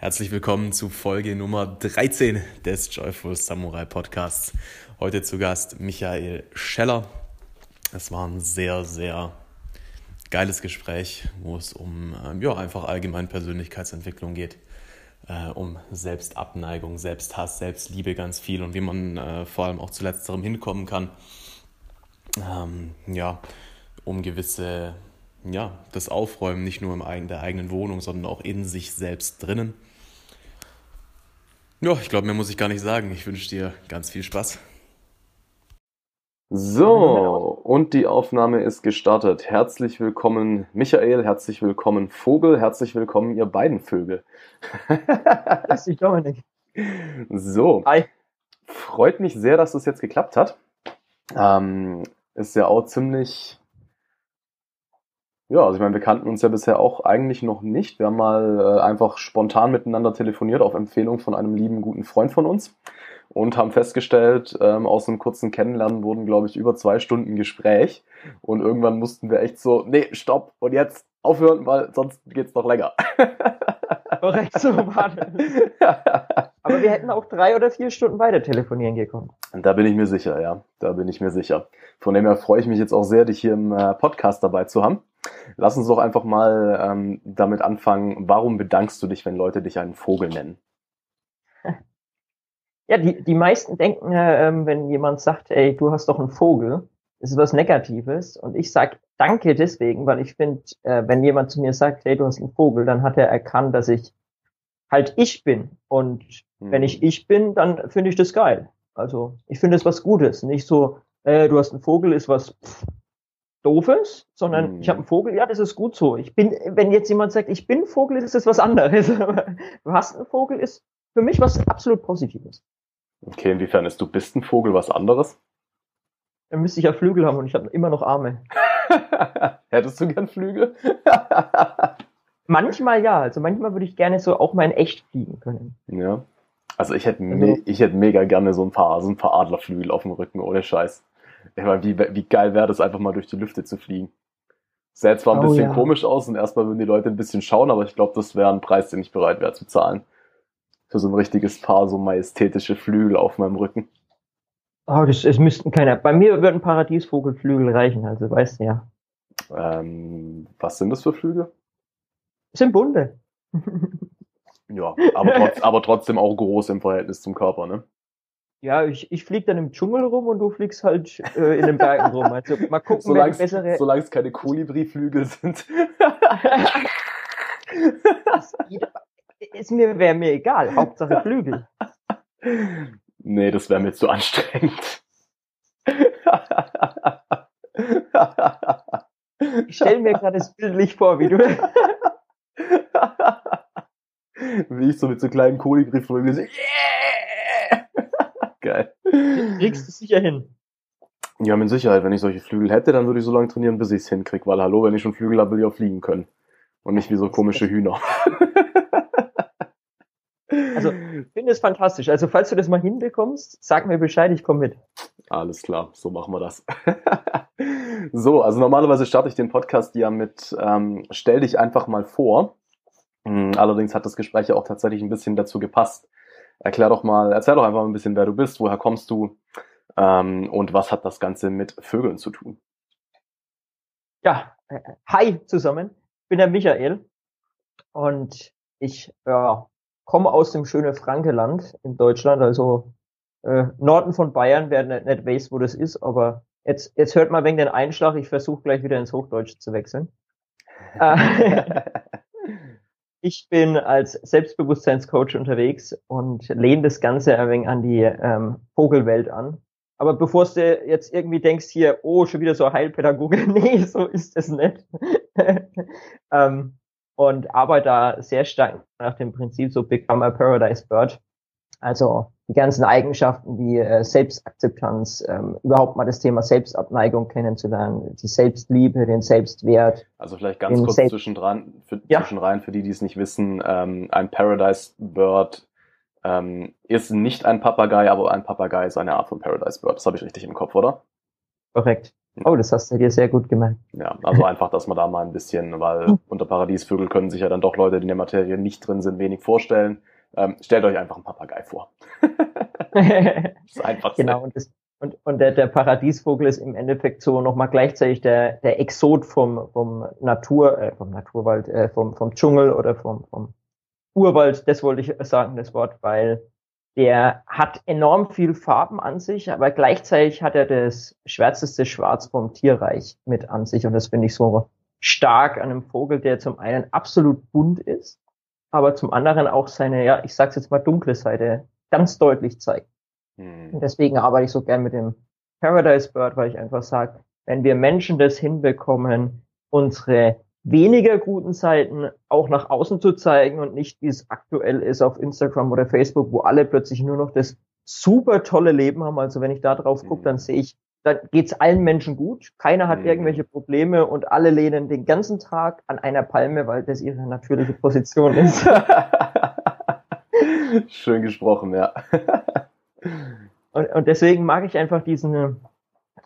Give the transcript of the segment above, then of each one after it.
Herzlich willkommen zu Folge Nummer 13 des Joyful Samurai Podcasts. Heute zu Gast Michael Scheller. Es war ein sehr, sehr geiles Gespräch, wo es um ähm, ja, einfach allgemein Persönlichkeitsentwicklung geht, äh, um Selbstabneigung, Selbsthass, Selbstliebe ganz viel und wie man äh, vor allem auch zu letzterem hinkommen kann. Ähm, ja, um gewisse ja, das Aufräumen nicht nur in der eigenen Wohnung, sondern auch in sich selbst drinnen. Ja, ich glaube, mehr muss ich gar nicht sagen. Ich wünsche dir ganz viel Spaß. So, und die Aufnahme ist gestartet. Herzlich willkommen, Michael, herzlich willkommen, Vogel, herzlich willkommen, ihr beiden Vögel. Herzlich Dominik. So, Hi. freut mich sehr, dass das jetzt geklappt hat. Ähm, ist ja auch ziemlich ja, also ich meine, wir kannten uns ja bisher auch eigentlich noch nicht. Wir haben mal äh, einfach spontan miteinander telefoniert auf Empfehlung von einem lieben guten Freund von uns und haben festgestellt, ähm, aus einem kurzen Kennenlernen wurden, glaube ich, über zwei Stunden Gespräch und irgendwann mussten wir echt so, nee, stopp und jetzt aufhören, weil sonst geht's noch länger. Korrekt, so das. Aber wir hätten auch drei oder vier Stunden weiter telefonieren gekommen. Da bin ich mir sicher, ja. Da bin ich mir sicher. Von dem her freue ich mich jetzt auch sehr, dich hier im äh, Podcast dabei zu haben. Lass uns doch einfach mal ähm, damit anfangen. Warum bedankst du dich, wenn Leute dich einen Vogel nennen? Ja, die, die meisten denken, äh, wenn jemand sagt, ey, du hast doch einen Vogel, ist es was Negatives. Und ich sag danke deswegen, weil ich finde, äh, wenn jemand zu mir sagt, hey, du hast einen Vogel, dann hat er erkannt, dass ich halt ich bin. Und hm. wenn ich ich bin, dann finde ich das geil. Also ich finde es was Gutes. Nicht so, äh, du hast einen Vogel, ist was pff, Doofes, sondern hm. ich habe einen Vogel, ja, das ist gut so. Ich bin, wenn jetzt jemand sagt, ich bin Vogel, ist das was anderes. du hast einen Vogel, ist für mich was absolut Positives. Okay, inwiefern ist du bist ein Vogel was anderes? Dann müsste ich ja Flügel haben und ich habe immer noch Arme. Hättest du gern Flügel? manchmal ja, also manchmal würde ich gerne so auch mal in echt fliegen können. Ja. Also ich hätte, also, ich hätte mega gerne so ein paar, so ein paar Adlerflügel auf dem Rücken, ohne Scheiß. Ich meine, wie, wie geil wäre das einfach mal durch die Lüfte zu fliegen? Sähe zwar ein oh, bisschen ja. komisch aus und erstmal würden die Leute ein bisschen schauen, aber ich glaube, das wäre ein Preis, den ich bereit wäre zu zahlen. Für so ein richtiges Paar so majestätische Flügel auf meinem Rücken. Oh, das, es müssten keiner. Bei mir würden Paradiesvogelflügel reichen, also weißt du ja. Ähm, was sind das für Flügel? Das sind bunte. ja, aber, trotz, aber trotzdem auch groß im Verhältnis zum Körper, ne? Ja, ich, ich flieg dann im Dschungel rum und du fliegst halt äh, in den Bergen rum. Also mal gucken, solange bessere... Solange es keine Kolibri-Flügel sind. ist mir, wäre mir egal. Hauptsache Flügel. Nee, das wäre mir zu anstrengend. Ich stelle mir gerade das bildlich vor, wie du. wie ich so mit so kleinen Kolibri-Flügeln yeah! Kriegst du sicher hin. Ja, mit Sicherheit. Wenn ich solche Flügel hätte, dann würde ich so lange trainieren, bis ich es hinkriege. Weil hallo, wenn ich schon Flügel habe, will ich auch fliegen können. Und nicht wie so komische Hühner. Also, ich finde es fantastisch. Also, falls du das mal hinbekommst, sag mir Bescheid, ich komme mit. Alles klar, so machen wir das. so, also normalerweise starte ich den Podcast ja mit ähm, Stell dich einfach mal vor. Hm, allerdings hat das Gespräch ja auch tatsächlich ein bisschen dazu gepasst. Erklär doch mal, erzähl doch einfach mal ein bisschen, wer du bist, woher kommst du ähm, und was hat das Ganze mit Vögeln zu tun? Ja, äh, hi zusammen, ich bin der Michael und ich ja, komme aus dem schönen Frankeland in Deutschland, also äh, Norden von Bayern, wer nicht, nicht weiß, wo das ist, aber jetzt, jetzt hört mal wegen den Einschlag, ich versuche gleich wieder ins Hochdeutsche zu wechseln. Ich bin als Selbstbewusstseinscoach unterwegs und lehne das Ganze ein wenig an die ähm, Vogelwelt an. Aber bevor du jetzt irgendwie denkst hier, oh, schon wieder so Heilpädagoge, nee, so ist es nicht. ähm, und arbeite da sehr stark nach dem Prinzip so Become a Paradise Bird. Also die ganzen Eigenschaften wie äh, Selbstakzeptanz, ähm, überhaupt mal das Thema Selbstabneigung kennenzulernen, die Selbstliebe, den Selbstwert. Also vielleicht ganz kurz Selbst zwischendran, für, ja. zwischenrein, für die, die es nicht wissen, ähm, ein Paradise Bird ähm, ist nicht ein Papagei, aber ein Papagei ist eine Art von Paradise Bird. Das habe ich richtig im Kopf, oder? Korrekt. Oh, das hast du dir sehr gut gemerkt. Ja, also einfach, dass man da mal ein bisschen, weil hm. unter Paradiesvögel können sich ja dann doch Leute, die in der Materie nicht drin sind, wenig vorstellen. Ähm, stellt euch einfach einen Papagei vor. ist einfach genau, und, das, und, und der, der Paradiesvogel ist im Endeffekt so nochmal gleichzeitig der, der Exot vom, vom Natur, äh, vom Naturwald, äh, vom, vom Dschungel oder vom, vom Urwald, das wollte ich sagen, das Wort, weil der hat enorm viel Farben an sich, aber gleichzeitig hat er das schwärzeste Schwarz vom Tierreich mit an sich. Und das finde ich so stark an einem Vogel, der zum einen absolut bunt ist, aber zum anderen auch seine, ja, ich sag's jetzt mal dunkle Seite ganz deutlich zeigt. Mhm. Und deswegen arbeite ich so gern mit dem Paradise Bird, weil ich einfach sage, wenn wir Menschen das hinbekommen, unsere weniger guten Seiten auch nach außen zu zeigen und nicht, wie es aktuell ist auf Instagram oder Facebook, wo alle plötzlich nur noch das super tolle Leben haben. Also wenn ich da drauf gucke, dann mhm. sehe ich, da geht's allen Menschen gut, keiner hat mhm. irgendwelche Probleme und alle lehnen den ganzen Tag an einer Palme, weil das ihre natürliche Position ist. Schön gesprochen, ja. und, und deswegen mag ich einfach diesen,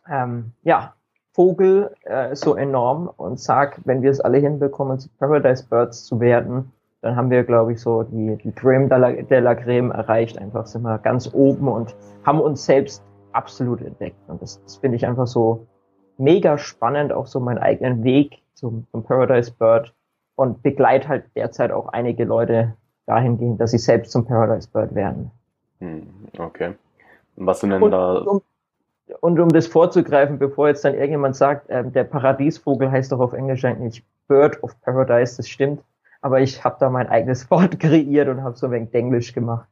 ähm, ja, Vogel äh, so enorm und sag, wenn wir es alle hinbekommen, zu Paradise Birds zu werden, dann haben wir, glaube ich, so die, die Creme de la, de la Creme erreicht. Einfach sind wir ganz oben und haben uns selbst absolut entdeckt. Und das, das finde ich einfach so mega spannend, auch so meinen eigenen Weg zum, zum Paradise Bird und begleite halt derzeit auch einige Leute dahingehend, dass sie selbst zum Paradise Bird werden. Hm, okay. Und was sind denn und, da? Um, und um das vorzugreifen, bevor jetzt dann irgendjemand sagt, äh, der Paradiesvogel heißt doch auf Englisch eigentlich Bird of Paradise, das stimmt. Aber ich habe da mein eigenes Wort kreiert und habe so ein wenig Englisch gemacht.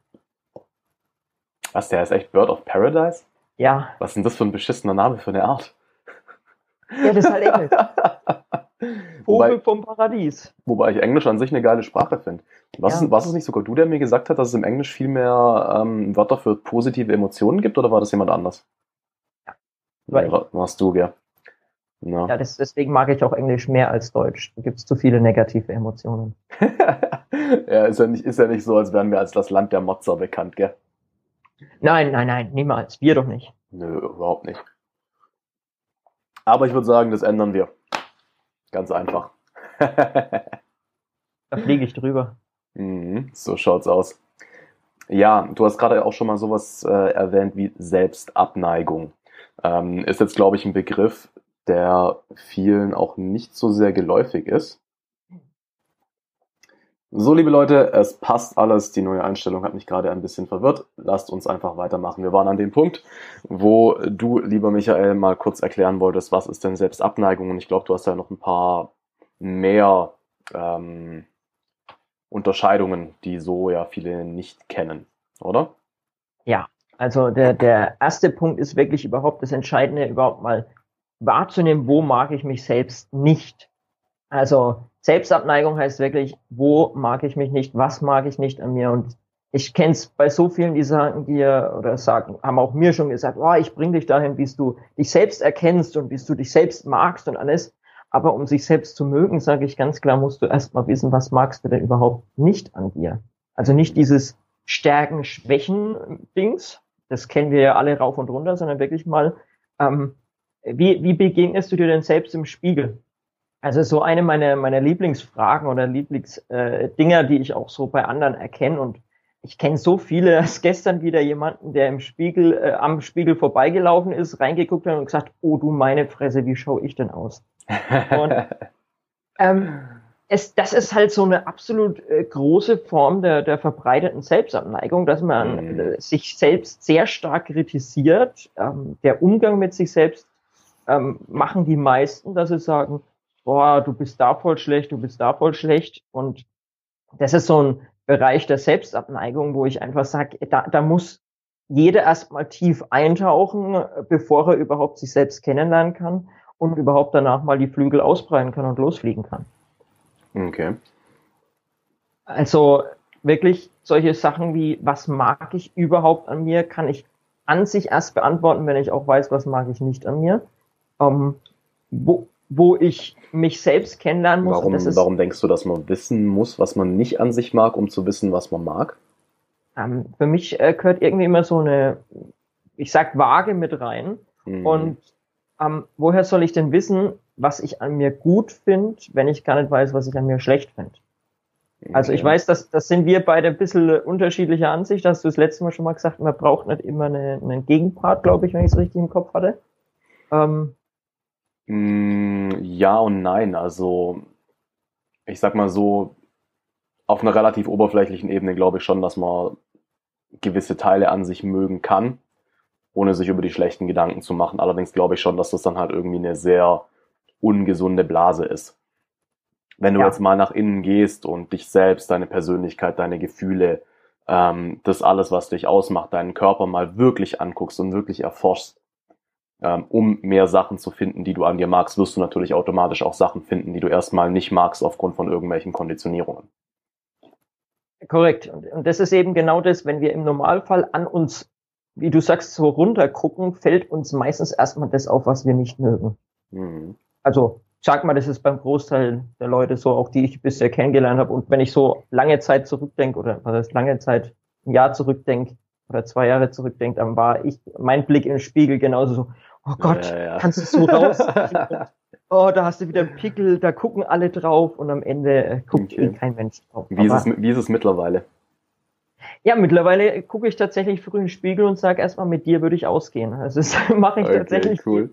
Was, der heißt echt Bird of Paradise? Ja. Was ist denn das für ein beschissener Name für eine Art? Ja, das ist halt Englisch. Vogel wobei, vom Paradies. Wobei ich Englisch an sich eine geile Sprache finde. Was, ja. was ist nicht sogar du, der mir gesagt hat, dass es im Englisch viel mehr ähm, Wörter für positive Emotionen gibt, oder war das jemand anders? Weil Warst du, ja. Ja, ja das, deswegen mag ich auch Englisch mehr als Deutsch. Da gibt es zu viele negative Emotionen. ja, ist ja, nicht, ist ja nicht so, als wären wir als das Land der Motzer bekannt, gell? Nein, nein, nein, niemals. Wir doch nicht. Nö, überhaupt nicht. Aber ich würde sagen, das ändern wir. Ganz einfach. da fliege ich drüber. Mhm, so schaut's aus. Ja, du hast gerade auch schon mal sowas äh, erwähnt wie Selbstabneigung. Ähm, ist jetzt, glaube ich, ein Begriff, der vielen auch nicht so sehr geläufig ist. So, liebe Leute, es passt alles. Die neue Einstellung hat mich gerade ein bisschen verwirrt. Lasst uns einfach weitermachen. Wir waren an dem Punkt, wo du, lieber Michael, mal kurz erklären wolltest, was ist denn Selbstabneigung? Und ich glaube, du hast ja noch ein paar mehr ähm, Unterscheidungen, die so ja viele nicht kennen, oder? Ja, also der, der erste Punkt ist wirklich überhaupt das Entscheidende, überhaupt mal wahrzunehmen, wo mag ich mich selbst nicht. Also Selbstabneigung heißt wirklich, wo mag ich mich nicht, was mag ich nicht an mir. Und ich kenne es bei so vielen, die sagen dir oder sagen, haben auch mir schon gesagt, oh, ich bring dich dahin, bis du dich selbst erkennst und bis du dich selbst magst und alles. Aber um sich selbst zu mögen, sage ich ganz klar, musst du erstmal wissen, was magst du denn überhaupt nicht an dir. Also nicht dieses Stärken, Schwächen Dings, das kennen wir ja alle rauf und runter, sondern wirklich mal, ähm, wie, wie begegnest du dir denn selbst im Spiegel? Also so eine meiner, meiner Lieblingsfragen oder Lieblingsdinger, äh, die ich auch so bei anderen erkenne und ich kenne so viele, als gestern wieder jemanden, der im Spiegel, äh, am Spiegel vorbeigelaufen ist, reingeguckt hat und gesagt, oh du meine Fresse, wie schaue ich denn aus? Und, ähm, es, das ist halt so eine absolut äh, große Form der, der verbreiteten Selbstabneigung, dass man mhm. äh, sich selbst sehr stark kritisiert. Ähm, der Umgang mit sich selbst ähm, machen die meisten, dass sie sagen, boah, du bist da voll schlecht, du bist da voll schlecht. Und das ist so ein Bereich der Selbstabneigung, wo ich einfach sage, da, da muss jeder erstmal tief eintauchen, bevor er überhaupt sich selbst kennenlernen kann und überhaupt danach mal die Flügel ausbreiten kann und losfliegen kann. Okay. Also wirklich solche Sachen wie, was mag ich überhaupt an mir, kann ich an sich erst beantworten, wenn ich auch weiß, was mag ich nicht an mir. Ähm, wo, wo ich mich selbst kennenlernen muss. Warum, ist, warum denkst du, dass man wissen muss, was man nicht an sich mag, um zu wissen, was man mag? Ähm, für mich äh, gehört irgendwie immer so eine, ich sag Waage mit rein. Mhm. Und ähm, woher soll ich denn wissen, was ich an mir gut finde, wenn ich gar nicht weiß, was ich an mir schlecht finde? Also ich weiß, dass das sind wir beide ein bisschen unterschiedlicher Ansicht. Hast du das letzte Mal schon mal gesagt, man braucht nicht immer eine, einen Gegenpart, glaube ich, wenn ich es richtig im Kopf hatte. Ähm, mm, ja und nein. Also ich sag mal so, auf einer relativ oberflächlichen Ebene glaube ich schon, dass man gewisse Teile an sich mögen kann, ohne sich über die schlechten Gedanken zu machen. Allerdings glaube ich schon, dass das dann halt irgendwie eine sehr ungesunde Blase ist. Wenn du ja. jetzt mal nach innen gehst und dich selbst, deine Persönlichkeit, deine Gefühle, ähm, das alles, was dich ausmacht, deinen Körper mal wirklich anguckst und wirklich erforschst, um mehr Sachen zu finden, die du an dir magst, wirst du natürlich automatisch auch Sachen finden, die du erstmal nicht magst aufgrund von irgendwelchen Konditionierungen. Korrekt. Und das ist eben genau das, wenn wir im Normalfall an uns, wie du sagst, so runtergucken, fällt uns meistens erstmal das auf, was wir nicht mögen. Mhm. Also sag mal, das ist beim Großteil der Leute so, auch die ich bisher kennengelernt habe. Und wenn ich so lange Zeit zurückdenke, oder was heißt lange Zeit, ein Jahr zurückdenke oder zwei Jahre zurückdenke, dann war ich, mein Blick im Spiegel genauso so, oh Gott, ja, ja. kannst du so raus? oh, da hast du wieder einen Pickel, da gucken alle drauf und am Ende äh, guckt okay. kein Mensch drauf. Wie ist, es, wie ist es mittlerweile? Ja, mittlerweile gucke ich tatsächlich früh in den Spiegel und sage erstmal, mit dir würde ich ausgehen. Also das mache ich okay, tatsächlich cool.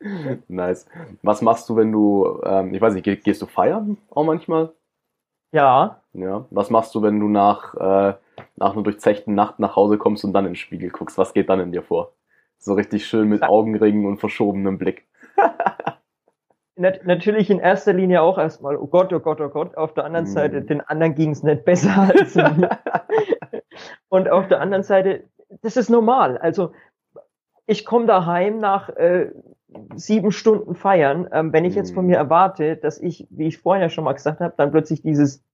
nice. Was machst du, wenn du, ähm, ich weiß nicht, gehst du feiern auch manchmal? Ja. Ja. Was machst du, wenn du nach, äh, nach einer durchzechten Nacht nach Hause kommst und dann in den Spiegel guckst? Was geht dann in dir vor? So richtig schön mit Augenringen und verschobenem Blick. Nat natürlich in erster Linie auch erstmal, oh Gott, oh Gott, oh Gott. Auf der anderen mm. Seite, den anderen ging es nicht besser als mir. und auf der anderen Seite, das ist normal. Also ich komme daheim nach äh, sieben Stunden feiern, ähm, wenn ich jetzt von mir mhm. erwarte, dass ich, wie ich vorhin ja schon mal gesagt habe, dann plötzlich dieses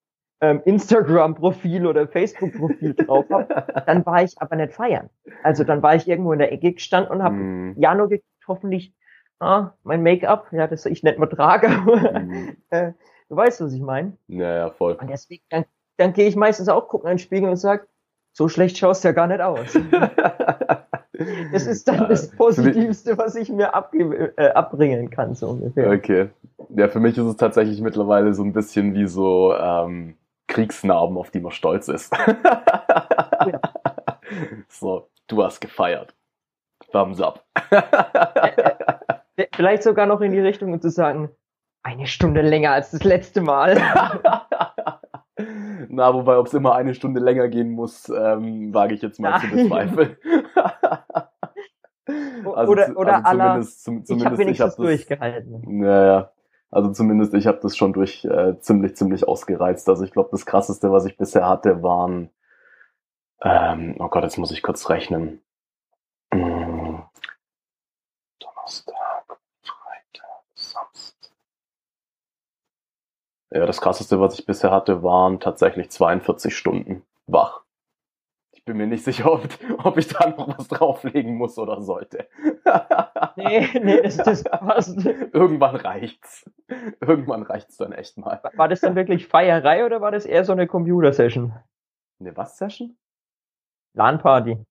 ähm, Instagram-Profil oder Facebook-Profil drauf habe, dann war ich aber nicht feiern. Also dann war ich irgendwo in der Ecke gestanden und habe mm. ja nur geguckt, hoffentlich ah, mein Make-up, ja, das ich nicht mehr trage. Mm. äh, du weißt, was ich meine? Ja, ja, voll. Und deswegen, dann, dann gehe ich meistens auch gucken in den Spiegel und sag, so schlecht schaust du ja gar nicht aus. Das ist dann ja, das Positivste, was ich mir äh, abbringen kann, so ungefähr. Okay. Ja, für mich ist es tatsächlich mittlerweile so ein bisschen wie so ähm, Kriegsnarben, auf die man stolz ist. ja. So, du hast gefeiert. Thumbs up. Äh, äh, vielleicht sogar noch in die Richtung, um zu sagen, eine Stunde länger als das letzte Mal. Na, wobei, ob es immer eine Stunde länger gehen muss, ähm, wage ich jetzt mal Nein. zu bezweifeln. also, oder oder also zumindest, zum, zumindest, ich habe wenigstens ich hab das, durchgehalten. Naja, also zumindest ich habe das schon durch äh, ziemlich, ziemlich ausgereizt. Also ich glaube, das Krasseste, was ich bisher hatte, waren, ähm, oh Gott, jetzt muss ich kurz rechnen. Hm. Donnerstag, Freitag, Samstag. Ja, das krasseste, was ich bisher hatte, waren tatsächlich 42 Stunden wach. Bin mir nicht sicher, ob, ob ich da noch was drauflegen muss oder sollte. nee, nee, das, das passt. Irgendwann reicht's. Irgendwann reicht's dann echt mal. War das dann wirklich Feierei oder war das eher so eine Computer-Session? Eine was Session? LAN-Party.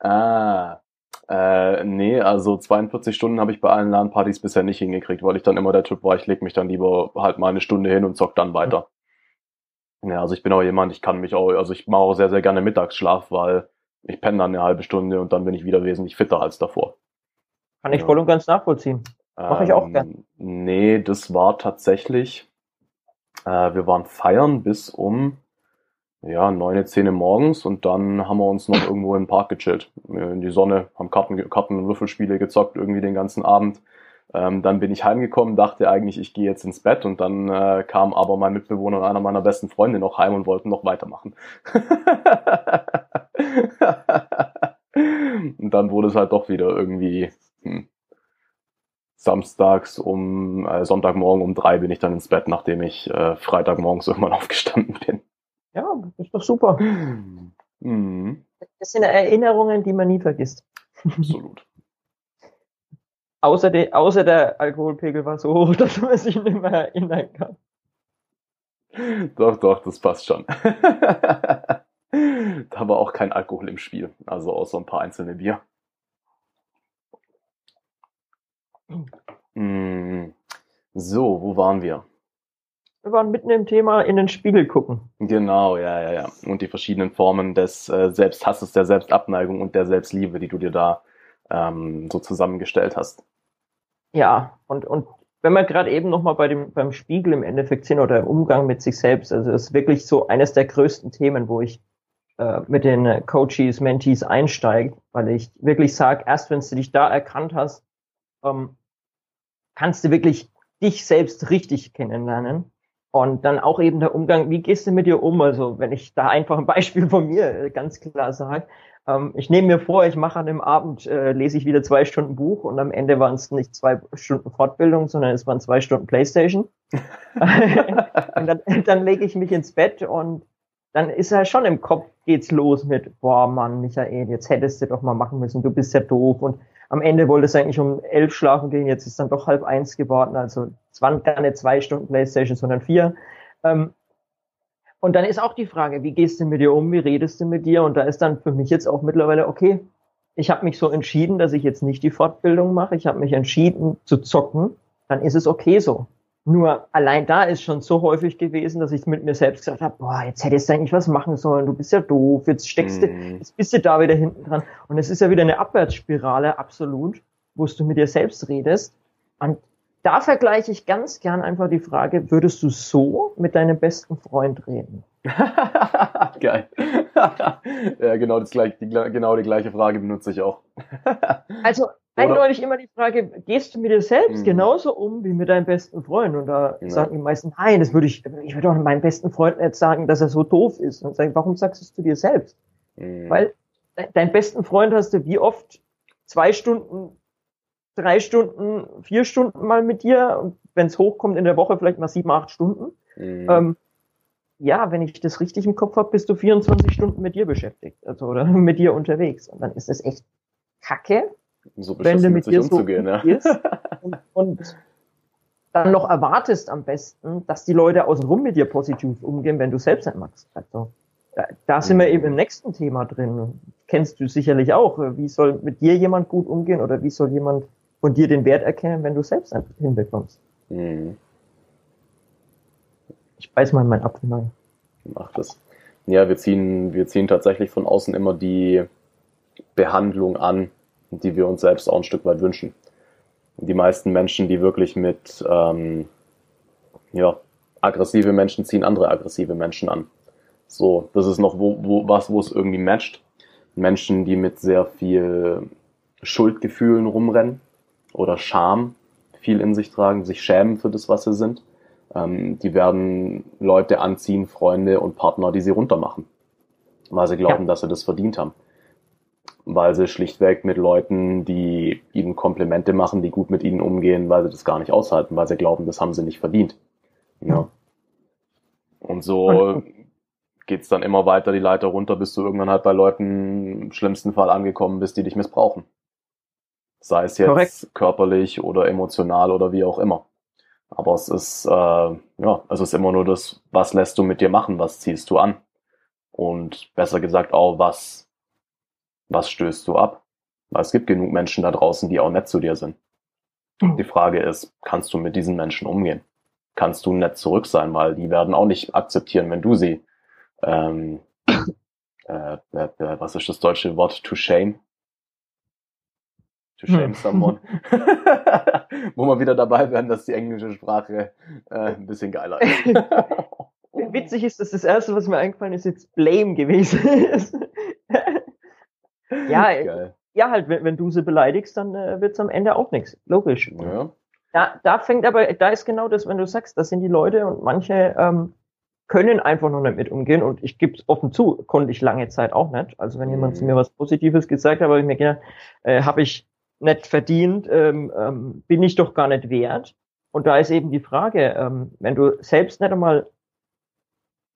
Ah, äh, nee, also 42 Stunden habe ich bei allen LAN-Partys bisher nicht hingekriegt, weil ich dann immer der Typ war, ich leg mich dann lieber halt mal eine Stunde hin und zock dann weiter. Ja, also ich bin auch jemand, ich kann mich auch, also ich mache auch sehr, sehr gerne Mittagsschlaf, weil ich penne dann eine halbe Stunde und dann bin ich wieder wesentlich fitter als davor. Kann ich ja. voll und ganz nachvollziehen. Mache ich auch gern. Ähm, nee, das war tatsächlich, äh, wir waren feiern bis um ja, neun, zehn morgens und dann haben wir uns noch irgendwo im Park gechillt. In die Sonne, haben Karten, Karten und Würfelspiele gezockt, irgendwie den ganzen Abend. Ähm, dann bin ich heimgekommen, dachte eigentlich, ich gehe jetzt ins Bett und dann äh, kam aber mein Mitbewohner und einer meiner besten Freunde noch heim und wollten noch weitermachen. und dann wurde es halt doch wieder irgendwie hm, samstags um äh, Sonntagmorgen um drei bin ich dann ins Bett, nachdem ich äh, Freitagmorgens irgendwann aufgestanden bin. Ja, ist doch super. Mhm. Das sind Erinnerungen, die man nie vergisst. Absolut. Außer, de, außer der Alkoholpegel war so hoch, dass man sich nicht mehr erinnern kann. Doch, doch, das passt schon. da war auch kein Alkohol im Spiel, also außer ein paar einzelne Bier. Mm, so, wo waren wir? Wir waren mitten im Thema in den Spiegel gucken. Genau, ja, ja, ja. Und die verschiedenen Formen des äh, Selbsthasses, der Selbstabneigung und der Selbstliebe, die du dir da ähm, so zusammengestellt hast. Ja, und, und wenn wir gerade eben nochmal bei dem, beim Spiegel im Endeffekt sind oder im Umgang mit sich selbst, also das ist wirklich so eines der größten Themen, wo ich äh, mit den Coaches, Mentees einsteige, weil ich wirklich sage, erst wenn du dich da erkannt hast, ähm, kannst du wirklich dich selbst richtig kennenlernen. Und dann auch eben der Umgang, wie gehst du mit dir um? Also wenn ich da einfach ein Beispiel von mir äh, ganz klar sage, ähm, ich nehme mir vor, ich mache an dem Abend, äh, lese ich wieder zwei Stunden Buch und am Ende waren es nicht zwei Stunden Fortbildung, sondern es waren zwei Stunden Playstation. und dann, dann lege ich mich ins Bett und dann ist ja schon im Kopf geht's los mit, boah Mann, Michael, jetzt hättest du doch mal machen müssen, du bist ja doof und am Ende wollte es eigentlich um elf schlafen gehen, jetzt ist dann doch halb eins geworden, also es waren gar nicht zwei Stunden Playstation, sondern vier. Ähm, und dann ist auch die Frage, wie gehst du mit dir um, wie redest du mit dir? Und da ist dann für mich jetzt auch mittlerweile, okay, ich habe mich so entschieden, dass ich jetzt nicht die Fortbildung mache, ich habe mich entschieden zu zocken, dann ist es okay so. Nur allein da ist schon so häufig gewesen, dass ich mit mir selbst gesagt habe, boah, jetzt hättest du eigentlich was machen sollen, du bist ja doof, jetzt steckst du, mhm. jetzt bist du da wieder hinten dran. Und es ist ja wieder eine Abwärtsspirale, absolut, wo du mit dir selbst redest. Und da vergleiche ich ganz gern einfach die Frage, würdest du so mit deinem besten Freund reden? Geil. ja, genau, das gleiche, die, genau die gleiche Frage benutze ich auch. also eindeutig immer die Frage, gehst du mit dir selbst mhm. genauso um wie mit deinem besten Freund? Und da ja. sagen die meisten, nein, das würde ich, ich würde doch meinem besten Freund nicht sagen, dass er so doof ist. Und sagen, warum sagst du es zu dir selbst? Mhm. Weil deinen besten Freund hast du wie oft zwei Stunden drei Stunden, vier Stunden mal mit dir und wenn es hochkommt in der Woche vielleicht mal sieben, acht Stunden. Mhm. Ähm, ja, wenn ich das richtig im Kopf habe, bist du 24 Stunden mit dir beschäftigt, also oder mit dir unterwegs. Und dann ist es echt Kacke, so wenn du mit dir so ja. und, und dann noch erwartest am besten, dass die Leute außenrum mit dir positiv umgehen, wenn du selbst nicht magst. Also, da, da sind wir mhm. eben im nächsten Thema drin. Kennst du sicherlich auch. Wie soll mit dir jemand gut umgehen oder wie soll jemand von dir den Wert erkennen, wenn du selbst hinbekommst. Mhm. Ich beiß mal in mein Apfel rein. Mach das. Ja, wir ziehen, wir ziehen tatsächlich von außen immer die Behandlung an, die wir uns selbst auch ein Stück weit wünschen. Die meisten Menschen, die wirklich mit, ähm, ja, aggressive Menschen ziehen andere aggressive Menschen an. So, das ist noch wo, wo, was, wo es irgendwie matcht. Menschen, die mit sehr viel Schuldgefühlen rumrennen, oder Scham viel in sich tragen, sich schämen für das, was sie sind. Ähm, die werden Leute anziehen, Freunde und Partner, die sie runtermachen, weil sie glauben, ja. dass sie das verdient haben. Weil sie schlichtweg mit Leuten, die ihnen Komplimente machen, die gut mit ihnen umgehen, weil sie das gar nicht aushalten, weil sie glauben, das haben sie nicht verdient. Ja. Und so geht's dann immer weiter die Leiter runter, bis du irgendwann halt bei Leuten im schlimmsten Fall angekommen bist, die dich missbrauchen. Sei es jetzt Korrekt. körperlich oder emotional oder wie auch immer. Aber es ist, äh, ja, es ist immer nur das, was lässt du mit dir machen, was ziehst du an. Und besser gesagt auch, was, was stößt du ab. Weil es gibt genug Menschen da draußen, die auch nett zu dir sind. Die Frage ist, kannst du mit diesen Menschen umgehen? Kannst du nett zurück sein, weil die werden auch nicht akzeptieren, wenn du sie, ähm, äh, äh, was ist das deutsche Wort, to shame, to shame hm. someone. Wo wir wieder dabei werden, dass die englische Sprache äh, ein bisschen geiler ist. Witzig ist, dass das erste, was mir eingefallen ist, jetzt Blame gewesen ist. ja, Geil. ja, halt, wenn, wenn, du sie beleidigst, dann äh, es am Ende auch nichts. Logisch. Ja. Da, da fängt aber, da ist genau das, wenn du sagst, das sind die Leute und manche ähm, können einfach noch nicht mit umgehen und ich gebe es offen zu, konnte ich lange Zeit auch nicht. Also wenn jemand mhm. zu mir was Positives gesagt hat, habe ich mir gedacht, äh, habe ich nicht verdient, ähm, ähm, bin ich doch gar nicht wert. Und da ist eben die Frage, ähm, wenn du selbst nicht einmal,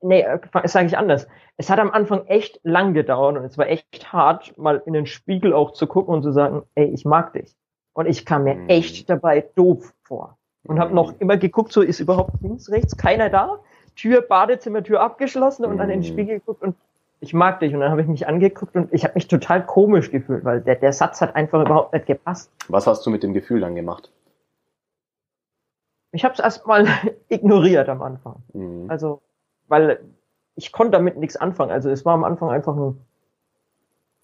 nee, äh, sage ich anders, es hat am Anfang echt lang gedauert und es war echt hart, mal in den Spiegel auch zu gucken und zu sagen, ey, ich mag dich. Und ich kam mir mhm. echt dabei doof vor. Und habe noch immer geguckt, so ist überhaupt links, rechts, keiner da. Tür, Badezimmertür abgeschlossen und dann in den mhm. Spiegel geguckt und ich mag dich. Und dann habe ich mich angeguckt und ich habe mich total komisch gefühlt, weil der, der Satz hat einfach überhaupt nicht gepasst. Was hast du mit dem Gefühl dann gemacht? ich habe es erstmal ignoriert am Anfang. Mhm. Also, weil ich konnte damit nichts anfangen. Also es war am Anfang einfach nur,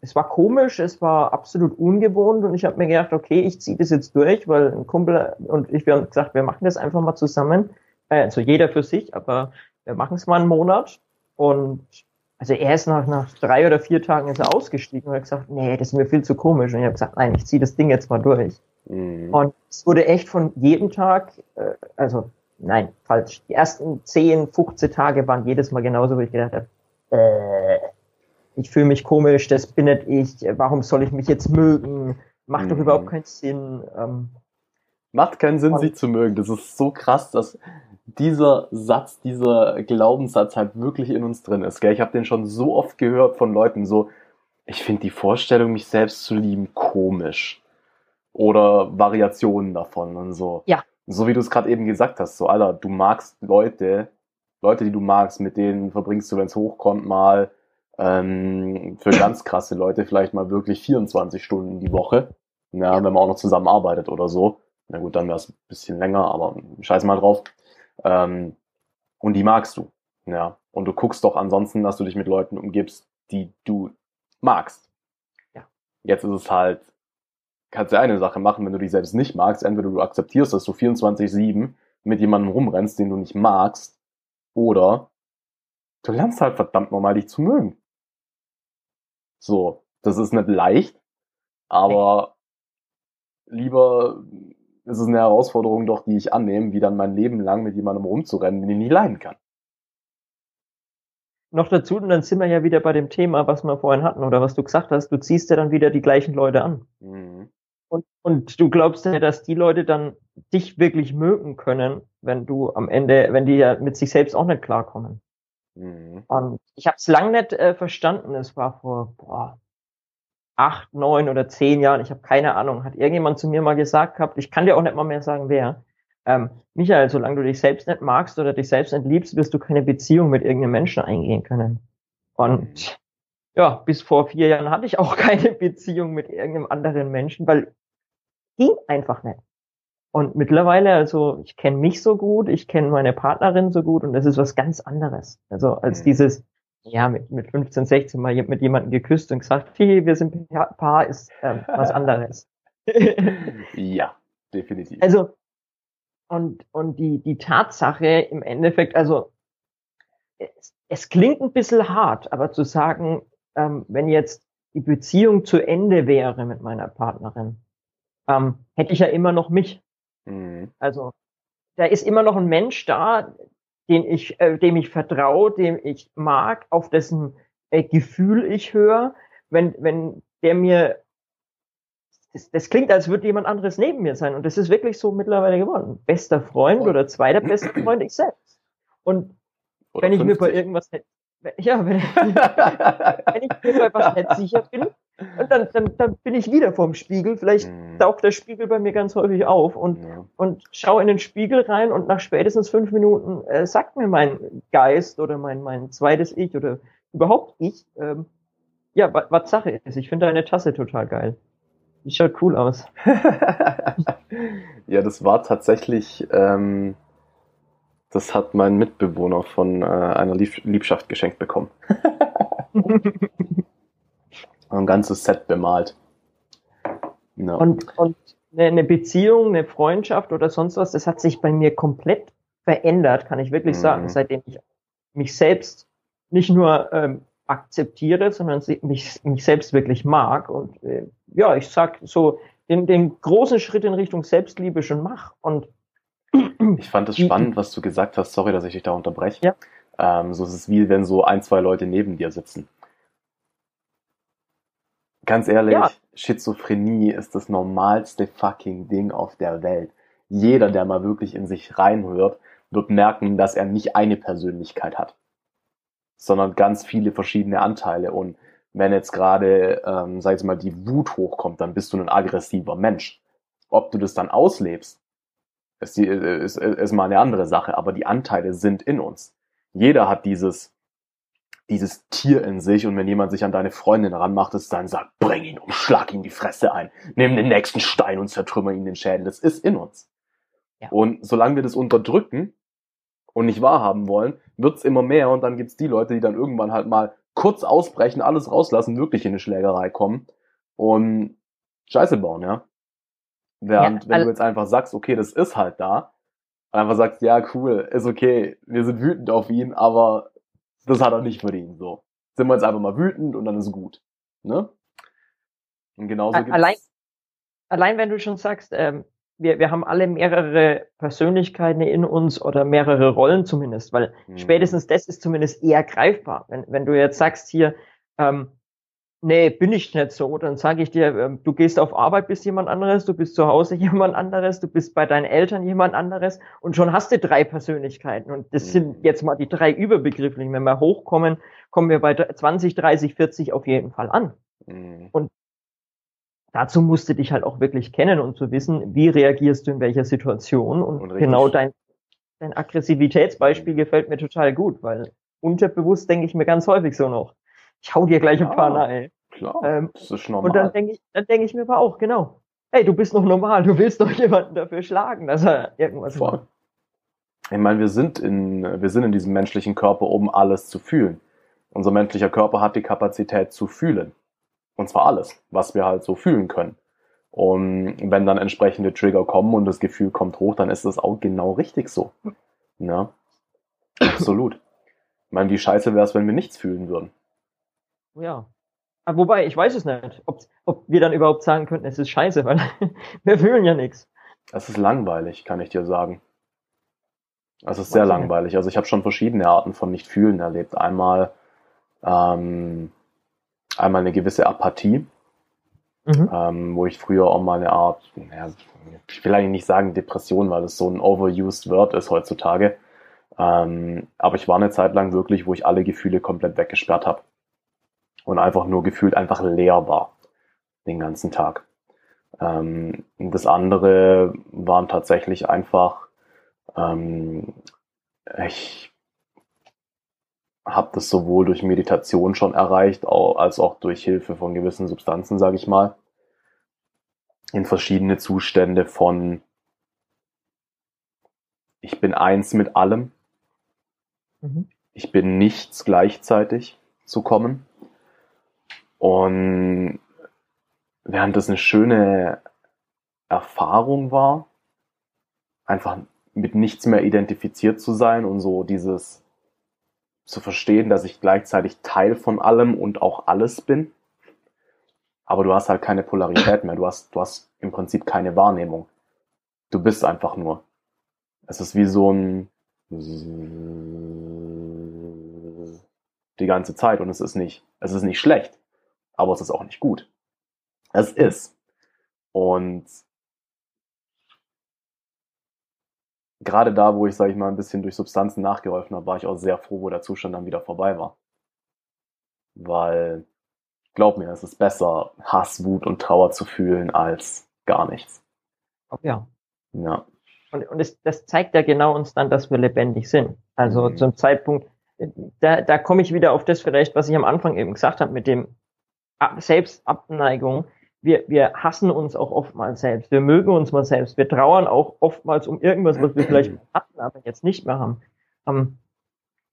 es war komisch, es war absolut ungewohnt und ich habe mir gedacht, okay, ich ziehe das jetzt durch, weil ein Kumpel und ich, wir haben gesagt, wir machen das einfach mal zusammen. Also jeder für sich, aber wir machen es mal einen Monat und also er ist nach, nach drei oder vier Tagen ist er ausgestiegen und hat gesagt, nee, das ist mir viel zu komisch. Und ich habe gesagt, nein, ich ziehe das Ding jetzt mal durch. Mhm. Und es wurde echt von jedem Tag, äh, also nein, falsch. Die ersten 10, 15 Tage waren jedes Mal genauso, wo ich gedacht habe, äh, ich fühle mich komisch, das bin nicht ich, warum soll ich mich jetzt mögen? Macht mhm. doch überhaupt keinen Sinn. Ähm, Macht keinen Sinn, sich zu mögen. Das ist so krass, dass dieser Satz, dieser Glaubenssatz halt wirklich in uns drin ist. Gell? Ich habe den schon so oft gehört von Leuten, so, ich finde die Vorstellung, mich selbst zu lieben, komisch. Oder Variationen davon und so. Ja. So wie du es gerade eben gesagt hast, so, Alter, du magst Leute, Leute, die du magst, mit denen verbringst du, wenn es hochkommt, mal ähm, für ganz krasse Leute vielleicht mal wirklich 24 Stunden die Woche. Ja, wenn man auch noch zusammenarbeitet oder so. Na gut, dann wäre es ein bisschen länger, aber scheiß mal drauf. Ähm, und die magst du. Ja. Und du guckst doch ansonsten, dass du dich mit Leuten umgibst, die du magst. Ja. Jetzt ist es halt, kannst du eine Sache machen, wenn du dich selbst nicht magst. Entweder du akzeptierst, dass du 24-7 mit jemandem rumrennst, den du nicht magst, oder du lernst halt verdammt nochmal dich zu mögen. So, das ist nicht leicht, aber lieber ist es eine Herausforderung doch, die ich annehme, wie dann mein Leben lang mit jemandem rumzurennen, den ich nie leiden kann. Noch dazu, und dann sind wir ja wieder bei dem Thema, was wir vorhin hatten, oder was du gesagt hast, du ziehst ja dann wieder die gleichen Leute an. Mhm. Und, und du glaubst ja, dass die Leute dann dich wirklich mögen können, wenn du am Ende, wenn die ja mit sich selbst auch nicht klarkommen. Mhm. Und ich habe es lang nicht äh, verstanden. Es war vor boah, acht, neun oder zehn Jahren, ich habe keine Ahnung, hat irgendjemand zu mir mal gesagt gehabt, ich kann dir auch nicht mal mehr sagen, wer. Ähm, Michael, solange du dich selbst nicht magst oder dich selbst nicht liebst, wirst du keine Beziehung mit irgendeinem Menschen eingehen können. Und ja, bis vor vier Jahren hatte ich auch keine Beziehung mit irgendeinem anderen Menschen, weil ging einfach nicht. Und mittlerweile, also ich kenne mich so gut, ich kenne meine Partnerin so gut und das ist was ganz anderes. Also als mhm. dieses, ja, mit, mit 15, 16 mal mit jemandem geküsst und gesagt, hey, wir sind Paar, ist ähm, was anderes. ja, definitiv. Also, und, und die, die Tatsache im Endeffekt, also, es, es klingt ein bisschen hart, aber zu sagen, ähm, wenn jetzt die Beziehung zu Ende wäre mit meiner Partnerin, ähm, hätte ich ja immer noch mich. Mhm. Also, da ist immer noch ein Mensch da, den ich, äh, dem ich vertraue, dem ich mag, auf dessen äh, Gefühl ich höre, wenn, wenn der mir, das, das klingt, als würde jemand anderes neben mir sein. Und das ist wirklich so mittlerweile geworden. Bester Freund oder zweiter bester Freund ich selbst. Und oder wenn 50. ich mir bei irgendwas nicht, ja, wenn, wenn ich mir bei was nicht sicher bin, und dann, dann, dann bin ich wieder vorm Spiegel. Vielleicht mhm. taucht der Spiegel bei mir ganz häufig auf und, ja. und schaue in den Spiegel rein und nach spätestens fünf Minuten äh, sagt mir mein Geist oder mein, mein zweites Ich oder überhaupt ich, ähm, ja, was, Sache ist. Ich finde deine Tasse total geil. Die schaut cool aus. ja, das war tatsächlich, ähm, das hat mein Mitbewohner von äh, einer Lieb Liebschaft geschenkt bekommen. ein ganzes Set bemalt. No. Und, und eine Beziehung, eine Freundschaft oder sonst was, das hat sich bei mir komplett verändert, kann ich wirklich mhm. sagen, seitdem ich mich selbst nicht nur ähm, akzeptiere, sondern mich, mich selbst wirklich mag. Und äh, ja, ich sag so den, den großen Schritt in Richtung Selbstliebe schon mach. Und ich fand es spannend, was du gesagt hast. Sorry, dass ich dich da unterbreche. Ja. Ähm, so ist es wie wenn so ein, zwei Leute neben dir sitzen. Ganz ehrlich, ja. Schizophrenie ist das normalste fucking Ding auf der Welt. Jeder, der mal wirklich in sich reinhört, wird merken, dass er nicht eine Persönlichkeit hat, sondern ganz viele verschiedene Anteile. Und wenn jetzt gerade, ähm, sag ich mal, die Wut hochkommt, dann bist du ein aggressiver Mensch. Ob du das dann auslebst, ist, die, ist, ist mal eine andere Sache, aber die Anteile sind in uns. Jeder hat dieses dieses Tier in sich und wenn jemand sich an deine Freundin ranmacht, ist dann sagt, bring ihn um, schlag ihn die Fresse ein, nimm den nächsten Stein und zertrümmer ihn den Schädel. Das ist in uns. Ja. Und solange wir das unterdrücken und nicht wahrhaben wollen, wird's immer mehr und dann gibt's die Leute, die dann irgendwann halt mal kurz ausbrechen, alles rauslassen, wirklich in eine Schlägerei kommen und Scheiße bauen, ja. Während, ja, wenn du jetzt einfach sagst, okay, das ist halt da, einfach sagst, ja, cool, ist okay, wir sind wütend auf ihn, aber das hat er nicht verdient, so. Sind wir jetzt einfach mal wütend und dann ist gut, ne? Und genauso gibt's allein, allein wenn du schon sagst, ähm, wir, wir haben alle mehrere Persönlichkeiten in uns oder mehrere Rollen zumindest, weil hm. spätestens das ist zumindest eher greifbar. Wenn, wenn du jetzt sagst hier, ähm, nee, bin ich nicht so, dann sage ich dir, ähm, du gehst auf Arbeit, bist jemand anderes, du bist zu Hause jemand anderes, du bist bei deinen Eltern jemand anderes und schon hast du drei Persönlichkeiten. Und das sind jetzt mal die drei Überbegrifflichen. Wenn wir hochkommen, kommen wir bei 20, 30, 40 auf jeden Fall an. Mhm. Und dazu musst du dich halt auch wirklich kennen und zu wissen, wie reagierst du in welcher Situation. Und, und genau dein, dein Aggressivitätsbeispiel mhm. gefällt mir total gut, weil unterbewusst denke ich mir ganz häufig so noch, ich hau dir gleich ein paar nahe. Klar, ähm, das ist normal. Und dann denke ich, dann denke ich mir aber auch, genau, hey, du bist noch normal, du willst doch jemanden dafür schlagen, dass er irgendwas Voll. macht. Ich meine, wir sind in, wir sind in diesem menschlichen Körper, um alles zu fühlen. Unser menschlicher Körper hat die Kapazität zu fühlen. Und zwar alles, was wir halt so fühlen können. Und wenn dann entsprechende Trigger kommen und das Gefühl kommt hoch, dann ist das auch genau richtig so. Ja, absolut. Ich meine, wie scheiße wäre es, wenn wir nichts fühlen würden. Ja. Aber wobei, ich weiß es nicht, ob, ob wir dann überhaupt sagen könnten, es ist scheiße, weil wir fühlen ja nichts. Es ist langweilig, kann ich dir sagen. Es ist sehr langweilig. Also ich habe schon verschiedene Arten von Nicht-Fühlen erlebt. Einmal ähm, einmal eine gewisse Apathie, mhm. ähm, wo ich früher auch mal eine Art, naja, ich will eigentlich nicht sagen Depression, weil es so ein overused Word ist heutzutage. Ähm, aber ich war eine Zeit lang wirklich, wo ich alle Gefühle komplett weggesperrt habe. Und einfach nur gefühlt einfach leer war. Den ganzen Tag. Ähm, das andere waren tatsächlich einfach, ähm, ich habe das sowohl durch Meditation schon erreicht, als auch durch Hilfe von gewissen Substanzen, sage ich mal, in verschiedene Zustände von ich bin eins mit allem, mhm. ich bin nichts gleichzeitig zu kommen. Und während das eine schöne Erfahrung war, einfach mit nichts mehr identifiziert zu sein und so dieses zu verstehen, dass ich gleichzeitig Teil von allem und auch alles bin. Aber du hast halt keine Polarität mehr. Du hast, du hast im Prinzip keine Wahrnehmung. Du bist einfach nur. Es ist wie so ein die ganze Zeit und es ist nicht, es ist nicht schlecht, aber es ist auch nicht gut. Es ist. Und gerade da, wo ich, sage ich mal, ein bisschen durch Substanzen nachgeholfen habe, war ich auch sehr froh, wo der Zustand dann wieder vorbei war. Weil, glaub mir, es ist besser, Hass, Wut und Trauer zu fühlen, als gar nichts. Ja. Ja. Und, und es, das zeigt ja genau uns dann, dass wir lebendig sind. Also mhm. zum Zeitpunkt, da, da komme ich wieder auf das vielleicht, was ich am Anfang eben gesagt habe, mit dem Selbstabneigung wir, wir hassen uns auch oftmals selbst. Wir mögen uns mal selbst. Wir trauern auch oftmals um irgendwas, was wir vielleicht hatten, aber jetzt nicht mehr haben. Ähm,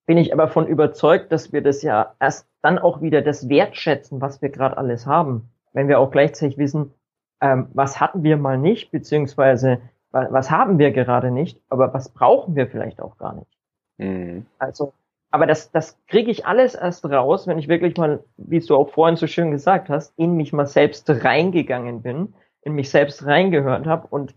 bin ich aber von überzeugt, dass wir das ja erst dann auch wieder das wertschätzen, was wir gerade alles haben. Wenn wir auch gleichzeitig wissen, ähm, was hatten wir mal nicht, beziehungsweise was haben wir gerade nicht, aber was brauchen wir vielleicht auch gar nicht. Mhm. Also aber das, das kriege ich alles erst raus, wenn ich wirklich mal, wie du auch vorhin so schön gesagt hast, in mich mal selbst reingegangen bin, in mich selbst reingehört habe und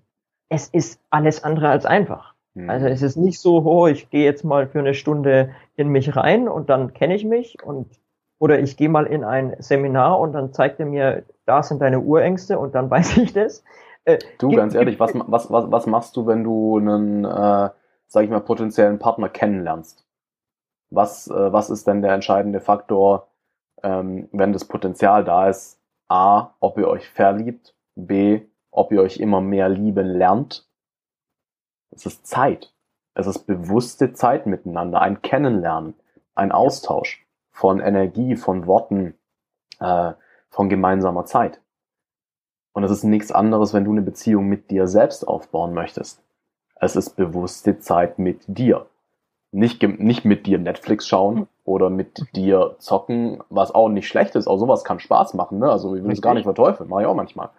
es ist alles andere als einfach. Mhm. Also es ist nicht so, oh, ich gehe jetzt mal für eine Stunde in mich rein und dann kenne ich mich und oder ich gehe mal in ein Seminar und dann zeigt er mir, da sind deine Urängste und dann weiß ich das. Äh, du, ganz ehrlich, was, was, was, was machst du, wenn du einen, äh, sag ich mal, potenziellen Partner kennenlernst? Was, äh, was ist denn der entscheidende Faktor, ähm, wenn das Potenzial da ist? A, ob ihr euch verliebt, B, ob ihr euch immer mehr lieben lernt. Es ist Zeit. Es ist bewusste Zeit miteinander, ein Kennenlernen, ein Austausch von Energie, von Worten, äh, von gemeinsamer Zeit. Und es ist nichts anderes, wenn du eine Beziehung mit dir selbst aufbauen möchtest. es ist bewusste Zeit mit dir. Nicht, nicht mit dir Netflix schauen oder mit dir zocken, was auch nicht schlecht ist. Auch sowas kann Spaß machen. Ne? Also ich will es gar nicht verteufeln, mache ich auch manchmal.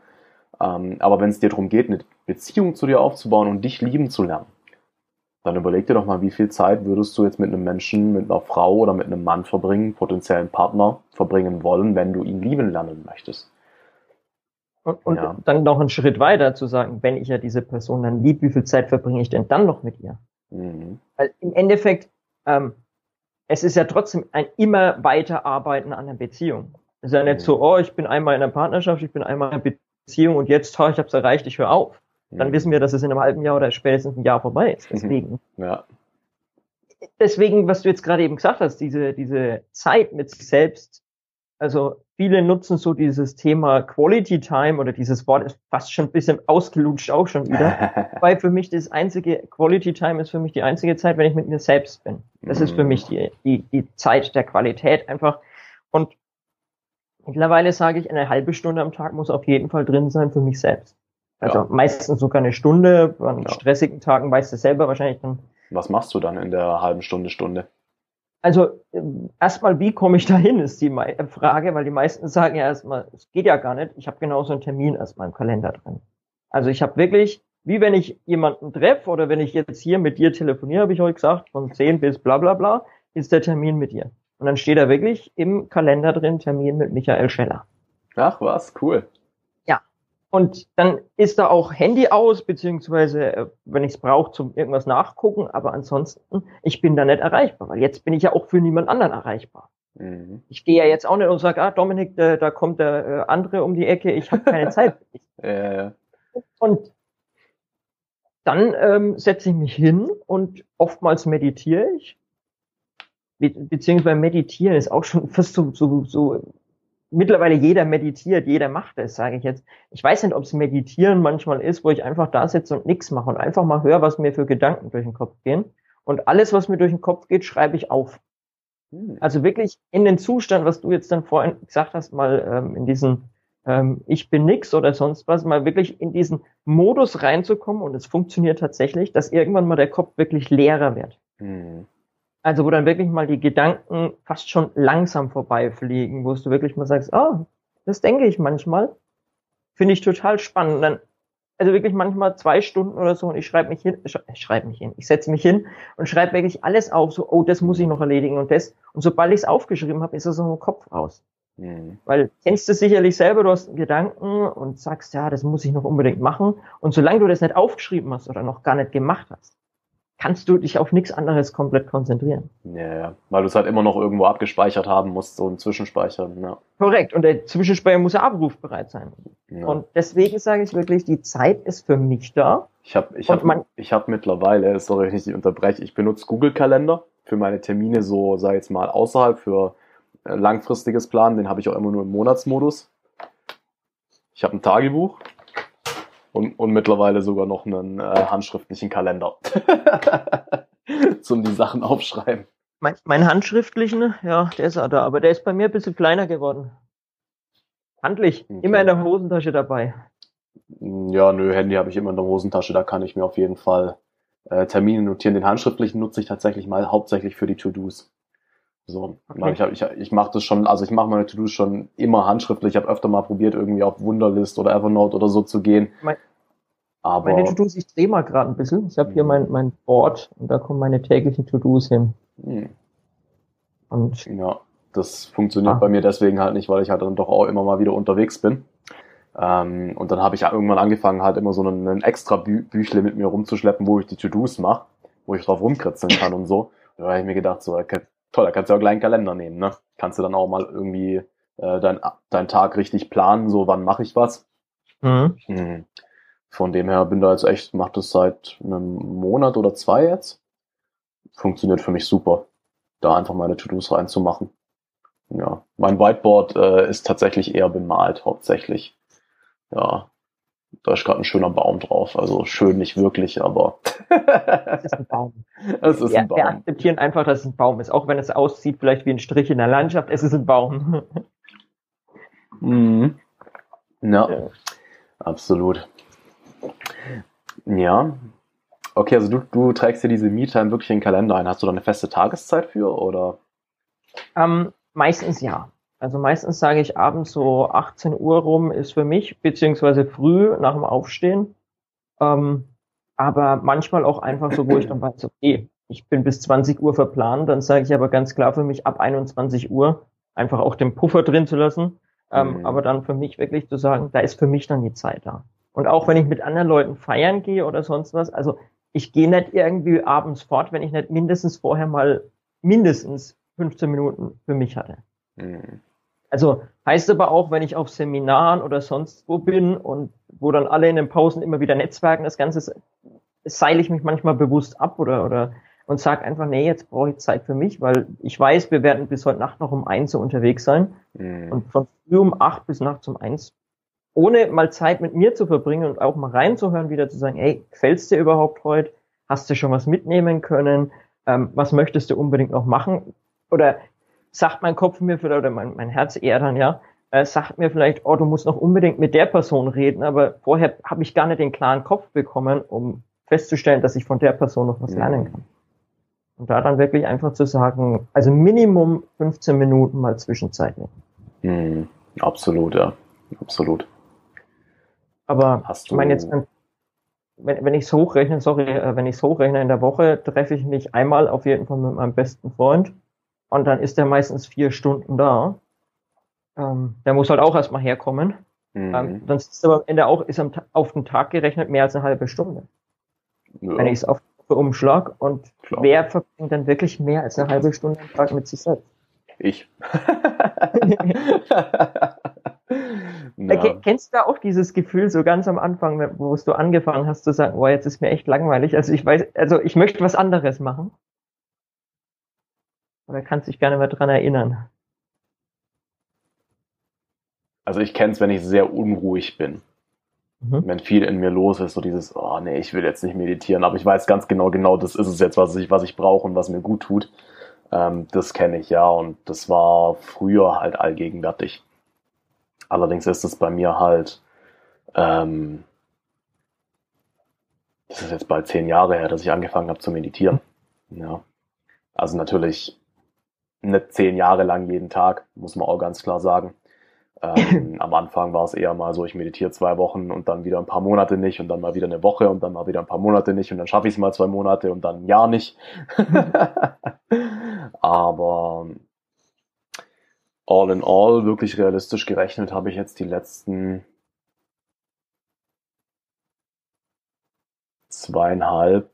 Ähm, aber wenn es dir darum geht, eine Beziehung zu dir aufzubauen und dich lieben zu lernen, dann überleg dir doch mal, wie viel Zeit würdest du jetzt mit einem Menschen, mit einer Frau oder mit einem Mann verbringen, potenziellen Partner verbringen wollen, wenn du ihn lieben lernen möchtest. Und, und ja. dann noch einen Schritt weiter zu sagen, wenn ich ja diese Person dann lieb, wie viel Zeit verbringe ich denn dann noch mit ihr? Mhm. Weil im Endeffekt, ähm, es ist ja trotzdem ein immer weiter Arbeiten an der Beziehung. Es ist ja nicht mhm. so, oh, ich bin einmal in einer Partnerschaft, ich bin einmal in einer Beziehung und jetzt, oh, ich habe es erreicht, ich höre auf dann mhm. wissen wir, dass es in einem halben Jahr oder spätestens ein Jahr vorbei ist. Deswegen. Ja. Deswegen, was du jetzt gerade eben gesagt hast, diese, diese Zeit mit sich selbst, also viele nutzen so dieses Thema Quality Time oder dieses Wort ist fast schon ein bisschen ausgelutscht auch schon wieder. weil für mich das einzige, Quality Time ist für mich die einzige Zeit, wenn ich mit mir selbst bin. Das ist für mhm. mich die, die, die Zeit der Qualität einfach. Und mittlerweile sage ich, eine halbe Stunde am Tag muss auf jeden Fall drin sein für mich selbst. Also ja. meistens sogar eine Stunde. An ja. stressigen Tagen weißt du selber wahrscheinlich dann. Was machst du dann in der halben Stunde, Stunde? Also ähm, erstmal, wie komme ich da hin, ist die Frage, weil die meisten sagen ja erstmal, es geht ja gar nicht. Ich habe genauso einen Termin erstmal im Kalender drin. Also ich habe wirklich, wie wenn ich jemanden treffe oder wenn ich jetzt hier mit dir telefoniere, habe ich euch gesagt, von 10 bis bla bla bla, ist der Termin mit dir. Und dann steht da wirklich im Kalender drin Termin mit Michael Scheller. Ach was, cool. Und dann ist da auch Handy aus, beziehungsweise äh, wenn ich es brauche, zum irgendwas nachgucken. Aber ansonsten, ich bin da nicht erreichbar, weil jetzt bin ich ja auch für niemand anderen erreichbar. Mhm. Ich gehe ja jetzt auch nicht und sage, ah, Dominik, da, da kommt der äh, andere um die Ecke, ich habe keine Zeit ja, ja. Und dann ähm, setze ich mich hin und oftmals meditiere ich. Be beziehungsweise meditieren ist auch schon fast so, so, so mittlerweile jeder meditiert, jeder macht es, sage ich jetzt. Ich weiß nicht, ob es Meditieren manchmal ist, wo ich einfach da sitze und nichts mache und einfach mal höre, was mir für Gedanken durch den Kopf gehen. Und alles, was mir durch den Kopf geht, schreibe ich auf. Hm. Also wirklich in den Zustand, was du jetzt dann vorhin gesagt hast, mal ähm, in diesen ähm, Ich bin nix oder sonst was, mal wirklich in diesen Modus reinzukommen und es funktioniert tatsächlich, dass irgendwann mal der Kopf wirklich leerer wird. Hm. Also wo dann wirklich mal die Gedanken fast schon langsam vorbeifliegen, wo du wirklich mal sagst, oh, das denke ich manchmal. Finde ich total spannend. Dann, also wirklich manchmal zwei Stunden oder so und ich schreibe mich hin, ich schreibe mich hin, ich setze mich hin und schreibe wirklich alles auf, so, oh, das muss ich noch erledigen und das. Und sobald ich es aufgeschrieben habe, ist es so im Kopf raus. Mhm. Weil kennst du sicherlich selber, du hast Gedanken und sagst, ja, das muss ich noch unbedingt machen. Und solange du das nicht aufgeschrieben hast oder noch gar nicht gemacht hast, kannst du dich auf nichts anderes komplett konzentrieren. Ja, ja. weil du es halt immer noch irgendwo abgespeichert haben musst, so ein Zwischenspeicher. Ja. Korrekt, und der Zwischenspeicher muss ja abrufbereit sein. Ja. Und deswegen sage ich wirklich, die Zeit ist für mich da. Ich habe ich hab, ich hab mittlerweile, sorry, wenn ich dich unterbreche, ich benutze Google-Kalender für meine Termine so, sag ich jetzt mal, außerhalb für äh, langfristiges Plan, den habe ich auch immer nur im Monatsmodus. Ich habe ein Tagebuch, und, und mittlerweile sogar noch einen äh, handschriftlichen Kalender. Zum die Sachen aufschreiben. Mein, mein handschriftlichen, ja, der ist auch da, aber der ist bei mir ein bisschen kleiner geworden. Handlich, okay. immer in der Hosentasche dabei. Ja, nö, Handy habe ich immer in der Hosentasche, da kann ich mir auf jeden Fall äh, Termine notieren. Den handschriftlichen nutze ich tatsächlich mal hauptsächlich für die To-Dos. So, okay. ich, hab, ich, ich mache das schon, also ich mache meine To-Dos schon immer handschriftlich. Ich habe öfter mal probiert, irgendwie auf Wunderlist oder Evernote oder so zu gehen. Mein, aber meine To-Dos, ich drehe mal gerade ein bisschen. Ich habe hier mein, mein Board und da kommen meine täglichen To-Dos hin. Hm. Und ja, das funktioniert ah. bei mir deswegen halt nicht, weil ich halt dann doch auch immer mal wieder unterwegs bin. Ähm, und dann habe ich irgendwann angefangen, halt immer so einen, einen extra Bü Büchle mit mir rumzuschleppen, wo ich die To-Dos mache, wo ich drauf rumkritzeln kann und so. Da habe ich mir gedacht, so, toll, da kannst du ja auch gleich einen Kalender nehmen, ne? Kannst du dann auch mal irgendwie äh, dein, dein Tag richtig planen, so wann mache ich was. Mhm. Hm. Von dem her bin da jetzt echt, macht das seit einem Monat oder zwei jetzt. Funktioniert für mich super, da einfach meine To-Dos reinzumachen. Ja, mein Whiteboard äh, ist tatsächlich eher bemalt, hauptsächlich. Ja, da ist gerade ein schöner Baum drauf. Also schön nicht wirklich, aber. es ist ein Baum. Es ist ja, ein Baum. Wir akzeptieren einfach, dass es ein Baum ist. Auch wenn es aussieht, vielleicht wie ein Strich in der Landschaft, es ist ein Baum. mhm. Ja, ja, absolut. Ja. Okay, also du, du trägst dir diese Me-Time wirklich in den Kalender ein. Hast du da eine feste Tageszeit für oder? Ähm, meistens ja. Also meistens sage ich abends so 18 Uhr rum ist für mich, beziehungsweise früh nach dem Aufstehen. Ähm, aber manchmal auch einfach so, wo ich dann weiß, okay, ich bin bis 20 Uhr verplant, dann sage ich aber ganz klar für mich ab 21 Uhr einfach auch den Puffer drin zu lassen. Ähm, mhm. Aber dann für mich wirklich zu sagen, da ist für mich dann die Zeit da. Und auch wenn ich mit anderen Leuten feiern gehe oder sonst was, also ich gehe nicht irgendwie abends fort, wenn ich nicht mindestens vorher mal mindestens 15 Minuten für mich hatte. Mhm. Also heißt aber auch, wenn ich auf Seminaren oder sonst wo bin und wo dann alle in den Pausen immer wieder netzwerken, das Ganze seile ich mich manchmal bewusst ab oder, oder und sag einfach, nee, jetzt brauche ich Zeit für mich, weil ich weiß, wir werden bis heute Nacht noch um eins so unterwegs sein. Mhm. Und von früh um acht bis nachts um eins, ohne mal Zeit mit mir zu verbringen und auch mal reinzuhören, wieder zu sagen, ey, gefällt's dir überhaupt heute? Hast du schon was mitnehmen können? Ähm, was möchtest du unbedingt noch machen? Oder sagt mein Kopf mir vielleicht, oder mein, mein Herz eher dann, ja, äh, sagt mir vielleicht, oh, du musst noch unbedingt mit der Person reden, aber vorher habe ich gar nicht den klaren Kopf bekommen, um festzustellen, dass ich von der Person noch was lernen kann. Und da dann wirklich einfach zu sagen, also Minimum 15 Minuten mal Zwischenzeit nehmen. Mhm. Absolut, ja. Absolut. Aber Hast du... ich meine jetzt, wenn, wenn ich es hochrechne, sorry, äh, wenn ich es hochrechne in der Woche, treffe ich mich einmal auf jeden Fall mit meinem besten Freund und dann ist der meistens vier Stunden da. Ähm, der muss halt auch erstmal herkommen. Mhm. Ähm, dann ist aber am Ende auch, ist am, auf den Tag gerechnet mehr als eine halbe Stunde. Ja. Wenn ich es auf Umschlag und Klar. wer verbringt dann wirklich mehr als eine halbe Stunde am Tag mit sich selbst? Ich. ja. Kennst du auch dieses Gefühl so ganz am Anfang, wo du angefangen hast zu sagen, oh, jetzt ist mir echt langweilig. Also ich weiß, also ich möchte was anderes machen. Oder kannst dich gerne mal dran erinnern? Also ich kenne es, wenn ich sehr unruhig bin. Mhm. Wenn viel in mir los ist, so dieses, oh nee, ich will jetzt nicht meditieren, aber ich weiß ganz genau, genau das ist es jetzt, was ich, was ich brauche und was mir gut tut. Ähm, das kenne ich ja und das war früher halt allgegenwärtig. Allerdings ist es bei mir halt, ähm, das ist jetzt bald zehn Jahre her, dass ich angefangen habe zu meditieren. Ja. Also natürlich nicht zehn Jahre lang jeden Tag, muss man auch ganz klar sagen. Ähm, am Anfang war es eher mal so, ich meditiere zwei Wochen und dann wieder ein paar Monate nicht und dann mal wieder eine Woche und dann mal wieder ein paar Monate nicht und dann schaffe ich es mal zwei Monate und dann ein Jahr nicht. Aber all in all, wirklich realistisch gerechnet, habe ich jetzt die letzten zweieinhalb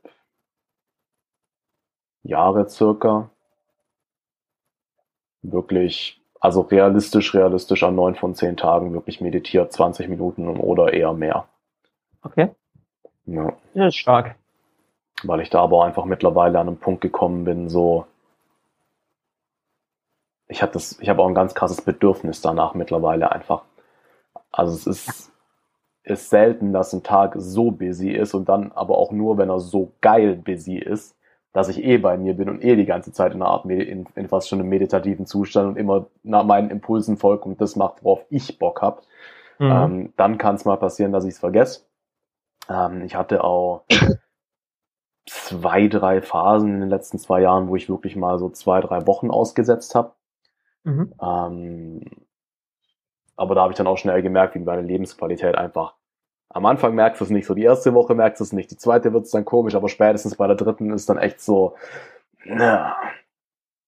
Jahre circa wirklich, also realistisch, realistisch an neun von zehn Tagen wirklich meditiert, 20 Minuten oder eher mehr. Okay. Ja. Das ist stark. Weil ich da aber einfach mittlerweile an einen Punkt gekommen bin, so, ich habe das, ich habe auch ein ganz krasses Bedürfnis danach mittlerweile einfach. Also es ist, ist selten, dass ein Tag so busy ist und dann aber auch nur, wenn er so geil busy ist, dass ich eh bei mir bin und eh die ganze Zeit in einer Art, in, in fast schon einem meditativen Zustand und immer nach meinen Impulsen folge und das macht, worauf ich Bock habe, mhm. ähm, dann kann es mal passieren, dass ich es vergesse. Ähm, ich hatte auch zwei, drei Phasen in den letzten zwei Jahren, wo ich wirklich mal so zwei, drei Wochen ausgesetzt habe. Mhm. Ähm, aber da habe ich dann auch schnell gemerkt, wie meine Lebensqualität einfach am Anfang merkst du es nicht so, die erste Woche merkst du es nicht, die zweite wird es dann komisch, aber spätestens bei der dritten ist dann echt so, na,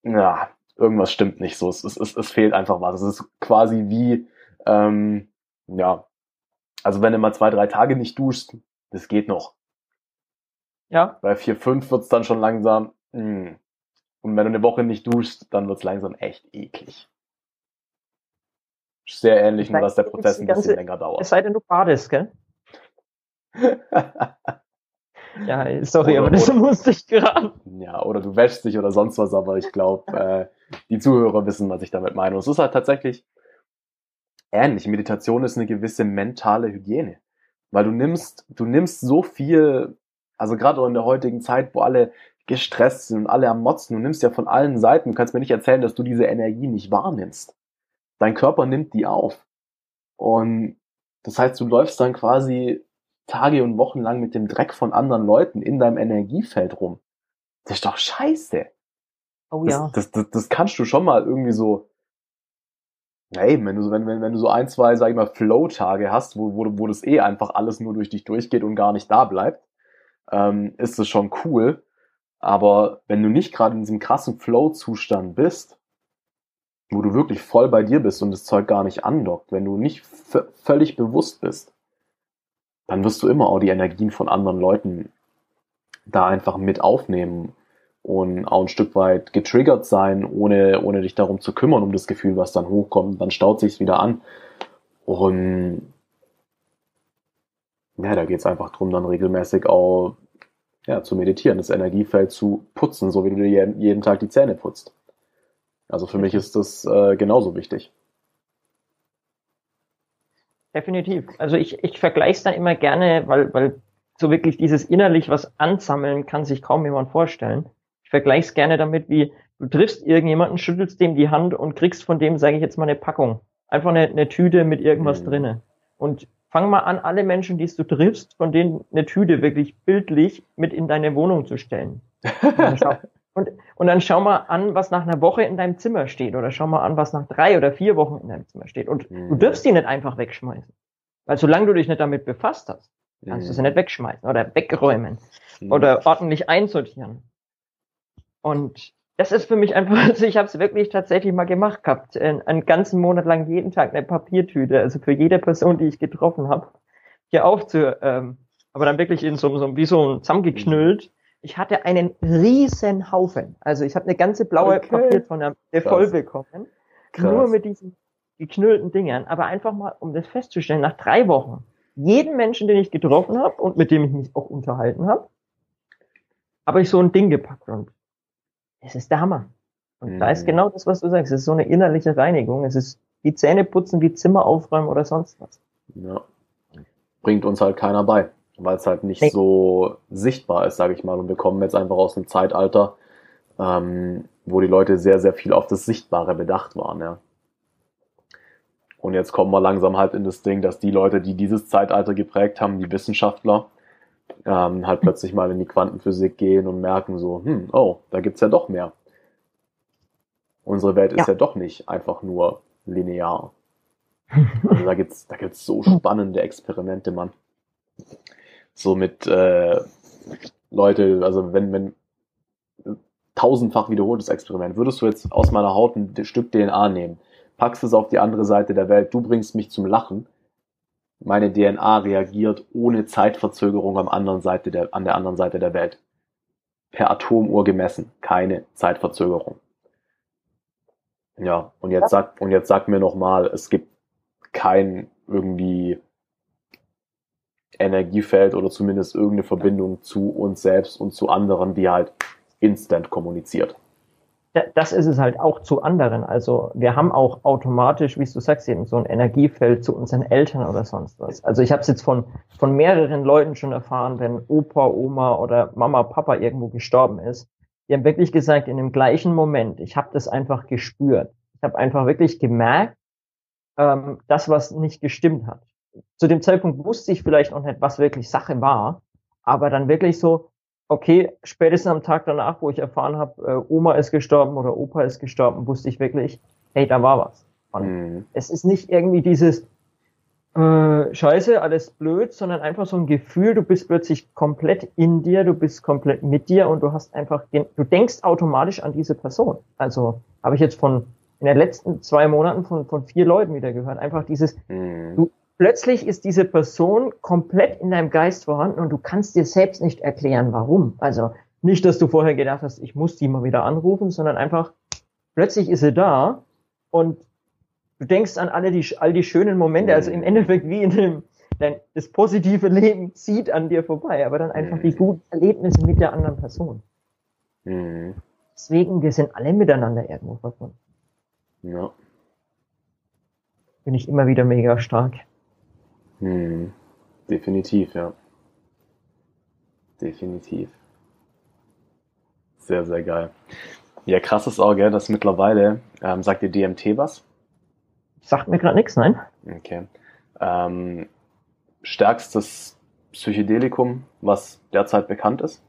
na, irgendwas stimmt nicht so, es, es, es, es fehlt einfach was. Es ist quasi wie, ähm, ja, also wenn du mal zwei, drei Tage nicht duschst, das geht noch. Ja. Bei vier, fünf wird's dann schon langsam, mh. Und wenn du eine Woche nicht duschst, dann wird's langsam echt eklig. Sehr ähnlich, nur dass der Prozess ein bisschen länger dauert. Es sei denn, du badest, gell? ja, sorry, oder, aber das oder, musste ich gerade. Ja, oder du wäschst dich oder sonst was, aber ich glaube, äh, die Zuhörer wissen, was ich damit meine. Und es ist halt tatsächlich ähnlich. Meditation ist eine gewisse mentale Hygiene. Weil du nimmst, du nimmst so viel, also gerade in der heutigen Zeit, wo alle gestresst sind und alle am Motzen, du nimmst ja von allen Seiten, du kannst mir nicht erzählen, dass du diese Energie nicht wahrnimmst. Dein Körper nimmt die auf. Und das heißt, du läufst dann quasi Tage und Wochen lang mit dem Dreck von anderen Leuten in deinem Energiefeld rum. Das ist doch scheiße. Oh ja. Das, das, das, kannst du schon mal irgendwie so, hey, wenn du, wenn, wenn, wenn du so ein, zwei, sag ich mal, Flow-Tage hast, wo, wo, wo das eh einfach alles nur durch dich durchgeht und gar nicht da bleibt, ähm, ist das schon cool. Aber wenn du nicht gerade in diesem krassen Flow-Zustand bist, wo du wirklich voll bei dir bist und das Zeug gar nicht andockt, wenn du nicht völlig bewusst bist, dann wirst du immer auch die Energien von anderen Leuten da einfach mit aufnehmen und auch ein Stück weit getriggert sein, ohne, ohne dich darum zu kümmern, um das Gefühl, was dann hochkommt. Dann staut sich's wieder an. Und ja, da geht's einfach drum, dann regelmäßig auch ja, zu meditieren, das Energiefeld zu putzen, so wie du dir jeden, Tag die Zähne putzt. Also für mich ist das äh, genauso wichtig. Definitiv. Also ich, ich vergleiche es dann immer gerne, weil, weil so wirklich dieses innerlich was ansammeln kann sich kaum jemand vorstellen. Ich vergleiche es gerne damit, wie du triffst irgendjemanden, schüttelst dem die Hand und kriegst von dem, sage ich jetzt mal, eine Packung. Einfach eine, eine Tüte mit irgendwas mhm. drinne. Und fang mal an, alle Menschen, die du triffst, von denen eine Tüte wirklich bildlich mit in deine Wohnung zu stellen. Und dann, schau, und, und dann schau mal an, was nach einer Woche in deinem Zimmer steht. Oder schau mal an, was nach drei oder vier Wochen in deinem Zimmer steht. Und mhm. du darfst die nicht einfach wegschmeißen. Weil solange du dich nicht damit befasst hast, kannst mhm. du sie nicht wegschmeißen oder wegräumen mhm. oder ordentlich einsortieren. Und das ist für mich einfach, also ich habe es wirklich tatsächlich mal gemacht gehabt, einen ganzen Monat lang jeden Tag eine Papiertüte, also für jede Person, die ich getroffen habe, hier aufzu, ähm, aber dann wirklich in so, so wie so ein zusammengeknüllt. Ich hatte einen riesen Haufen. Also ich habe eine ganze blaue okay. Papiertonne voll bekommen. Krass. Nur mit diesen geknüllten Dingern. Aber einfach mal, um das festzustellen, nach drei Wochen, jeden Menschen, den ich getroffen habe und mit dem ich mich auch unterhalten habe, habe ich so ein Ding gepackt und es ist der Hammer. Und mhm. da ist mhm. genau das, was du sagst. Es ist so eine innerliche Reinigung. Es ist wie Zähne putzen, wie Zimmer aufräumen oder sonst was. Ja. Bringt uns halt keiner bei, weil es halt nicht nee. so sichtbar ist, sage ich mal. Und wir kommen jetzt einfach aus einem Zeitalter, ähm, wo die Leute sehr, sehr viel auf das Sichtbare bedacht waren, ja. Und jetzt kommen wir langsam halt in das Ding, dass die Leute, die dieses Zeitalter geprägt haben, die Wissenschaftler, ähm, halt plötzlich mal in die Quantenphysik gehen und merken so, hm, oh, da gibt's ja doch mehr. Unsere Welt ist ja, ja doch nicht einfach nur linear. Also da gibt's, da gibt's so spannende Experimente, Mann. So mit äh, Leute, also wenn, wenn tausendfach wiederholtes Experiment, würdest du jetzt aus meiner Haut ein Stück DNA nehmen, packst es auf die andere Seite der Welt, du bringst mich zum Lachen, meine DNA reagiert ohne Zeitverzögerung am anderen Seite der, an der anderen Seite der Welt. Per Atomuhr gemessen. Keine Zeitverzögerung. Ja, und jetzt sag, und jetzt sag mir nochmal, es gibt kein irgendwie Energiefeld oder zumindest irgendeine Verbindung zu uns selbst und zu anderen, die halt instant kommuniziert das ist es halt auch zu anderen. Also wir haben auch automatisch, wie du sagst, eben so ein Energiefeld zu unseren Eltern oder sonst was. Also ich habe es jetzt von, von mehreren Leuten schon erfahren, wenn Opa, Oma oder Mama, Papa irgendwo gestorben ist. Die haben wirklich gesagt, in dem gleichen Moment, ich habe das einfach gespürt. Ich habe einfach wirklich gemerkt, ähm, das, was nicht gestimmt hat. Zu dem Zeitpunkt wusste ich vielleicht noch nicht, was wirklich Sache war, aber dann wirklich so, okay, spätestens am Tag danach, wo ich erfahren habe, äh, Oma ist gestorben oder Opa ist gestorben, wusste ich wirklich, hey, da war was. Mhm. Es ist nicht irgendwie dieses äh, Scheiße, alles blöd, sondern einfach so ein Gefühl, du bist plötzlich komplett in dir, du bist komplett mit dir und du hast einfach, du denkst automatisch an diese Person. Also habe ich jetzt von in den letzten zwei Monaten von, von vier Leuten wieder gehört. Einfach dieses, mhm. du, plötzlich ist diese Person komplett in deinem Geist vorhanden und du kannst dir selbst nicht erklären, warum. Also nicht, dass du vorher gedacht hast, ich muss die mal wieder anrufen, sondern einfach plötzlich ist sie da und du denkst an alle die, all die schönen Momente, also im Endeffekt wie in dem, dein, das positive Leben zieht an dir vorbei, aber dann einfach die guten Erlebnisse mit der anderen Person. Mhm. Deswegen, wir sind alle miteinander irgendwo verbunden. Ja. Bin ich immer wieder mega stark. Hm, definitiv, ja. Definitiv. Sehr, sehr geil. Ja, krass ist auch, gell, dass mittlerweile, ähm, sagt dir DMT was? Sagt mir gerade nichts, nein. Okay. Ähm, stärkstes Psychedelikum, was derzeit bekannt ist.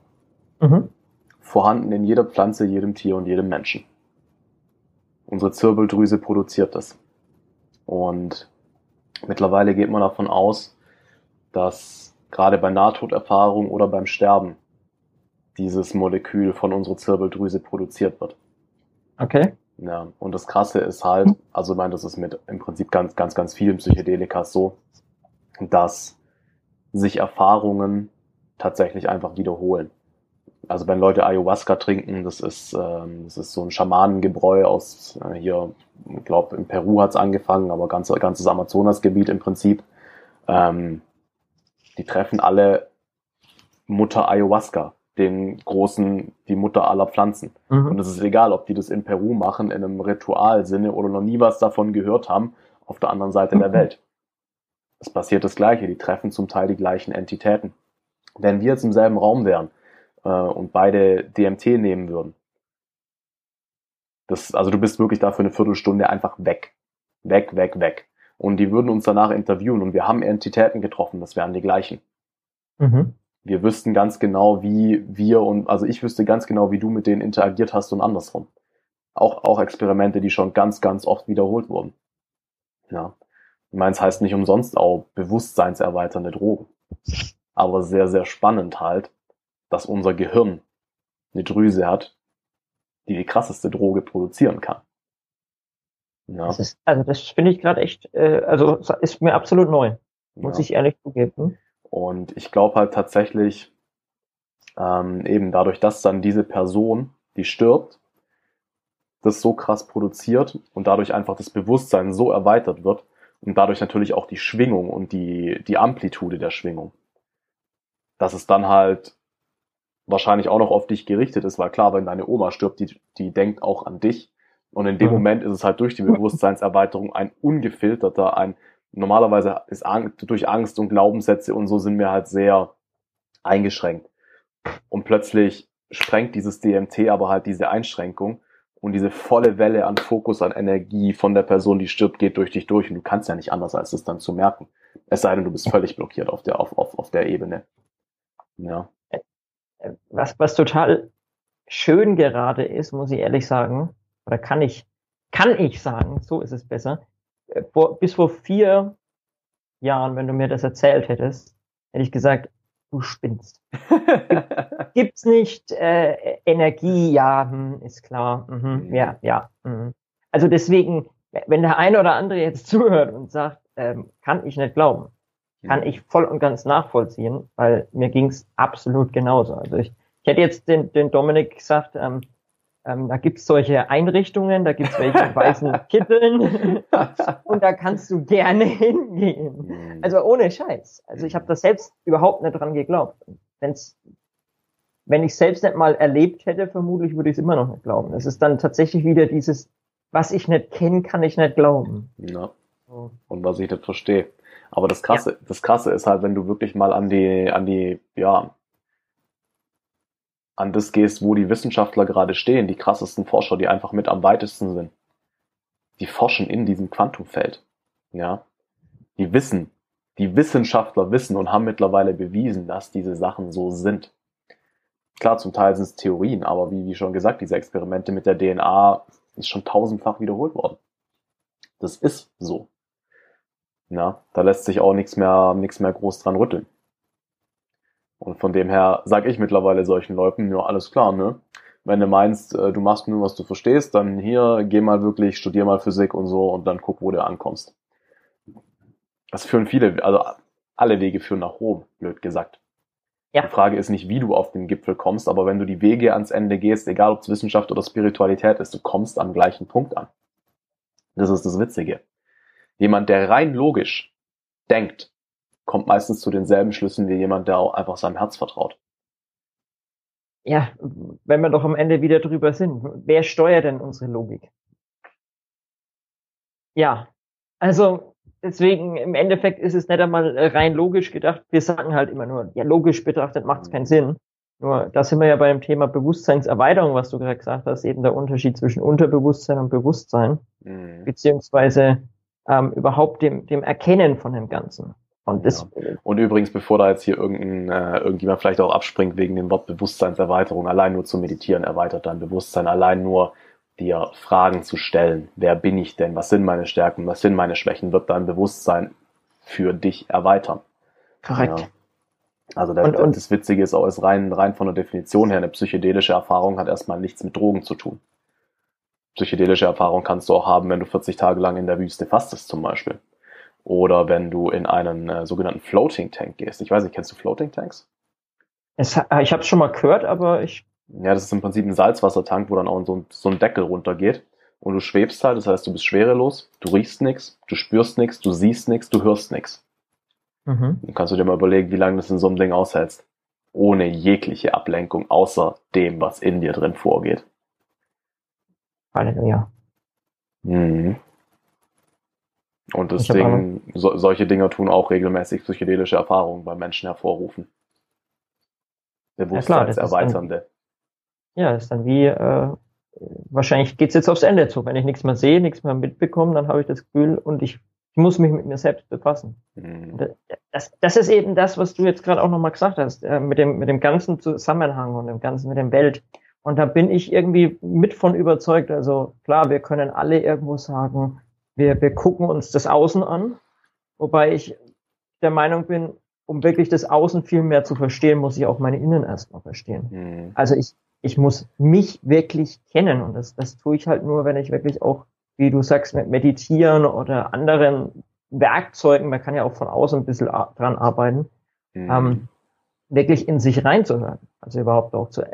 Mhm. Vorhanden in jeder Pflanze, jedem Tier und jedem Menschen. Unsere Zirbeldrüse produziert das. Und mittlerweile geht man davon aus, dass gerade bei Nahtoderfahrung oder beim Sterben dieses Molekül von unserer Zirbeldrüse produziert wird. Okay. Ja, und das Krasse ist halt, also ich meine, das ist mit im Prinzip ganz, ganz, ganz vielen Psychedelika so, dass sich Erfahrungen tatsächlich einfach wiederholen. Also wenn Leute Ayahuasca trinken, das ist, ähm, das ist so ein Schamanengebräu aus äh, hier, ich glaube in Peru hat's angefangen, aber ganz, ganzes Amazonasgebiet im Prinzip. Ähm, die treffen alle Mutter Ayahuasca den großen, die Mutter aller Pflanzen. Mhm. Und es ist egal, ob die das in Peru machen, in einem Ritualsinne oder noch nie was davon gehört haben, auf der anderen Seite mhm. der Welt. Es passiert das Gleiche, die treffen zum Teil die gleichen Entitäten. Wenn wir jetzt im selben Raum wären äh, und beide DMT nehmen würden, das, also du bist wirklich da für eine Viertelstunde einfach weg. Weg, weg, weg. Und die würden uns danach interviewen und wir haben Entitäten getroffen, das wären die gleichen. Mhm wir wüssten ganz genau, wie wir und, also ich wüsste ganz genau, wie du mit denen interagiert hast und andersrum. Auch, auch Experimente, die schon ganz, ganz oft wiederholt wurden. Ja. Ich meine, es heißt nicht umsonst auch bewusstseinserweiternde Drogen. Aber sehr, sehr spannend halt, dass unser Gehirn eine Drüse hat, die die krasseste Droge produzieren kann. Ja. Das ist, also das finde ich gerade echt, äh, also ist mir absolut neu, muss ja. ich ehrlich zugeben. Und ich glaube halt tatsächlich, ähm, eben dadurch, dass dann diese Person, die stirbt, das so krass produziert und dadurch einfach das Bewusstsein so erweitert wird und dadurch natürlich auch die Schwingung und die, die Amplitude der Schwingung. Dass es dann halt wahrscheinlich auch noch auf dich gerichtet ist, weil klar, wenn deine Oma stirbt, die, die denkt auch an dich. Und in dem mhm. Moment ist es halt durch die Bewusstseinserweiterung ein ungefilterter, ein normalerweise ist Angst, durch Angst und Glaubenssätze und so sind wir halt sehr eingeschränkt. Und plötzlich sprengt dieses DMT aber halt diese Einschränkung und diese volle Welle an Fokus, an Energie von der Person, die stirbt, geht durch dich durch und du kannst ja nicht anders, als es dann zu merken. Es sei denn, du bist völlig blockiert auf der, auf, auf, auf der Ebene. Ja. Was, was total schön gerade ist, muss ich ehrlich sagen, oder kann ich, kann ich sagen, so ist es besser, äh, vor, bis vor vier Jahren, wenn du mir das erzählt hättest, hätte ich gesagt, du spinnst. Gibt's nicht äh, Energie? Ja, hm, ist klar. Mhm, mhm. ja, ja. Mhm. Also deswegen, wenn der eine oder andere jetzt zuhört und sagt, ähm, kann ich nicht glauben, kann ich voll und ganz nachvollziehen, weil mir ging's absolut genauso. Also ich, ich hätte jetzt den, den Dominik gesagt, ähm, ähm, da gibt's solche Einrichtungen, da gibt's welche in weißen Kitteln und da kannst du gerne hingehen. Mhm. Also ohne Scheiß. Also ich habe das selbst überhaupt nicht dran geglaubt. Wenn's, wenn ich selbst nicht mal erlebt hätte, vermutlich würde ich es immer noch nicht glauben. Es ist dann tatsächlich wieder dieses, was ich nicht kenne, kann ich nicht glauben. Ja. Und was ich nicht verstehe. Aber das Krasse, ja. das Krasse ist halt, wenn du wirklich mal an die, an die, ja, an das gehst, wo die Wissenschaftler gerade stehen, die krassesten Forscher, die einfach mit am weitesten sind. Die forschen in diesem Quantumfeld. Ja. Die wissen, die Wissenschaftler wissen und haben mittlerweile bewiesen, dass diese Sachen so sind. Klar, zum Teil sind es Theorien, aber wie, wie schon gesagt, diese Experimente mit der DNA ist schon tausendfach wiederholt worden. Das ist so. Ja, da lässt sich auch nichts mehr, nichts mehr groß dran rütteln. Und von dem her sage ich mittlerweile solchen Leuten, ja, alles klar, ne? Wenn du meinst, äh, du machst nur, was du verstehst, dann hier, geh mal wirklich, studier mal Physik und so und dann guck, wo du ankommst. Das führen viele, also alle Wege führen nach Rom, blöd gesagt. Ja. Die Frage ist nicht, wie du auf den Gipfel kommst, aber wenn du die Wege ans Ende gehst, egal ob es Wissenschaft oder Spiritualität ist, du kommst am gleichen Punkt an. Das ist das Witzige. Jemand, der rein logisch denkt, kommt meistens zu denselben Schlüssen wie jemand, der auch einfach seinem Herz vertraut. Ja, wenn wir doch am Ende wieder drüber sind, wer steuert denn unsere Logik? Ja, also deswegen im Endeffekt ist es nicht einmal rein logisch gedacht. Wir sagen halt immer nur, ja, logisch betrachtet macht es keinen Sinn. Nur da sind wir ja beim Thema Bewusstseinserweiterung, was du gerade gesagt hast, eben der Unterschied zwischen Unterbewusstsein und Bewusstsein, mhm. beziehungsweise ähm, überhaupt dem, dem Erkennen von dem Ganzen. Und, das, ja. und übrigens, bevor da jetzt hier irgendein, äh, irgendjemand vielleicht auch abspringt wegen dem Wort Bewusstseinserweiterung, allein nur zu meditieren erweitert dein Bewusstsein, allein nur dir Fragen zu stellen. Wer bin ich denn? Was sind meine Stärken? Was sind meine Schwächen? Wird dein Bewusstsein für dich erweitern. Korrekt. Ja. Also der, und, und, das Witzige ist auch, ist rein, rein von der Definition her, eine psychedelische Erfahrung hat erstmal nichts mit Drogen zu tun. Psychedelische Erfahrung kannst du auch haben, wenn du 40 Tage lang in der Wüste fastest zum Beispiel. Oder wenn du in einen äh, sogenannten Floating Tank gehst. Ich weiß nicht, kennst du Floating Tanks? Es, äh, ich habe es schon mal gehört, aber ich. Ja, das ist im Prinzip ein Salzwassertank, wo dann auch so ein, so ein Deckel runtergeht. Und du schwebst halt, das heißt, du bist schwerelos, du riechst nichts, du spürst nichts, du siehst nichts, du hörst nichts. Mhm. Dann kannst du dir mal überlegen, wie lange das in so einem Ding aushältst. Ohne jegliche Ablenkung, außer dem, was in dir drin vorgeht. Halleluja. Mhm. Und das Ding, so, solche Dinge tun auch regelmäßig psychedelische Erfahrungen bei Menschen hervorrufen. Bewusstseinserweiternde. Ja, das ist dann wie, äh, wahrscheinlich geht's jetzt aufs Ende zu. Wenn ich nichts mehr sehe, nichts mehr mitbekomme, dann habe ich das Gefühl und ich, ich muss mich mit mir selbst befassen. Mhm. Das, das ist eben das, was du jetzt gerade auch nochmal gesagt hast, äh, mit dem, mit dem ganzen Zusammenhang und dem ganzen, mit dem Welt. Und da bin ich irgendwie mit von überzeugt. Also klar, wir können alle irgendwo sagen, wir, wir gucken uns das Außen an, wobei ich der Meinung bin, um wirklich das Außen viel mehr zu verstehen, muss ich auch meine Innen erstmal verstehen. Mhm. Also ich, ich muss mich wirklich kennen und das, das tue ich halt nur, wenn ich wirklich auch, wie du sagst, mit Meditieren oder anderen Werkzeugen, man kann ja auch von außen ein bisschen dran arbeiten, mhm. ähm, wirklich in sich reinzuhören. Also überhaupt auch zu,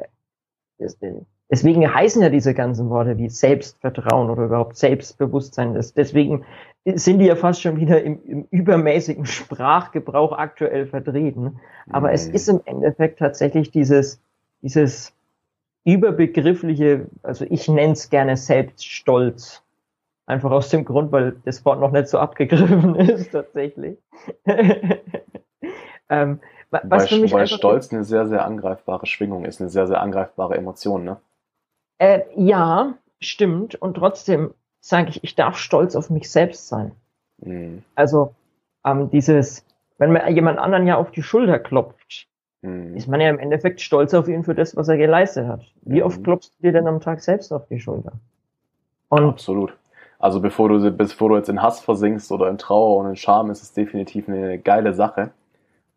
Deswegen heißen ja diese ganzen Worte wie Selbstvertrauen oder überhaupt Selbstbewusstsein. Deswegen sind die ja fast schon wieder im, im übermäßigen Sprachgebrauch aktuell vertreten. Aber mhm. es ist im Endeffekt tatsächlich dieses, dieses überbegriffliche, also ich nenne es gerne Selbststolz. Einfach aus dem Grund, weil das Wort noch nicht so abgegriffen ist tatsächlich. ähm, was weil, weil Stolz eine sehr, sehr angreifbare Schwingung ist, eine sehr, sehr angreifbare Emotion, ne? Äh, ja, stimmt. Und trotzdem sage ich, ich darf stolz auf mich selbst sein. Mhm. Also ähm, dieses, wenn man jemand anderen ja auf die Schulter klopft, mhm. ist man ja im Endeffekt stolz auf ihn für das, was er geleistet hat. Wie mhm. oft klopfst du dir denn am Tag selbst auf die Schulter? Und Absolut. Also bevor du, bevor du jetzt in Hass versinkst oder in Trauer und in Scham, ist es definitiv eine geile Sache.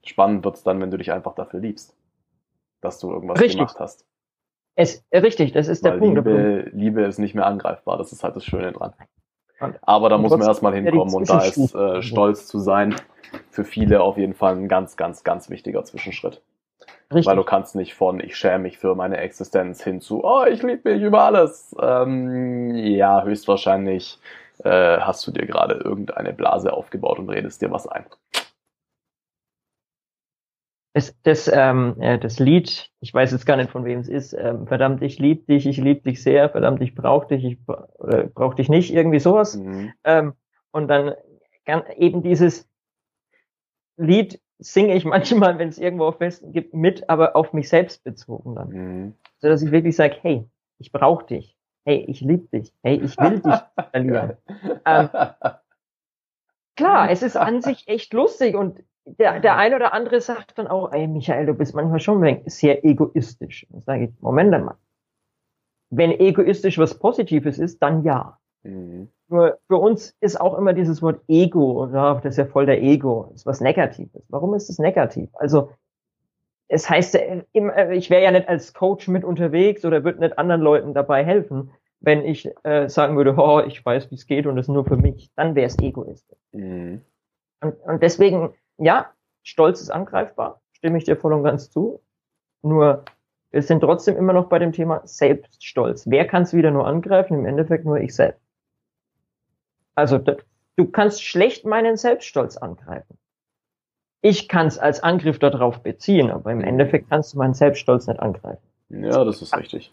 Spannend wird's dann, wenn du dich einfach dafür liebst, dass du irgendwas Richtig. gemacht hast. Es, richtig, das ist Weil der Punkt. Liebe, Liebe ist nicht mehr angreifbar, das ist halt das Schöne dran. Aber da muss man erstmal hinkommen und da ist äh, stolz zu sein für viele auf jeden Fall ein ganz, ganz, ganz wichtiger Zwischenschritt. Richtig. Weil du kannst nicht von ich schäme mich für meine Existenz hin zu oh, ich liebe mich über alles. Ähm, ja, höchstwahrscheinlich äh, hast du dir gerade irgendeine Blase aufgebaut und redest dir was ein das, das, ähm, äh, das Lied, ich weiß jetzt gar nicht von wem es ist, ähm, verdammt, ich lieb dich, ich lieb dich sehr, verdammt, ich brauch dich, ich äh, brauch dich nicht, irgendwie sowas. Mhm. Ähm, und dann eben dieses Lied singe ich manchmal, wenn es irgendwo auf Festen gibt, mit, aber auf mich selbst bezogen dann. Mhm. So dass ich wirklich sage, hey, ich brauch dich. Hey, ich lieb dich. Hey, ich will dich verlieren. ähm, klar, es ist an sich echt lustig und der, der eine oder andere sagt dann auch, ey Michael, du bist manchmal schon sehr egoistisch. Dann sage ich, Moment einmal. Wenn egoistisch was Positives ist, dann ja. Mhm. Nur für uns ist auch immer dieses Wort Ego, oder das ist ja voll der Ego, ist was Negatives. Warum ist es negativ? Also es heißt ich wäre ja nicht als Coach mit unterwegs oder würde nicht anderen Leuten dabei helfen, wenn ich äh, sagen würde, oh, ich weiß, wie es geht und es nur für mich. Dann wäre es egoistisch. Mhm. Und, und deswegen ja, Stolz ist angreifbar, stimme ich dir voll und ganz zu. Nur, wir sind trotzdem immer noch bei dem Thema Selbststolz. Wer kann es wieder nur angreifen? Im Endeffekt nur ich selbst. Also, du kannst schlecht meinen Selbststolz angreifen. Ich kann es als Angriff darauf beziehen, aber im Endeffekt kannst du meinen Selbststolz nicht angreifen. Ja, das ist richtig.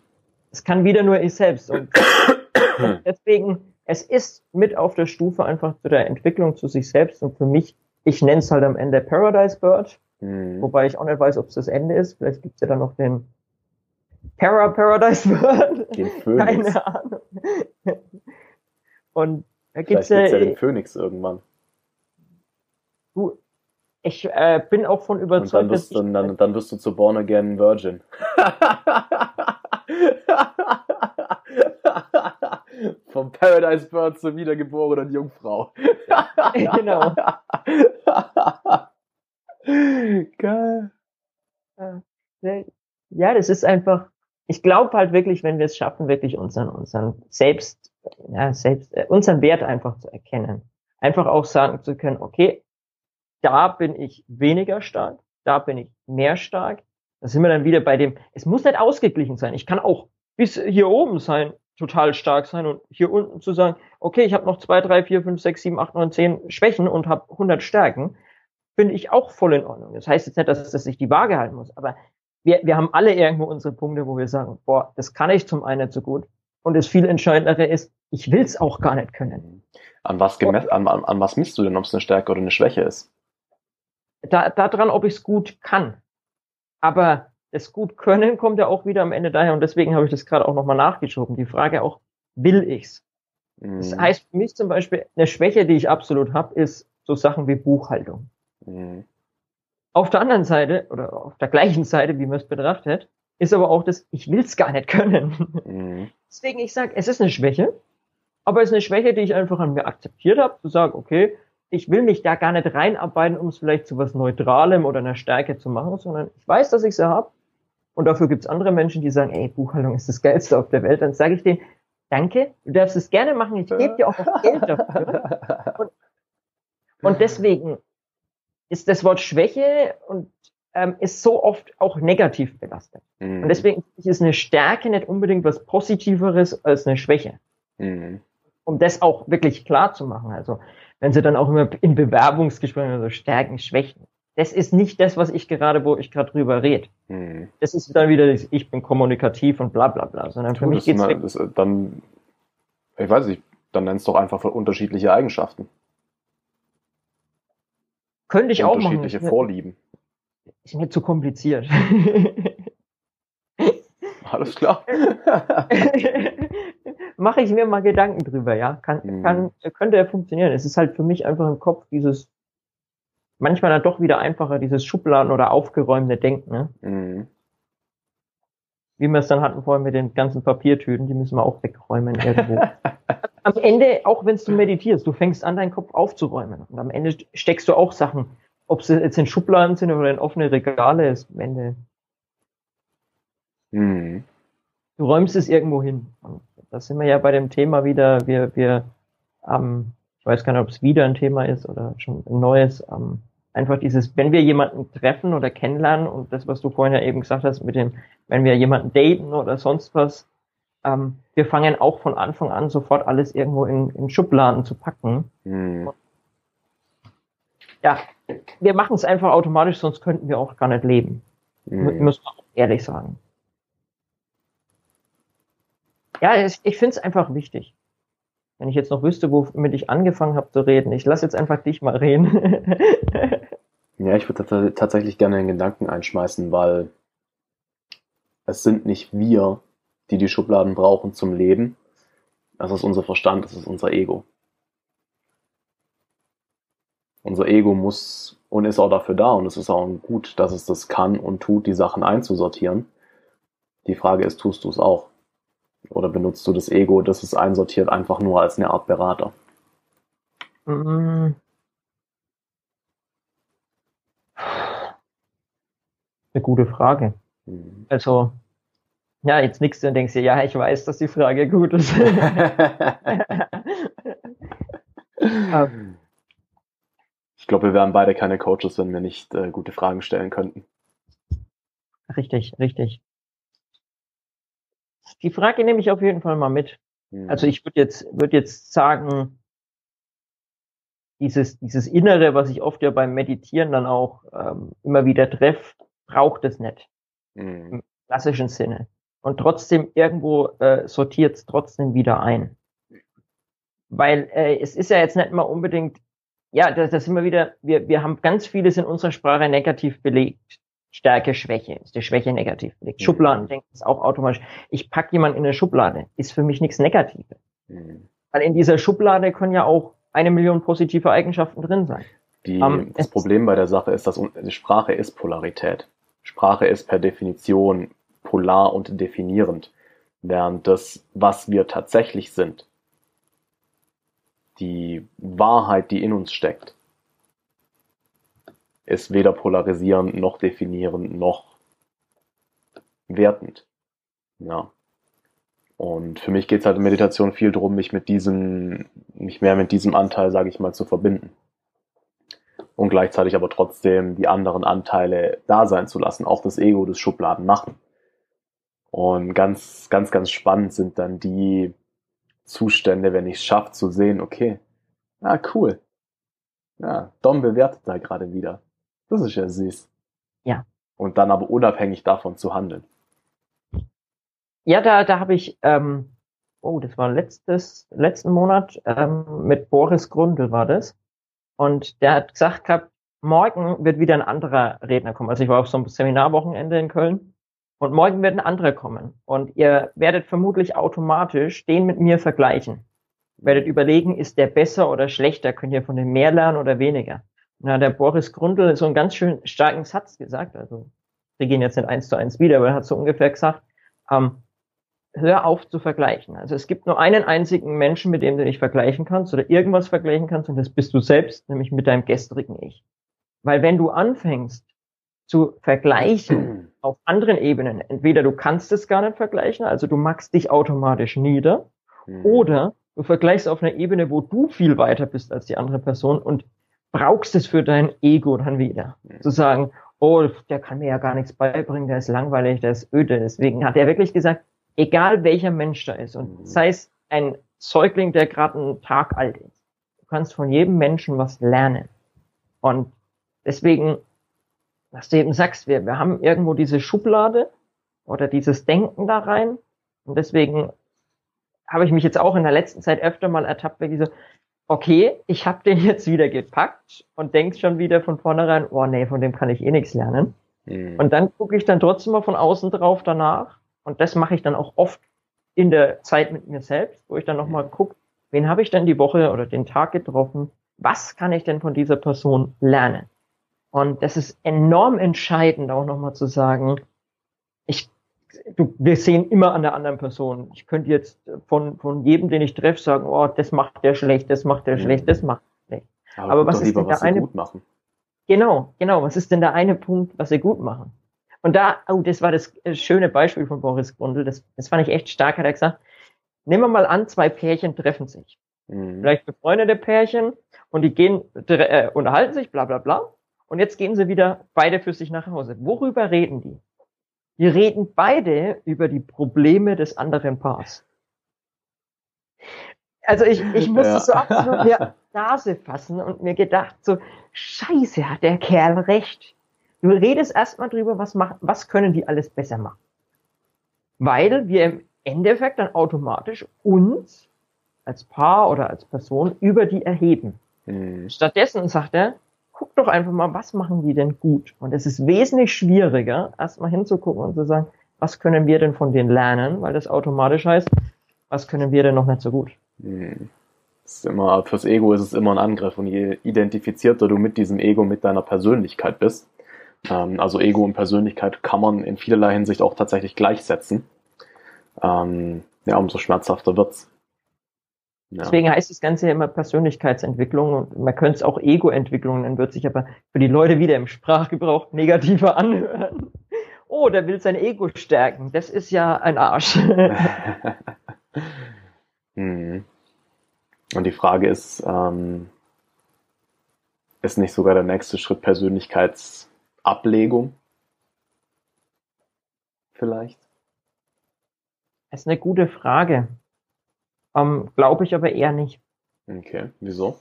Es kann wieder nur ich selbst. Und deswegen, es ist mit auf der Stufe einfach zu der Entwicklung zu sich selbst und für mich ich nenne es halt am Ende Paradise Bird, mhm. wobei ich auch nicht weiß, ob es das Ende ist. Vielleicht gibt es ja dann noch den Para Paradise Bird. Den Phönix. Keine Ahnung. Und da gibt's Vielleicht gibt's ja, ja den Phönix irgendwann. Du, ich äh, bin auch von überzeugt, und dann wirst, dass ich, dann, dann wirst du zu Born Again Virgin. Vom Paradise Bird zur wiedergeborenen Jungfrau. genau. Geil. Ja, das ist einfach, ich glaube halt wirklich, wenn wir es schaffen, wirklich unseren, unseren selbst, ja, selbst, äh, unseren Wert einfach zu erkennen. Einfach auch sagen zu können, okay, da bin ich weniger stark, da bin ich mehr stark. Da sind wir dann wieder bei dem, es muss nicht ausgeglichen sein. Ich kann auch bis hier oben sein, total stark sein und hier unten zu sagen, okay, ich habe noch zwei, drei, vier, fünf, sechs, sieben, acht, neun, zehn Schwächen und habe 100 Stärken, finde ich auch voll in Ordnung. Das heißt jetzt nicht, dass das sich die Waage halten muss, aber wir, wir haben alle irgendwo unsere Punkte, wo wir sagen, boah, das kann ich zum einen so gut. Und das viel Entscheidendere ist, ich will es auch gar nicht können. An was, gemessen, an, an, an was misst du denn, ob es eine Stärke oder eine Schwäche ist? Da, daran, ob ich es gut kann. Aber das gut können kommt ja auch wieder am Ende daher und deswegen habe ich das gerade auch nochmal nachgeschoben. Die Frage auch, will ich's? Mhm. Das heißt für mich zum Beispiel, eine Schwäche, die ich absolut habe, ist so Sachen wie Buchhaltung. Mhm. Auf der anderen Seite oder auf der gleichen Seite, wie man es betrachtet, ist aber auch das, ich will es gar nicht können. Mhm. Deswegen, ich sage, es ist eine Schwäche, aber es ist eine Schwäche, die ich einfach an mir akzeptiert habe, zu sagen, okay, ich will mich da gar nicht reinarbeiten, um es vielleicht zu was Neutralem oder einer Stärke zu machen, sondern ich weiß, dass ich sie habe und dafür gibt es andere Menschen, die sagen, ey, Buchhaltung ist das Geilste auf der Welt. Dann sage ich denen, danke, du darfst es gerne machen, ich gebe dir auch das Geld dafür. Und, und deswegen ist das Wort Schwäche und ähm, ist so oft auch negativ belastet. Mhm. Und deswegen ist eine Stärke nicht unbedingt was Positiveres als eine Schwäche. Mhm. Um das auch wirklich klar zu machen. Also wenn sie dann auch immer in Bewerbungsgesprächen so Stärken, Schwächen das ist nicht das, was ich gerade, wo ich gerade drüber rede. Hm. Das ist dann wieder, das, ich bin kommunikativ und bla bla bla. Sondern für mich geht's mal, das, dann, ich weiß nicht, dann nennst du doch einfach unterschiedliche Eigenschaften. Könnte ich auch machen. Unterschiedliche Vorlieben. Ist mir zu kompliziert. Alles klar. Mache ich mir mal Gedanken drüber, ja. Kann, hm. kann, könnte ja funktionieren. Es ist halt für mich einfach im Kopf dieses manchmal dann doch wieder einfacher, dieses Schubladen oder aufgeräumte Denken. Ne? Mhm. Wie wir es dann hatten vorhin mit den ganzen Papiertüten, die müssen wir auch wegräumen irgendwo. am Ende, auch wenn du meditierst, du fängst an, deinen Kopf aufzuräumen. Und am Ende steckst du auch Sachen, ob sie jetzt in Schubladen sind oder in offene Regale, ist am Ende. Mhm. Du räumst es irgendwo hin. Und da sind wir ja bei dem Thema wieder, wir, wir, ähm, ich weiß gar nicht, ob es wieder ein Thema ist oder schon ein neues, ähm, einfach dieses, wenn wir jemanden treffen oder kennenlernen und das, was du vorhin ja eben gesagt hast, mit dem, wenn wir jemanden daten oder sonst was, ähm, wir fangen auch von Anfang an sofort alles irgendwo in, in Schubladen zu packen. Mhm. Ja, wir machen es einfach automatisch, sonst könnten wir auch gar nicht leben. Mhm. Muss man auch ehrlich sagen. Ja, ich finde es einfach wichtig. Wenn ich jetzt noch wüsste, womit ich angefangen habe zu reden, ich lasse jetzt einfach dich mal reden. ja, ich würde tatsächlich gerne einen Gedanken einschmeißen, weil es sind nicht wir, die die Schubladen brauchen zum Leben. Das ist unser Verstand, das ist unser Ego. Unser Ego muss und ist auch dafür da und es ist auch gut, dass es das kann und tut, die Sachen einzusortieren. Die Frage ist, tust du es auch? Oder benutzt du das Ego, das es einsortiert, einfach nur als eine Art Berater? Eine gute Frage. Mhm. Also, ja, jetzt nichts und denkst dir, ja, ich weiß, dass die Frage gut ist. ich glaube, wir wären beide keine Coaches, wenn wir nicht äh, gute Fragen stellen könnten. Richtig, richtig. Die Frage nehme ich auf jeden Fall mal mit. Mhm. Also ich würde jetzt, würde jetzt sagen, dieses, dieses Innere, was ich oft ja beim Meditieren dann auch ähm, immer wieder treffe, braucht es nicht. Mhm. Im klassischen Sinne. Und trotzdem irgendwo äh, sortiert es trotzdem wieder ein. Weil äh, es ist ja jetzt nicht mal unbedingt, ja, das, das sind wir wieder, wir, wir haben ganz vieles in unserer Sprache negativ belegt. Stärke, Schwäche. Ist die Schwäche negativ belegt. Mhm. Schubladendenken ist auch automatisch. Ich pack jemanden in eine Schublade, ist für mich nichts Negatives. Mhm. Weil in dieser Schublade können ja auch eine Million positive Eigenschaften drin sein. Die, um, ähm, das Problem bei der Sache ist, dass Sprache ist Polarität. Sprache ist per Definition polar und definierend, während das, was wir tatsächlich sind, die Wahrheit, die in uns steckt, ist weder polarisierend noch definierend noch wertend. Ja. Und für mich geht es halt in Meditation viel darum, mich mit diesem, mich mehr mit diesem Anteil, sage ich mal, zu verbinden. Und gleichzeitig aber trotzdem die anderen Anteile da sein zu lassen, auch das Ego, das Schubladen machen. Und ganz, ganz, ganz spannend sind dann die Zustände, wenn ich es schaffe zu sehen, okay, ah, cool. Ja, Dom bewertet da gerade wieder. Das ist ja süß. Ja. Und dann aber unabhängig davon zu handeln. Ja, da, da habe ich, ähm, oh, das war letztes, letzten Monat, ähm, mit Boris Grundl war das. Und der hat gesagt gehabt, morgen wird wieder ein anderer Redner kommen. Also ich war auf so einem Seminarwochenende in Köln und morgen wird ein anderer kommen. Und ihr werdet vermutlich automatisch den mit mir vergleichen. Werdet überlegen, ist der besser oder schlechter? Könnt ihr von dem mehr lernen oder weniger? Hat der Boris Grundl so einen ganz schön starken Satz gesagt. Also wir gehen jetzt nicht eins zu eins wieder, aber er hat so ungefähr gesagt, ähm, hör auf zu vergleichen. Also es gibt nur einen einzigen Menschen, mit dem du dich vergleichen kannst oder irgendwas vergleichen kannst und das bist du selbst, nämlich mit deinem gestrigen Ich. Weil wenn du anfängst zu vergleichen auf anderen Ebenen, entweder du kannst es gar nicht vergleichen, also du magst dich automatisch nieder, mhm. oder du vergleichst auf einer Ebene, wo du viel weiter bist als die andere Person und brauchst es für dein Ego dann wieder. Mhm. Zu sagen, oh, der kann mir ja gar nichts beibringen, der ist langweilig, der ist öde. Deswegen hat er wirklich gesagt, egal welcher Mensch da ist und sei es ein Säugling, der gerade einen Tag alt ist, du kannst von jedem Menschen was lernen. Und deswegen, was du eben sagst, wir, wir haben irgendwo diese Schublade oder dieses Denken da rein und deswegen habe ich mich jetzt auch in der letzten Zeit öfter mal ertappt, weil ich so, okay, ich habe den jetzt wieder gepackt und denk schon wieder von vornherein, oh nee, von dem kann ich eh nichts lernen. Mhm. Und dann gucke ich dann trotzdem mal von außen drauf danach und das mache ich dann auch oft in der Zeit mit mir selbst, wo ich dann nochmal gucke, wen habe ich denn die Woche oder den Tag getroffen? Was kann ich denn von dieser Person lernen? Und das ist enorm entscheidend, auch nochmal zu sagen, du, wir sehen immer an der anderen Person. Ich könnte jetzt von, von jedem, den ich treffe, sagen, oh, das macht der schlecht, das macht der mhm. schlecht, das macht der schlecht. Aber, Aber was ist denn der eine? Genau, genau. Was ist denn der eine Punkt, was sie gut machen? Und da, oh, das war das äh, schöne Beispiel von Boris Grundl, das, das fand ich echt stark, hat er gesagt, nehmen wir mal an, zwei Pärchen treffen sich. Mhm. Vielleicht befreundete Pärchen und die gehen, äh, unterhalten sich, bla bla bla. Und jetzt gehen sie wieder beide für sich nach Hause. Worüber reden die? Die reden beide über die Probleme des anderen Paars. Also ich, ich musste ja. so absolut mir Nase fassen und mir gedacht, so, scheiße, hat der Kerl recht. Du redest erstmal drüber, was, machen, was können die alles besser machen. Weil wir im Endeffekt dann automatisch uns als Paar oder als Person über die erheben. Mhm. Stattdessen sagt er, guck doch einfach mal, was machen die denn gut? Und es ist wesentlich schwieriger, erstmal hinzugucken und zu sagen, was können wir denn von denen lernen, weil das automatisch heißt, was können wir denn noch nicht so gut? Mhm. ist immer, fürs Ego ist es immer ein Angriff und je identifizierter du mit diesem Ego, mit deiner Persönlichkeit bist, ähm, also Ego und Persönlichkeit kann man in vielerlei Hinsicht auch tatsächlich gleichsetzen. Ähm, ja, umso schmerzhafter wird's. Ja. Deswegen heißt das Ganze ja immer Persönlichkeitsentwicklung und man könnte es auch Ego-Entwicklung nennen, wird sich aber für die Leute wieder im Sprachgebrauch negativer anhören. Oh, der will sein Ego stärken. Das ist ja ein Arsch. hm. Und die Frage ist, ähm, ist nicht sogar der nächste Schritt Persönlichkeits Ablegung? Vielleicht? Das ist eine gute Frage. Ähm, Glaube ich aber eher nicht. Okay, wieso?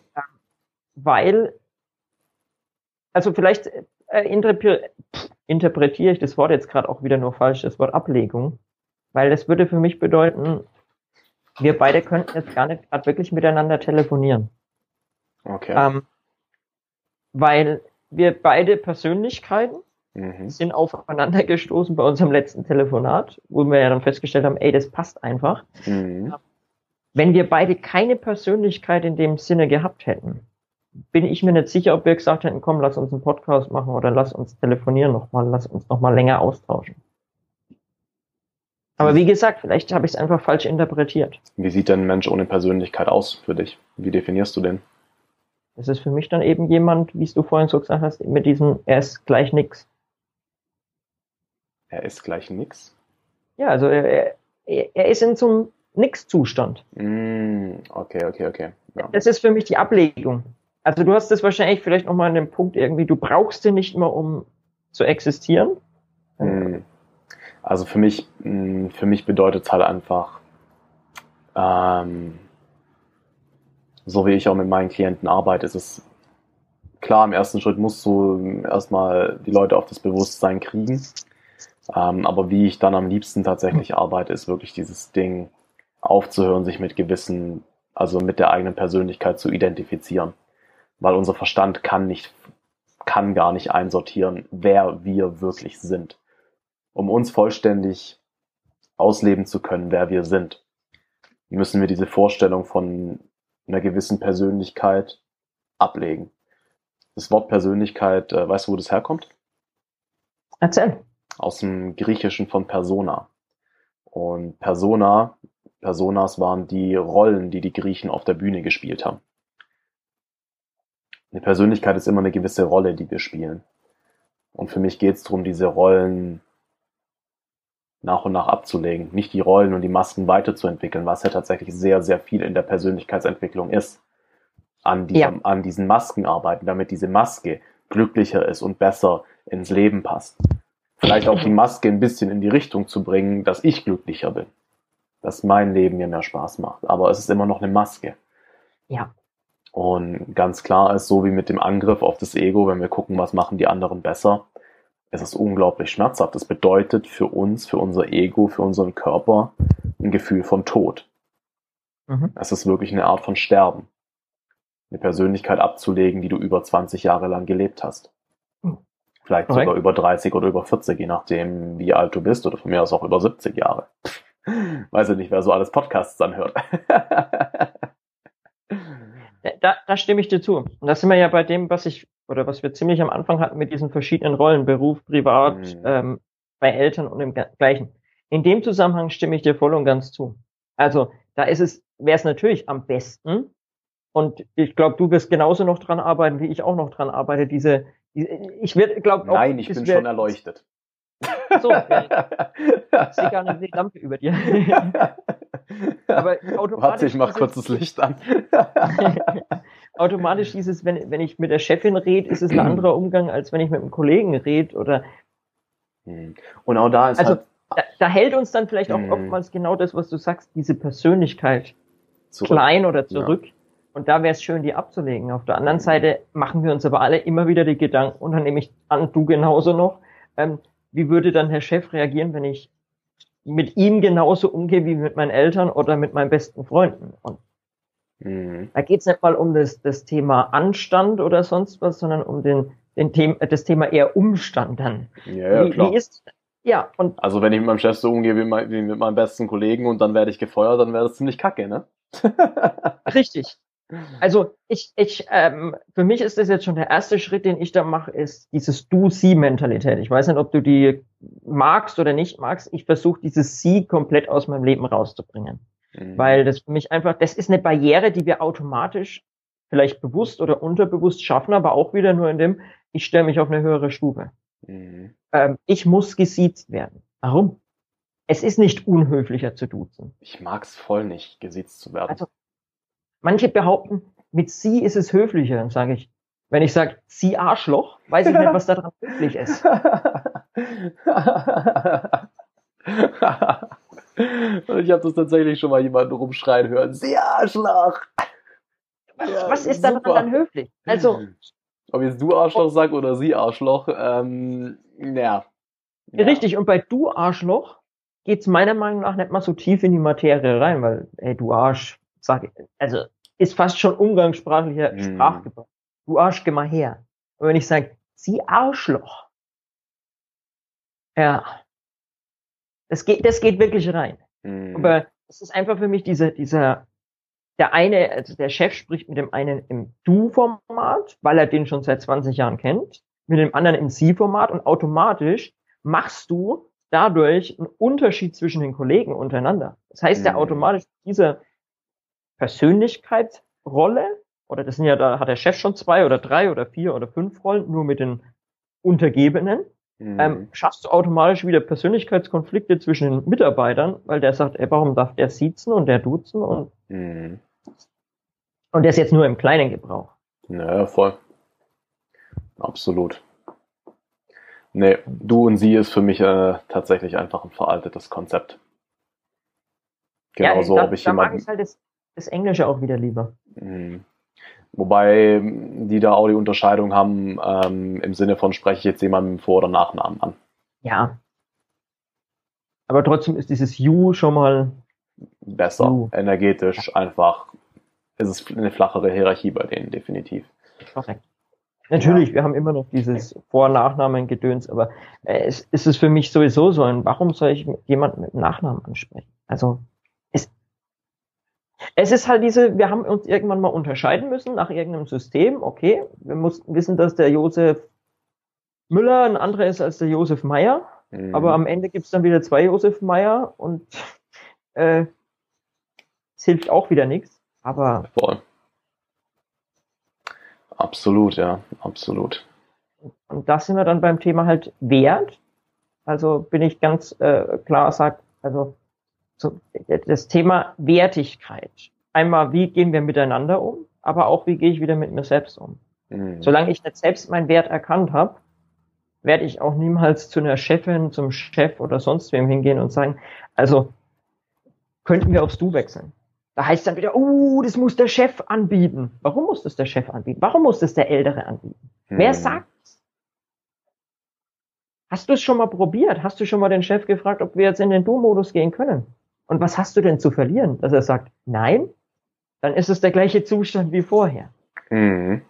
Weil, also vielleicht äh, interpre interpretiere ich das Wort jetzt gerade auch wieder nur falsch, das Wort Ablegung, weil das würde für mich bedeuten, wir beide könnten jetzt gar nicht gerade wirklich miteinander telefonieren. Okay. Ähm, weil wir beide Persönlichkeiten mhm. sind aufeinander gestoßen bei unserem letzten Telefonat, wo wir ja dann festgestellt haben, ey, das passt einfach. Mhm. Wenn wir beide keine Persönlichkeit in dem Sinne gehabt hätten, bin ich mir nicht sicher, ob wir gesagt hätten, komm, lass uns einen Podcast machen oder lass uns telefonieren nochmal, lass uns nochmal länger austauschen. Aber wie gesagt, vielleicht habe ich es einfach falsch interpretiert. Wie sieht denn ein Mensch ohne Persönlichkeit aus für dich? Wie definierst du den? Das ist für mich dann eben jemand, wie es du vorhin so gesagt hast, mit diesem, er ist gleich nix. Er ist gleich nix? Ja, also er, er, er ist in so einem Nix-Zustand. Mm, okay, okay, okay. Ja. Das ist für mich die Ablegung. Also du hast das wahrscheinlich vielleicht nochmal an dem Punkt irgendwie, du brauchst den nicht mehr, um zu existieren. Mm. Also für mich, mm, für mich bedeutet es halt einfach, ähm, so wie ich auch mit meinen Klienten arbeite, ist es klar, im ersten Schritt musst du erstmal die Leute auf das Bewusstsein kriegen. Ähm, aber wie ich dann am liebsten tatsächlich arbeite, ist wirklich dieses Ding aufzuhören, sich mit gewissen, also mit der eigenen Persönlichkeit zu identifizieren. Weil unser Verstand kann nicht, kann gar nicht einsortieren, wer wir wirklich sind. Um uns vollständig ausleben zu können, wer wir sind, müssen wir diese Vorstellung von einer gewissen Persönlichkeit ablegen. Das Wort Persönlichkeit, äh, weißt du, wo das herkommt? Erzähl. Aus dem Griechischen von Persona. Und Persona, Personas waren die Rollen, die die Griechen auf der Bühne gespielt haben. Eine Persönlichkeit ist immer eine gewisse Rolle, die wir spielen. Und für mich geht es darum, diese Rollen nach und nach abzulegen, nicht die Rollen und die Masken weiterzuentwickeln, was ja tatsächlich sehr, sehr viel in der Persönlichkeitsentwicklung ist. An, diesem, ja. an diesen Masken arbeiten, damit diese Maske glücklicher ist und besser ins Leben passt. Vielleicht auch die Maske ein bisschen in die Richtung zu bringen, dass ich glücklicher bin. Dass mein Leben mir mehr Spaß macht. Aber es ist immer noch eine Maske. Ja. Und ganz klar ist so wie mit dem Angriff auf das Ego, wenn wir gucken, was machen die anderen besser, es ist unglaublich schmerzhaft. Das bedeutet für uns, für unser Ego, für unseren Körper ein Gefühl von Tod. Mhm. Es ist wirklich eine Art von Sterben. Eine Persönlichkeit abzulegen, die du über 20 Jahre lang gelebt hast. Mhm. Vielleicht Correct. sogar über 30 oder über 40, je nachdem, wie alt du bist, oder von mir aus auch über 70 Jahre. Weiß ich nicht, wer so alles Podcasts anhört. da, da stimme ich dir zu. Und da sind wir ja bei dem, was ich oder was wir ziemlich am Anfang hatten mit diesen verschiedenen Rollen, Beruf, Privat, mhm. ähm, bei Eltern und im Gleichen. In dem Zusammenhang stimme ich dir voll und ganz zu. Also da ist es, wäre es natürlich am besten, und ich glaube, du wirst genauso noch dran arbeiten, wie ich auch noch dran arbeite, diese, ich werde, glaube auch. Nein, ich bin schon erleuchtet. So, ich sehe gar nicht die Lampe über dir. Aber automatisch. Warte, ich mach kurz das Licht an. automatisch dieses, wenn, wenn ich mit der Chefin rede, ist es ein anderer Umgang, als wenn ich mit einem Kollegen rede oder. Hm. Und auch da ist also, halt, da, da, hält uns dann vielleicht auch hm. oftmals genau das, was du sagst, diese Persönlichkeit zurück. klein oder zurück. Ja. Und da wäre es schön, die abzulegen. Auf der anderen Seite machen wir uns aber alle immer wieder die Gedanken, und dann nehme ich an, du genauso noch, ähm, wie würde dann Herr Chef reagieren, wenn ich mit ihm genauso umgehe wie mit meinen Eltern oder mit meinen besten Freunden? Und mhm. da geht es nicht mal um das, das Thema Anstand oder sonst was, sondern um den, den Thema, das Thema eher Umstand dann. Ja, ja, klar. Wie ist, ja, und. Also wenn ich mit meinem Chef so umgehe wie, mein, wie mit meinem besten Kollegen und dann werde ich gefeuert, dann wäre das ziemlich kacke, ne? Richtig. Also ich, ich, ähm, für mich ist das jetzt schon der erste Schritt, den ich da mache, ist dieses Du-Sie-Mentalität. Ich weiß nicht, ob du die magst oder nicht magst. Ich versuche dieses Sie komplett aus meinem Leben rauszubringen. Mhm. Weil das für mich einfach, das ist eine Barriere, die wir automatisch vielleicht bewusst oder unterbewusst schaffen, aber auch wieder nur in dem, ich stelle mich auf eine höhere Stufe. Mhm. Ähm, ich muss gesiezt werden. Warum? Es ist nicht unhöflicher zu duzen. Ich mag's voll nicht, gesiezt zu werden. Also, Manche behaupten, mit sie ist es höflicher. Dann sage ich, wenn ich sage, sie Arschloch, weiß ich nicht, was daran höflich ist. ich habe das tatsächlich schon mal jemanden rumschreien hören. Sie Arschloch! Was, ja, was ist daran dann höflich? Also. Ob jetzt du Arschloch sag oder sie Arschloch, ähm, ja. ja. Richtig, und bei du Arschloch geht's meiner Meinung nach nicht mal so tief in die Materie rein, weil, ey, du Arsch, sag, also ist fast schon umgangssprachlicher mm. Sprachgebrauch. Du Arsch, geh mal her. Und wenn ich sage, sie Arschloch, ja, das geht, das geht wirklich rein. Mm. Aber es ist einfach für mich dieser, dieser, der eine, also der Chef spricht mit dem einen im Du-Format, weil er den schon seit 20 Jahren kennt, mit dem anderen im Sie-Format und automatisch machst du dadurch einen Unterschied zwischen den Kollegen untereinander. Das heißt, der mhm. automatisch diese Persönlichkeitsrolle, oder das sind ja, da hat der Chef schon zwei oder drei oder vier oder fünf Rollen, nur mit den Untergebenen, mhm. ähm, schaffst du automatisch wieder Persönlichkeitskonflikte zwischen den Mitarbeitern, weil der sagt, ey, warum darf der siezen und der duzen und, mhm. und der ist jetzt nur im kleinen Gebrauch. Ja, voll. Absolut. Nee, du und sie ist für mich äh, tatsächlich einfach ein veraltetes Konzept. Genauso, ja, da, ob ich da jemanden. Mag ich halt das, das Englische auch wieder lieber. Mhm. Wobei die da auch die Unterscheidung haben, ähm, im Sinne von spreche ich jetzt jemanden Vor- oder Nachnamen an. Ja. Aber trotzdem ist dieses You schon mal besser, you. energetisch, ja. einfach. Ist es eine flachere Hierarchie bei denen, definitiv. Korrekt. Natürlich, ja. wir haben immer noch dieses Vor- Nachnamen-Gedöns, aber äh, es ist es für mich sowieso so ein, warum soll ich jemanden mit Nachnamen ansprechen? Also, es ist halt diese, wir haben uns irgendwann mal unterscheiden müssen nach irgendeinem System, okay, wir mussten wissen, dass der Josef Müller ein anderer ist als der Josef Meyer, mhm. aber am Ende gibt's dann wieder zwei Josef Meyer und äh, es hilft auch wieder nichts, aber Voll. Absolut, ja, absolut. Und das sind wir dann beim Thema halt Wert. Also bin ich ganz äh, klar sagt, also so, das Thema Wertigkeit. Einmal, wie gehen wir miteinander um, aber auch, wie gehe ich wieder mit mir selbst um. Mhm. Solange ich nicht selbst meinen Wert erkannt habe, werde ich auch niemals zu einer Chefin, zum Chef oder sonst wem hingehen und sagen, also könnten wir aufs Du wechseln. Da heißt dann wieder, oh, das muss der Chef anbieten. Warum muss das der Chef anbieten? Warum muss das der Ältere anbieten? Hm. Wer sagt's? Hast du es schon mal probiert? Hast du schon mal den Chef gefragt, ob wir jetzt in den Du-Modus gehen können? Und was hast du denn zu verlieren? Dass er sagt, nein, dann ist es der gleiche Zustand wie vorher. Mhm.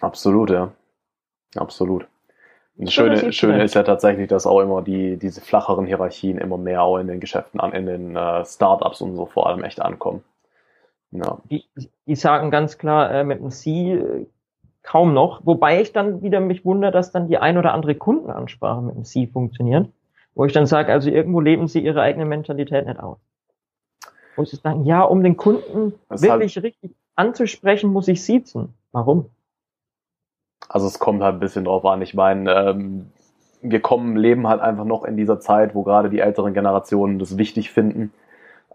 Absolut, ja. Absolut. Das Schöne, Schöne ist ja tatsächlich, dass auch immer die, diese flacheren Hierarchien immer mehr auch in den Geschäften an, in den äh, Startups und so vor allem echt ankommen. Ja. Die, die sagen ganz klar äh, mit dem Sie äh, kaum noch, wobei ich dann wieder mich wundere, dass dann die ein oder andere Kundenansprache mit dem Sie funktioniert, wo ich dann sage, also irgendwo leben sie ihre eigene Mentalität nicht aus. Wo sie sagen, ja, um den Kunden das wirklich halt richtig anzusprechen, muss ich siezen. Warum? Also es kommt halt ein bisschen drauf an. Ich meine, ähm, wir kommen, leben halt einfach noch in dieser Zeit, wo gerade die älteren Generationen das wichtig finden.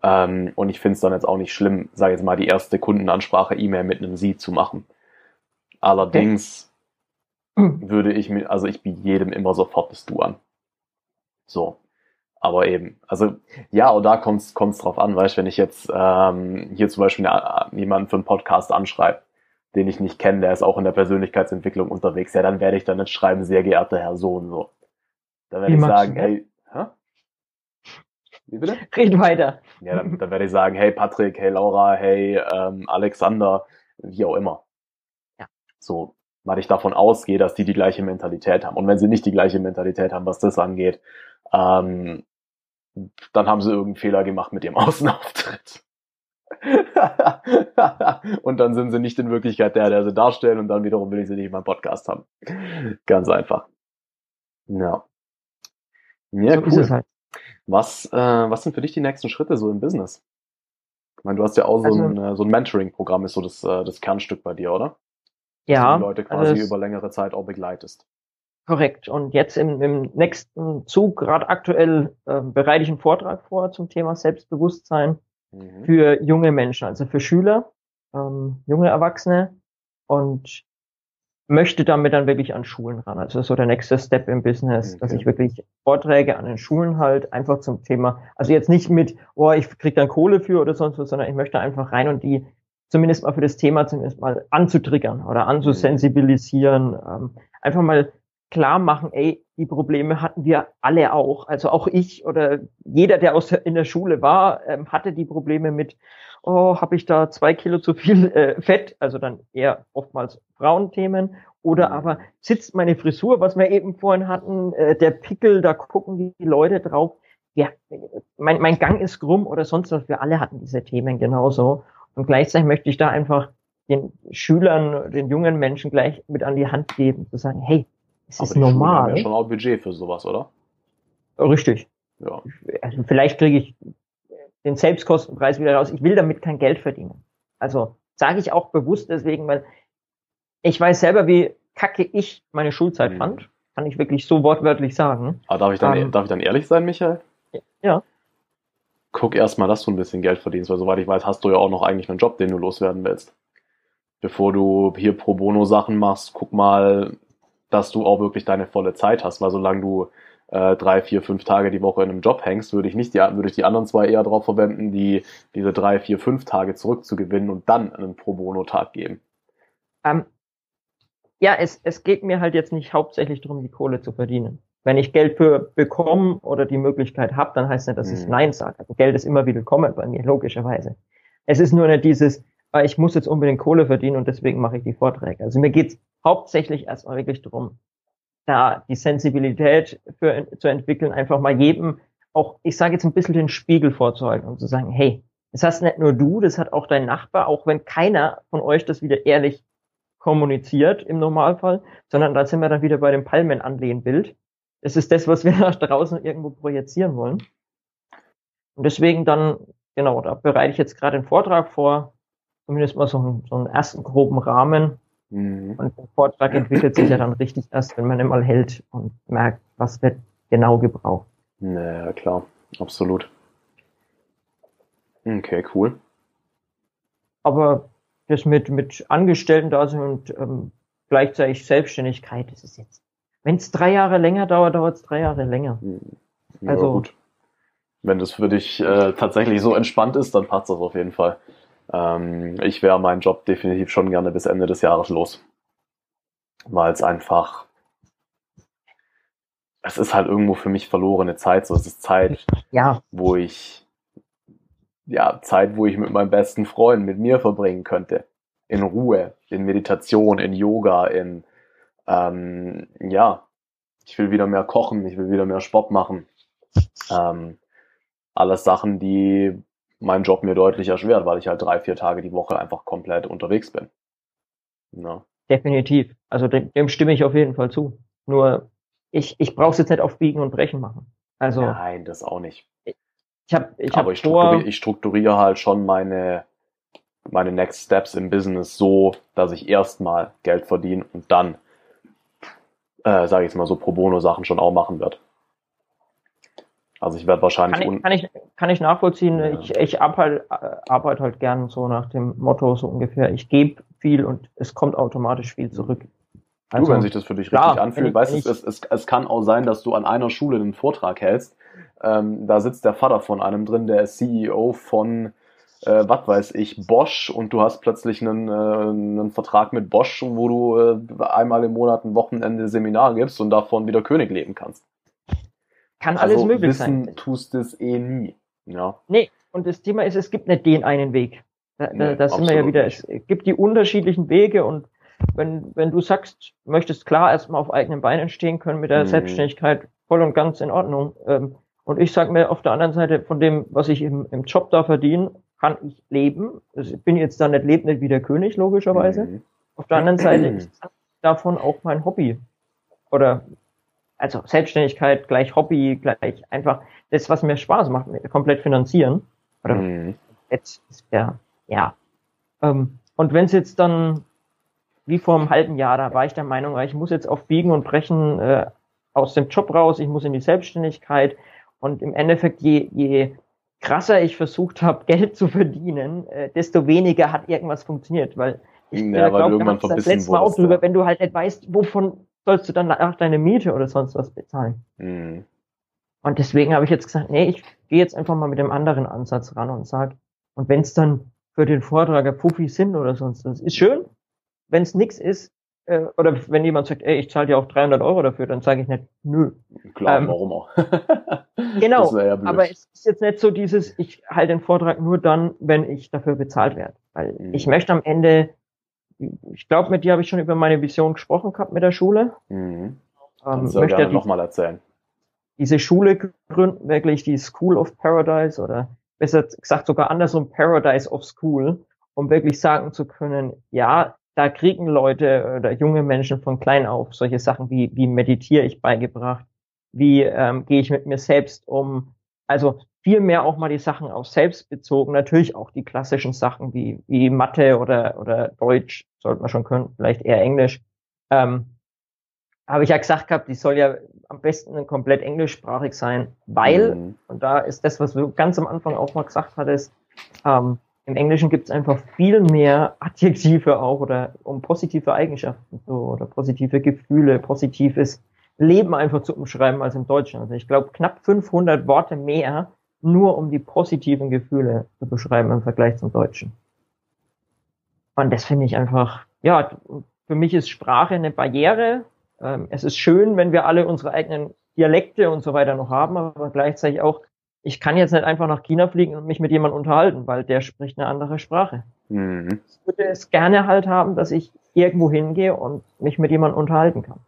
Ähm, und ich finde es dann jetzt auch nicht schlimm, sage jetzt mal, die erste Kundenansprache E-Mail mit einem Sie zu machen. Allerdings okay. würde ich mir, also ich biete jedem immer sofort das Du an. So. Aber eben, also ja, und da kommt es drauf an, weißt wenn ich jetzt ähm, hier zum Beispiel eine, jemanden für einen Podcast anschreibe, den ich nicht kenne, der ist auch in der Persönlichkeitsentwicklung unterwegs, ja, dann werde ich dann nicht schreiben, sehr geehrter Herr Sohn, so. Dann werde ich sagen, hey, hä? Wie bitte? Red weiter. Ja, dann, dann werde ich sagen, hey Patrick, hey Laura, hey ähm, Alexander, wie auch immer. Ja. So, weil ich davon ausgehe, dass die die gleiche Mentalität haben. Und wenn sie nicht die gleiche Mentalität haben, was das angeht, ähm, dann haben sie irgendeinen Fehler gemacht mit ihrem Außenauftritt. und dann sind sie nicht in Wirklichkeit der, der sie darstellen und dann wiederum will ich sie nicht in meinem Podcast haben. Ganz einfach. Ja. Ja, so cool. Halt. Was, äh, was sind für dich die nächsten Schritte so im Business? Ich meine, du hast ja auch so also, ein, äh, so ein Mentoring-Programm, ist so das, äh, das Kernstück bei dir, oder? Ja. Die Leute quasi also über längere Zeit auch begleitest. Korrekt. Und jetzt im, im nächsten Zug, gerade aktuell, äh, bereite ich einen Vortrag vor zum Thema Selbstbewusstsein mhm. für junge Menschen, also für Schüler, ähm, junge Erwachsene und möchte damit dann wirklich an Schulen ran. Also so der nächste Step im Business, okay. dass ich wirklich Vorträge an den Schulen halt einfach zum Thema, also jetzt nicht mit, oh, ich krieg dann Kohle für oder sonst was, sondern ich möchte einfach rein und die zumindest mal für das Thema zumindest mal anzutriggern oder anzusensibilisieren, ähm, einfach mal klar machen, ey, die Probleme hatten wir alle auch. Also auch ich oder jeder, der aus in der Schule war, ähm, hatte die Probleme mit, oh, habe ich da zwei Kilo zu viel äh, Fett, also dann eher oftmals Frauenthemen. Oder mhm. aber sitzt meine Frisur, was wir eben vorhin hatten, äh, der Pickel, da gucken die Leute drauf. ja, mein, mein Gang ist krumm oder sonst was. Wir alle hatten diese Themen genauso. Und gleichzeitig möchte ich da einfach den Schülern, den jungen Menschen gleich mit an die Hand geben, zu sagen, hey, es ist normal. Schulen haben ja schon auch Budget für sowas, oder? Richtig. Ja. Also vielleicht kriege ich den Selbstkostenpreis wieder raus. Ich will damit kein Geld verdienen. Also sage ich auch bewusst deswegen, weil ich weiß selber, wie kacke ich meine Schulzeit mhm. fand. Kann ich wirklich so wortwörtlich sagen. Aber darf ich dann, ähm, darf ich dann ehrlich sein, Michael? Ja. Guck erstmal, dass du ein bisschen Geld verdienst, weil soweit ich weiß, hast du ja auch noch eigentlich einen Job, den du loswerden willst. Bevor du hier pro bono Sachen machst, guck mal, dass du auch wirklich deine volle Zeit hast, weil solange du äh, drei, vier, fünf Tage die Woche in einem Job hängst, würde ich nicht die, würde ich die anderen zwei eher darauf verwenden, die diese drei, vier, fünf Tage zurückzugewinnen und dann einen Pro Bono Tag geben. Ähm, ja, es, es geht mir halt jetzt nicht hauptsächlich darum, die Kohle zu verdienen. Wenn ich Geld für bekomme oder die Möglichkeit habe, dann heißt nicht, dass ich mhm. Nein sage. Also Geld ist immer willkommen bei mir, logischerweise. Es ist nur nicht dieses, ah, ich muss jetzt unbedingt Kohle verdienen und deswegen mache ich die Vorträge. Also mir geht's hauptsächlich erstmal wirklich darum, da die Sensibilität für, zu entwickeln, einfach mal jedem auch, ich sage jetzt ein bisschen den Spiegel vorzuhalten und zu sagen, hey, das hast nicht nur du, das hat auch dein Nachbar, auch wenn keiner von euch das wieder ehrlich kommuniziert im Normalfall, sondern da sind wir dann wieder bei dem Palmen-Anlehnbild. Das ist das, was wir nach draußen irgendwo projizieren wollen. Und deswegen dann, genau, da bereite ich jetzt gerade einen Vortrag vor, zumindest mal so einen, so einen ersten groben Rahmen, Mhm. Und der Vortrag entwickelt sich ja dann richtig erst, wenn man ihn mal hält und merkt, was wird genau gebraucht. Naja, klar, absolut. Okay, cool. Aber das mit, mit Angestellten da sind und ähm, gleichzeitig Selbstständigkeit, das ist jetzt, wenn es drei Jahre länger dauert, dauert es drei Jahre länger. Mhm. Ja, also gut. Wenn das für dich äh, tatsächlich so entspannt ist, dann passt das auf jeden Fall. Ähm, ich wäre meinen Job definitiv schon gerne bis Ende des Jahres los. Weil es einfach, es ist halt irgendwo für mich verlorene Zeit. So, es ist Zeit, ja. wo ich, ja, Zeit, wo ich mit meinem besten Freund, mit mir verbringen könnte. In Ruhe, in Meditation, in Yoga, in, ähm, ja, ich will wieder mehr kochen, ich will wieder mehr Sport machen. Ähm, alles Sachen, die meinen Job mir deutlich erschwert, weil ich halt drei, vier Tage die Woche einfach komplett unterwegs bin. Ja. Definitiv. Also dem, dem stimme ich auf jeden Fall zu. Nur ich, ich brauche es jetzt nicht auf Biegen und Brechen machen. Also Nein, das auch nicht. Ich, ich habe ich Aber hab ich, strukturiere, ich strukturiere halt schon meine, meine Next Steps im Business so, dass ich erstmal Geld verdiene und dann, äh, sage ich jetzt mal so, Pro Bono Sachen schon auch machen werde. Also ich werde wahrscheinlich. Kann ich, kann ich, kann ich nachvollziehen. Ja. Ich, ich halt, arbeite halt gern so nach dem Motto so ungefähr, ich gebe viel und es kommt automatisch viel zurück. Also, du, wenn sich das für dich richtig klar, anfühlt, weißt du, es, es, es kann auch sein, dass du an einer Schule einen Vortrag hältst. Ähm, da sitzt der Vater von einem drin, der ist CEO von, äh, was weiß ich, Bosch und du hast plötzlich einen, äh, einen Vertrag mit Bosch, wo du äh, einmal im Monat ein Wochenende Seminar gibst und davon wieder König leben kannst. Kann also alles möglich wissen sein. tust es eh nie. Ja. Nee, und das Thema ist, es gibt nicht den einen Weg. Da, nee, da sind wir ja wieder, es gibt die unterschiedlichen Wege und wenn, wenn du sagst, möchtest klar erstmal auf eigenen Beinen stehen können mit der mhm. Selbstständigkeit, voll und ganz in Ordnung. Ähm, und ich sage mir auf der anderen Seite, von dem, was ich im, im Job da verdiene, kann ich leben. Ich bin jetzt da nicht, lebe nicht wie der König, logischerweise. Mhm. Auf der anderen Seite ist davon auch mein Hobby. Oder also Selbstständigkeit gleich Hobby, gleich einfach das, was mir Spaß macht, komplett finanzieren. Oder mhm. jetzt ist der, ja. Ähm, und wenn es jetzt dann, wie vor einem halben Jahr, da war ich der Meinung, ich muss jetzt auf Biegen und Brechen äh, aus dem Job raus, ich muss in die Selbstständigkeit und im Endeffekt, je, je krasser ich versucht habe, Geld zu verdienen, äh, desto weniger hat irgendwas funktioniert, weil ich ja, äh, glaube, wir haben das letzte Mal auch drüber, wenn du halt nicht weißt, wovon sollst du dann auch deine Miete oder sonst was bezahlen. Mhm. Und deswegen habe ich jetzt gesagt, nee, ich gehe jetzt einfach mal mit dem anderen Ansatz ran und sag, und wenn es dann für den Vortrag ein Puffi sind oder sonst was, ist schön. Wenn es nichts ist, äh, oder wenn jemand sagt, ey, ich zahle dir auch 300 Euro dafür, dann sage ich nicht, nö. Klar, ähm, warum auch? genau, ja aber es ist jetzt nicht so dieses, ich halte den Vortrag nur dann, wenn ich dafür bezahlt werde. Weil mhm. ich möchte am Ende ich glaube, mit dir habe ich schon über meine Vision gesprochen gehabt mit der Schule. Mhm. Ähm, Kannst du gerne nochmal erzählen. diese Schule gründen, wirklich die School of Paradise oder besser gesagt sogar andersrum Paradise of School, um wirklich sagen zu können, ja, da kriegen Leute oder junge Menschen von klein auf solche Sachen wie, wie meditiere ich beigebracht, wie ähm, gehe ich mit mir selbst um. Also viel mehr auch mal die Sachen auf selbst bezogen, natürlich auch die klassischen Sachen wie, wie Mathe oder, oder Deutsch, sollte man schon können, vielleicht eher Englisch. Ähm, habe ich ja gesagt gehabt, die soll ja am besten komplett englischsprachig sein, weil, mhm. und da ist das, was du ganz am Anfang auch mal gesagt hattest, ähm, im Englischen gibt es einfach viel mehr Adjektive auch oder um positive Eigenschaften so, oder positive Gefühle, positives Leben einfach zu umschreiben als im Deutschen. Also ich glaube knapp 500 Worte mehr nur um die positiven Gefühle zu beschreiben im Vergleich zum Deutschen. Und das finde ich einfach, ja, für mich ist Sprache eine Barriere. Ähm, es ist schön, wenn wir alle unsere eigenen Dialekte und so weiter noch haben, aber gleichzeitig auch ich kann jetzt nicht einfach nach China fliegen und mich mit jemandem unterhalten, weil der spricht eine andere Sprache. Mhm. Ich würde es gerne halt haben, dass ich irgendwo hingehe und mich mit jemandem unterhalten kann.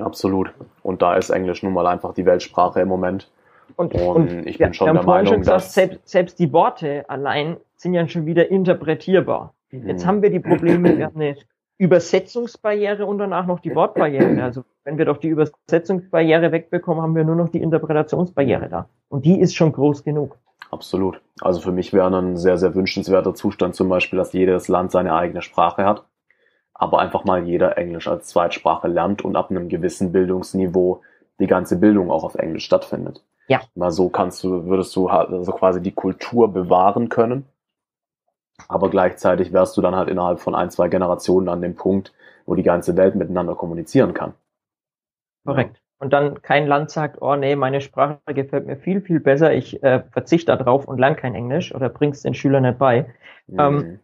Absolut. Und da ist Englisch nun mal einfach die Weltsprache im Moment. Und, und, und ich bin ja, schon der Meinung, schon gesagt, dass selbst, selbst die Worte allein sind ja schon wieder interpretierbar. Mhm. Jetzt haben wir die Probleme, wir haben eine Übersetzungsbarriere und danach noch die Wortbarriere. Also wenn wir doch die Übersetzungsbarriere wegbekommen, haben wir nur noch die Interpretationsbarriere da. Und die ist schon groß genug. Absolut. Also für mich wäre ein sehr, sehr wünschenswerter Zustand zum Beispiel, dass jedes Land seine eigene Sprache hat, aber einfach mal jeder Englisch als Zweitsprache lernt und ab einem gewissen Bildungsniveau die ganze Bildung auch auf Englisch stattfindet. Ja. Mal so kannst du, würdest du halt also quasi die Kultur bewahren können aber gleichzeitig wärst du dann halt innerhalb von ein, zwei Generationen an dem Punkt, wo die ganze Welt miteinander kommunizieren kann. Korrekt. Und dann kein Land sagt, oh nee, meine Sprache gefällt mir viel, viel besser, ich äh, verzichte darauf und lerne kein Englisch oder bring's den Schülern nicht bei. Mhm. Ähm,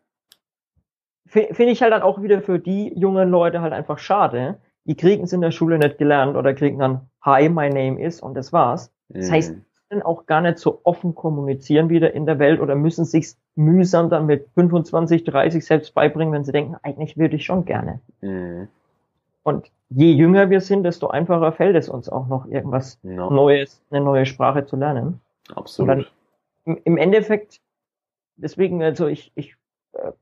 Finde ich halt dann auch wieder für die jungen Leute halt einfach schade. Die kriegen es in der Schule nicht gelernt oder kriegen dann, hi, my name is und das war's. Das mhm. heißt, auch gar nicht so offen kommunizieren wieder in der Welt oder müssen sich mühsam dann mit 25, 30 selbst beibringen, wenn sie denken, eigentlich würde ich schon gerne. Mhm. Und je jünger wir sind, desto einfacher fällt es uns auch noch irgendwas no. Neues, eine neue Sprache zu lernen. Absolut. Dann, Im Endeffekt, deswegen, also ich, ich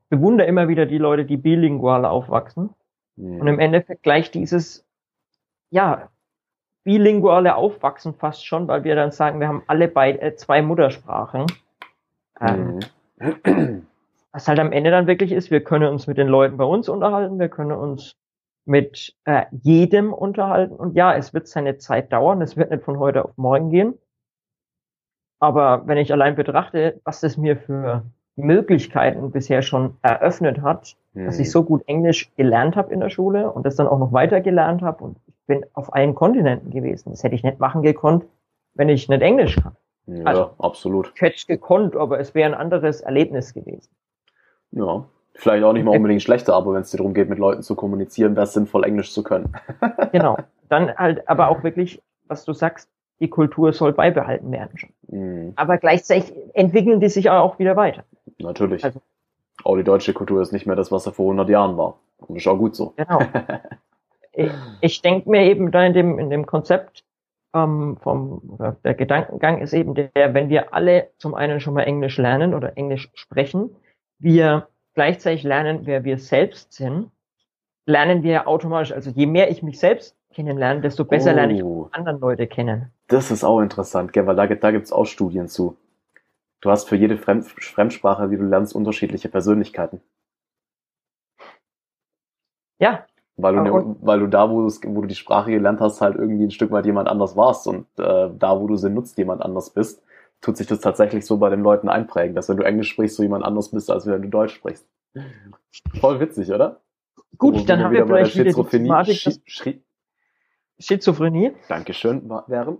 bewundere immer wieder die Leute, die bilingual aufwachsen. Mhm. Und im Endeffekt gleich dieses, ja, bilinguale Aufwachsen fast schon, weil wir dann sagen, wir haben alle beide äh, zwei Muttersprachen. Ähm, mhm. Was halt am Ende dann wirklich ist, wir können uns mit den Leuten bei uns unterhalten, wir können uns mit äh, jedem unterhalten. Und ja, es wird seine Zeit dauern, es wird nicht von heute auf morgen gehen. Aber wenn ich allein betrachte, was es mir für Möglichkeiten bisher schon eröffnet hat, mhm. dass ich mhm. so gut Englisch gelernt habe in der Schule und das dann auch noch weiter gelernt habe und ich bin auf allen Kontinenten gewesen. Das hätte ich nicht machen gekonnt, wenn ich nicht Englisch kann. Ja, also, absolut. Ich hätte es gekonnt, aber es wäre ein anderes Erlebnis gewesen. Ja, vielleicht auch nicht mal unbedingt schlechter, aber wenn es dir darum geht, mit Leuten zu kommunizieren, wäre es sinnvoll, Englisch zu können. genau. Dann halt aber auch wirklich, was du sagst, die Kultur soll beibehalten werden schon. Mhm. Aber gleichzeitig entwickeln die sich auch wieder weiter. Natürlich. Also, auch die deutsche Kultur ist nicht mehr das, was er vor 100 Jahren war. Und ist auch gut so. Genau. ich, ich denke mir eben da in dem, in dem Konzept ähm, vom, der Gedankengang ist eben der, wenn wir alle zum einen schon mal Englisch lernen oder Englisch sprechen, wir gleichzeitig lernen, wer wir selbst sind, lernen wir automatisch, also je mehr ich mich selbst kennenlerne, desto besser oh, lerne ich auch anderen Leute kennen. Das ist auch interessant, gell, weil da, da gibt es auch Studien zu. Du hast für jede Fremd Fremdsprache, die du lernst, unterschiedliche Persönlichkeiten. Ja, weil du, ne, weil du da, wo, wo du die Sprache gelernt hast, halt irgendwie ein Stück weit jemand anders warst und äh, da, wo du sie nutzt, jemand anders bist, tut sich das tatsächlich so bei den Leuten einprägen, dass wenn du Englisch sprichst, du jemand anders bist, als wenn du Deutsch sprichst. Voll witzig, oder? Gut, wo, dann haben wir vielleicht wieder die Thematik, Sch Schizophrenie. Dankeschön, wären.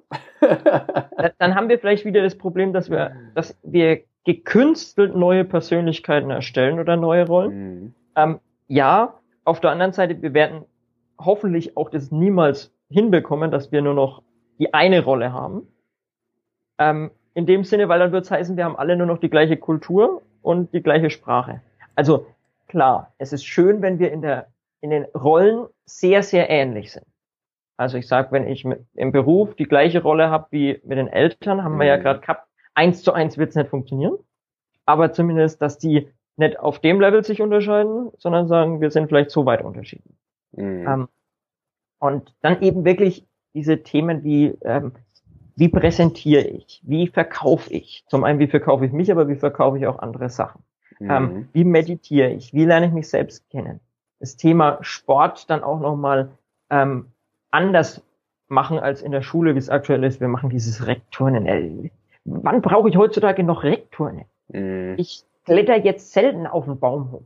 dann haben wir vielleicht wieder das Problem, dass wir, dass wir gekünstelt neue Persönlichkeiten erstellen oder neue Rollen. Mhm. Ähm, ja, auf der anderen Seite, wir werden hoffentlich auch das niemals hinbekommen, dass wir nur noch die eine Rolle haben. Ähm, in dem Sinne, weil dann wird es heißen, wir haben alle nur noch die gleiche Kultur und die gleiche Sprache. Also klar, es ist schön, wenn wir in der in den Rollen sehr, sehr ähnlich sind. Also ich sage, wenn ich mit, im Beruf die gleiche Rolle habe wie mit den Eltern, haben mhm. wir ja mhm. gerade gehabt, eins zu eins wird's nicht funktionieren. Aber zumindest, dass die nicht auf dem Level sich unterscheiden, sondern sagen, wir sind vielleicht so weit unterschiedlich. Mhm. Ähm, und dann eben wirklich diese Themen wie, ähm, wie präsentiere ich, wie verkaufe ich. Zum einen, wie verkaufe ich mich, aber wie verkaufe ich auch andere Sachen. Ähm, mhm. Ähm, wie meditiere ich, wie lerne ich mich selbst kennen. Das Thema Sport dann auch nochmal ähm, anders machen als in der Schule, wie es aktuell ist. Wir machen dieses Rekturnen. Äh, wann brauche ich heutzutage noch Rekturnen? Mhm. Ich kletter jetzt selten auf den Baum hoch.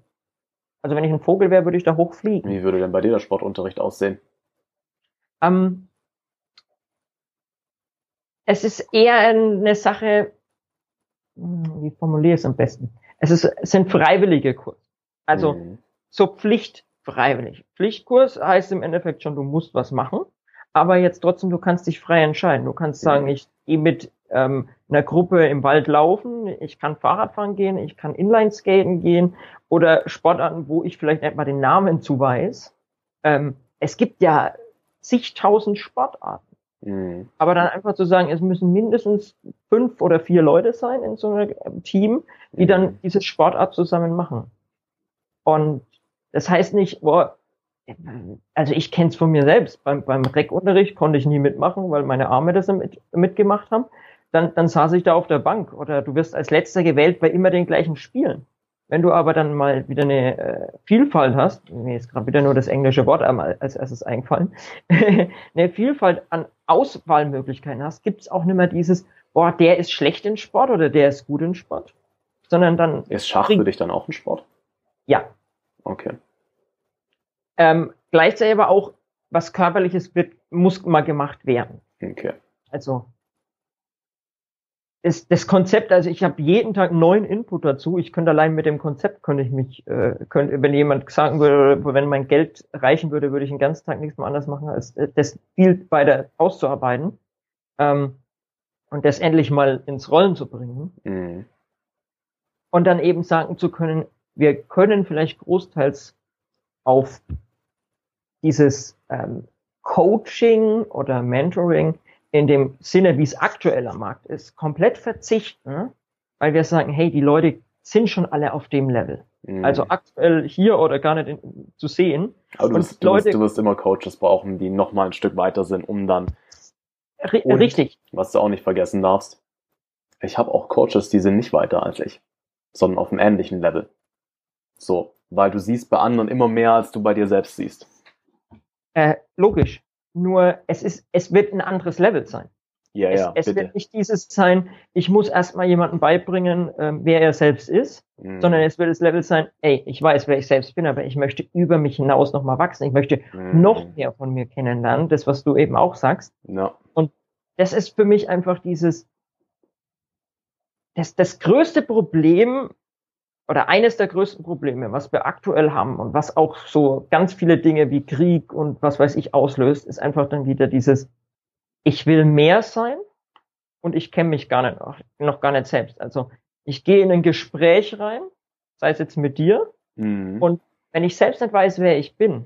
Also wenn ich ein Vogel wäre, würde ich da hochfliegen. Wie würde denn bei dir der Sportunterricht aussehen? Ähm, es ist eher eine Sache, hm, wie formuliere ich es am besten? Es, ist, es sind freiwillige Kurse. Also mhm. so pflichtfreiwillig. Pflichtkurs heißt im Endeffekt schon, du musst was machen, aber jetzt trotzdem, du kannst dich frei entscheiden. Du kannst sagen, mhm. ich gehe mit ähm, einer Gruppe im Wald laufen, ich kann Fahrradfahren gehen, ich kann Inline-Skaten gehen oder Sportarten, wo ich vielleicht nicht mal den Namen zu weiß. Ähm, es gibt ja zigtausend Sportarten. Mhm. Aber dann einfach zu sagen, es müssen mindestens fünf oder vier Leute sein in so einem Team, die mhm. dann diese Sportart zusammen machen. Und das heißt nicht, boah, also ich kenne es von mir selbst. Beim, beim Rec-Unterricht konnte ich nie mitmachen, weil meine Arme das mit, mitgemacht haben. Dann, dann saß ich da auf der Bank oder du wirst als letzter gewählt bei immer den gleichen Spielen. Wenn du aber dann mal wieder eine äh, Vielfalt hast, mir ist gerade wieder nur das englische Wort einmal als erstes eingefallen, eine Vielfalt an Auswahlmöglichkeiten hast, gibt es auch nicht mehr dieses, boah, der ist schlecht in Sport oder der ist gut in Sport, sondern dann... Ist Schach für dich dann auch ein Sport? Ja. Okay. Ähm, gleichzeitig aber auch, was körperliches wird, muss mal gemacht werden. Okay. Also das, das Konzept, also ich habe jeden Tag neuen Input dazu. Ich könnte allein mit dem Konzept könnte ich mich, äh, könnte, wenn jemand sagen würde, wenn mein Geld reichen würde, würde ich den ganzen Tag nichts mehr anders machen, als äh, das viel weiter auszuarbeiten ähm, und das endlich mal ins Rollen zu bringen. Mhm. Und dann eben sagen zu können, wir können vielleicht großteils auf dieses ähm, Coaching oder Mentoring in dem Sinne, wie es aktuell am Markt ist, komplett verzichten, weil wir sagen, hey, die Leute sind schon alle auf dem Level. Mhm. Also aktuell hier oder gar nicht in, zu sehen. Aber du, wirst, Leute, du wirst immer Coaches brauchen, die noch mal ein Stück weiter sind, um dann. Und, richtig. Was du auch nicht vergessen darfst. Ich habe auch Coaches, die sind nicht weiter als ich, sondern auf einem ähnlichen Level. So, weil du siehst bei anderen immer mehr, als du bei dir selbst siehst. Äh, logisch. Nur es ist, es wird ein anderes Level sein. Ja, es, ja, es wird nicht dieses sein, ich muss erstmal jemandem beibringen, ähm, wer er selbst ist, mhm. sondern es wird das Level sein, ey, ich weiß, wer ich selbst bin, aber ich möchte über mich hinaus nochmal wachsen. Ich möchte mhm. noch mehr von mir kennenlernen, das, was du eben auch sagst. Ja. Und das ist für mich einfach dieses, das, das größte Problem oder eines der größten Probleme, was wir aktuell haben und was auch so ganz viele Dinge wie Krieg und was weiß ich auslöst, ist einfach dann wieder dieses, ich will mehr sein und ich kenne mich gar nicht noch, gar nicht selbst. Also ich gehe in ein Gespräch rein, sei es jetzt mit dir, mhm. und wenn ich selbst nicht weiß, wer ich bin,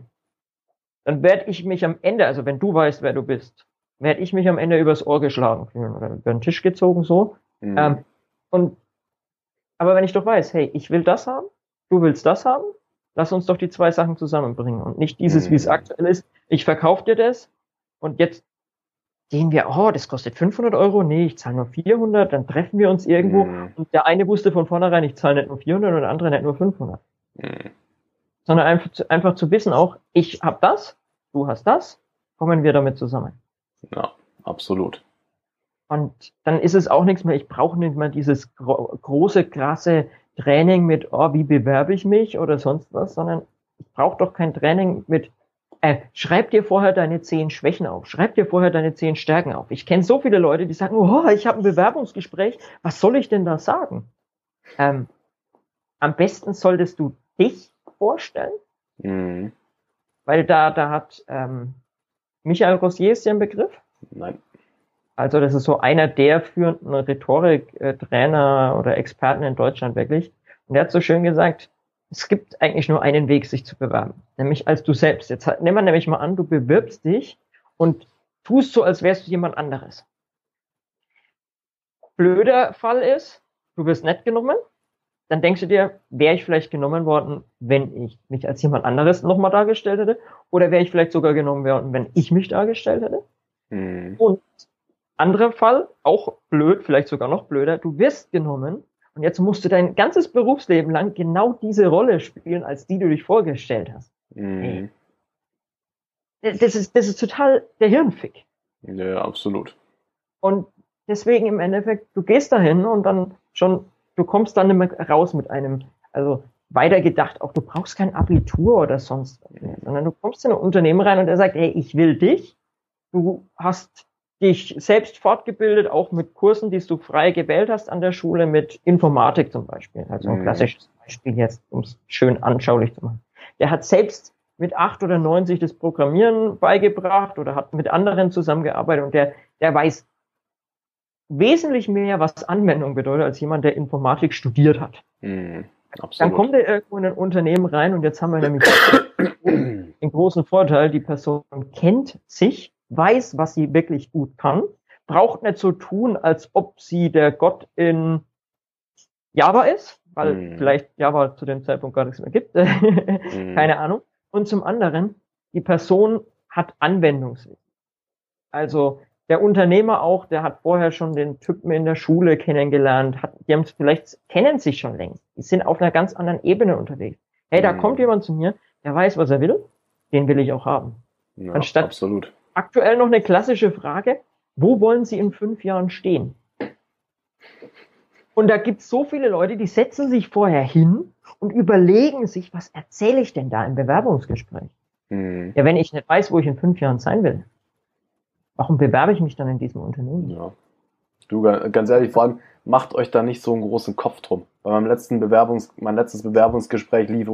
dann werde ich mich am Ende, also wenn du weißt, wer du bist, werde ich mich am Ende übers Ohr geschlagen oder über den Tisch gezogen so. Mhm. Ähm, und aber wenn ich doch weiß, hey, ich will das haben, du willst das haben, lass uns doch die zwei Sachen zusammenbringen und nicht dieses, mhm. wie es mhm. aktuell ist. Ich verkaufe dir das und jetzt gehen wir, oh, das kostet 500 Euro, nee, ich zahle nur 400, dann treffen wir uns irgendwo mhm. und der eine wusste von vornherein, ich zahle nicht nur 400 und der andere nicht nur 500. Mhm. Sondern einfach zu, einfach zu wissen auch, ich habe das, du hast das, kommen wir damit zusammen. Ja, absolut. Und dann ist es auch nichts mehr, ich brauche nicht mehr dieses gro große, krasse Training mit, oh, wie bewerbe ich mich oder sonst was, sondern ich brauche doch kein Training mit, äh, schreib dir vorher deine zehn Schwächen auf, schreib dir vorher deine zehn Stärken auf. Ich kenne so viele Leute, die sagen, oh, ich habe ein Bewerbungsgespräch, was soll ich denn da sagen? Ähm, am besten solltest du dich vorstellen, mhm. weil da, da hat ähm, Michael Rossier ist ja ein Begriff. Nein. Also das ist so einer der führenden Rhetoriktrainer oder Experten in Deutschland wirklich. Und der hat so schön gesagt, es gibt eigentlich nur einen Weg, sich zu bewerben, nämlich als du selbst. Jetzt nehmen wir nämlich mal an, du bewirbst dich und tust so, als wärst du jemand anderes. Blöder Fall ist, du wirst nett genommen, dann denkst du dir, wäre ich vielleicht genommen worden, wenn ich mich als jemand anderes nochmal dargestellt hätte, oder wäre ich vielleicht sogar genommen worden, wenn ich mich dargestellt hätte. Mhm. Und anderer Fall, auch blöd, vielleicht sogar noch blöder, du wirst genommen und jetzt musst du dein ganzes Berufsleben lang genau diese Rolle spielen, als die du dich vorgestellt hast. Mhm. Das ist, das ist total der Hirnfick. Ja, absolut. Und deswegen im Endeffekt, du gehst dahin und dann schon, du kommst dann nicht mehr raus mit einem, also weitergedacht, auch du brauchst kein Abitur oder sonst was mehr, sondern du kommst in ein Unternehmen rein und er sagt, hey, ich will dich. Du hast dich selbst fortgebildet, auch mit Kursen, die du frei gewählt hast an der Schule, mit Informatik zum Beispiel. Also ein mhm. klassisches Beispiel jetzt, um es schön anschaulich zu machen. Der hat selbst mit acht oder neun sich das Programmieren beigebracht oder hat mit anderen zusammengearbeitet und der, der weiß wesentlich mehr, was Anwendung bedeutet, als jemand, der Informatik studiert hat. Mm, Dann kommt er irgendwo in ein Unternehmen rein und jetzt haben wir nämlich den großen Vorteil, die Person kennt sich, weiß, was sie wirklich gut kann, braucht nicht so tun, als ob sie der Gott in Java ist, weil mm. vielleicht Java zu dem Zeitpunkt gar nichts mehr gibt. mm. Keine Ahnung. Und zum anderen, die Person hat Anwendungswissen. Also der Unternehmer auch, der hat vorher schon den Typen in der Schule kennengelernt, hat, die haben vielleicht kennen sich schon längst. Die sind auf einer ganz anderen Ebene unterwegs. Hey, da mhm. kommt jemand zu mir, der weiß, was er will, den will ich auch haben. Ja, Anstatt absolut. Aktuell noch eine klassische Frage, wo wollen Sie in fünf Jahren stehen? Und da gibt's so viele Leute, die setzen sich vorher hin und überlegen sich, was erzähle ich denn da im Bewerbungsgespräch? Mhm. Ja, wenn ich nicht weiß, wo ich in fünf Jahren sein will, warum bewerbe ich mich dann in diesem Unternehmen? Ja. Du, ganz ehrlich, vor allem macht euch da nicht so einen großen Kopf drum. Bei meinem letzten Bewerbungs, mein letztes Bewerbungsgespräch lief,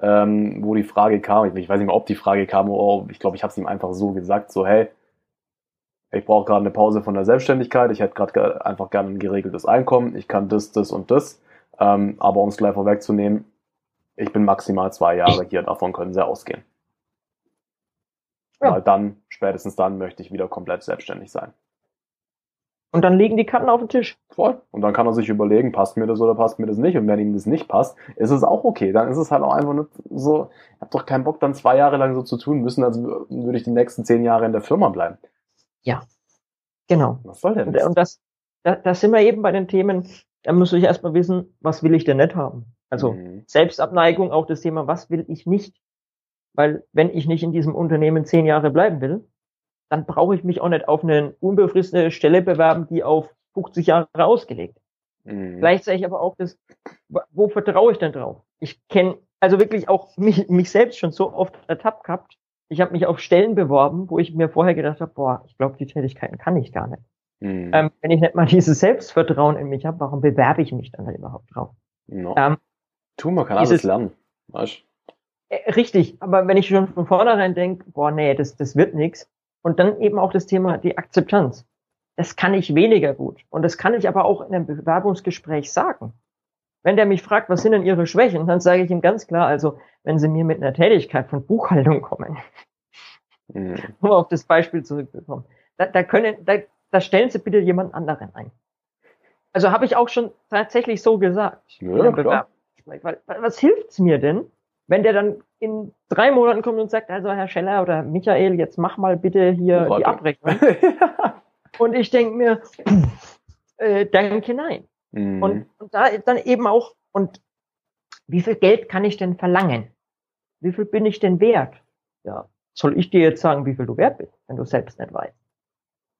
ähm, wo die Frage kam, ich weiß nicht mehr, ob die Frage kam, oder ich glaube, ich habe es ihm einfach so gesagt, so hey, ich brauche gerade eine Pause von der Selbstständigkeit, ich hätte gerade einfach gerne ein geregeltes Einkommen, ich kann das, das und das, ähm, aber um es gleich vorwegzunehmen, ich bin maximal zwei Jahre hier, davon können sie ausgehen. Ja. Weil dann, spätestens dann, möchte ich wieder komplett selbstständig sein. Und dann liegen die Karten auf dem Tisch. Voll. Und dann kann er sich überlegen, passt mir das oder passt mir das nicht. Und wenn ihm das nicht passt, ist es auch okay. Dann ist es halt auch einfach nur so, ich habe doch keinen Bock, dann zwei Jahre lang so zu tun müssen, als würde ich die nächsten zehn Jahre in der Firma bleiben. Ja, genau. Was soll denn das? Und das, da, da sind wir eben bei den Themen, da muss ich erstmal wissen, was will ich denn nicht haben? Also mhm. Selbstabneigung, auch das Thema, was will ich nicht? Weil wenn ich nicht in diesem Unternehmen zehn Jahre bleiben will, dann brauche ich mich auch nicht auf eine unbefristete Stelle bewerben, die auf 50 Jahre ausgelegt. Mhm. Gleichzeitig aber auch das, wo vertraue ich denn drauf? Ich kenne also wirklich auch mich, mich selbst schon so oft ertappt gehabt. Ich habe mich auf Stellen beworben, wo ich mir vorher gedacht habe, boah, ich glaube, die Tätigkeiten kann ich gar nicht. Mhm. Ähm, wenn ich nicht mal dieses Selbstvertrauen in mich habe, warum bewerbe ich mich dann überhaupt drauf? No. Ähm, tu, man kann alles lernen. Weißt? Äh, richtig, aber wenn ich schon von vornherein denke, boah, nee, das, das wird nix. Und dann eben auch das Thema, die Akzeptanz. Das kann ich weniger gut. Und das kann ich aber auch in einem Bewerbungsgespräch sagen. Wenn der mich fragt, was sind denn Ihre Schwächen, dann sage ich ihm ganz klar, also wenn Sie mir mit einer Tätigkeit von Buchhaltung kommen, mhm. um auf das Beispiel zurückzukommen, da, da können, da, da stellen Sie bitte jemand anderen ein. Also habe ich auch schon tatsächlich so gesagt. Ja, Weil, was hilft's mir denn, wenn der dann in drei Monaten kommt und sagt, also Herr Scheller oder Michael, jetzt mach mal bitte hier oh, die Abrechnung. und ich denke mir, äh, danke, nein. Mhm. Und, und da dann eben auch, und wie viel Geld kann ich denn verlangen? Wie viel bin ich denn wert? Ja, soll ich dir jetzt sagen, wie viel du wert bist, wenn du selbst nicht weißt?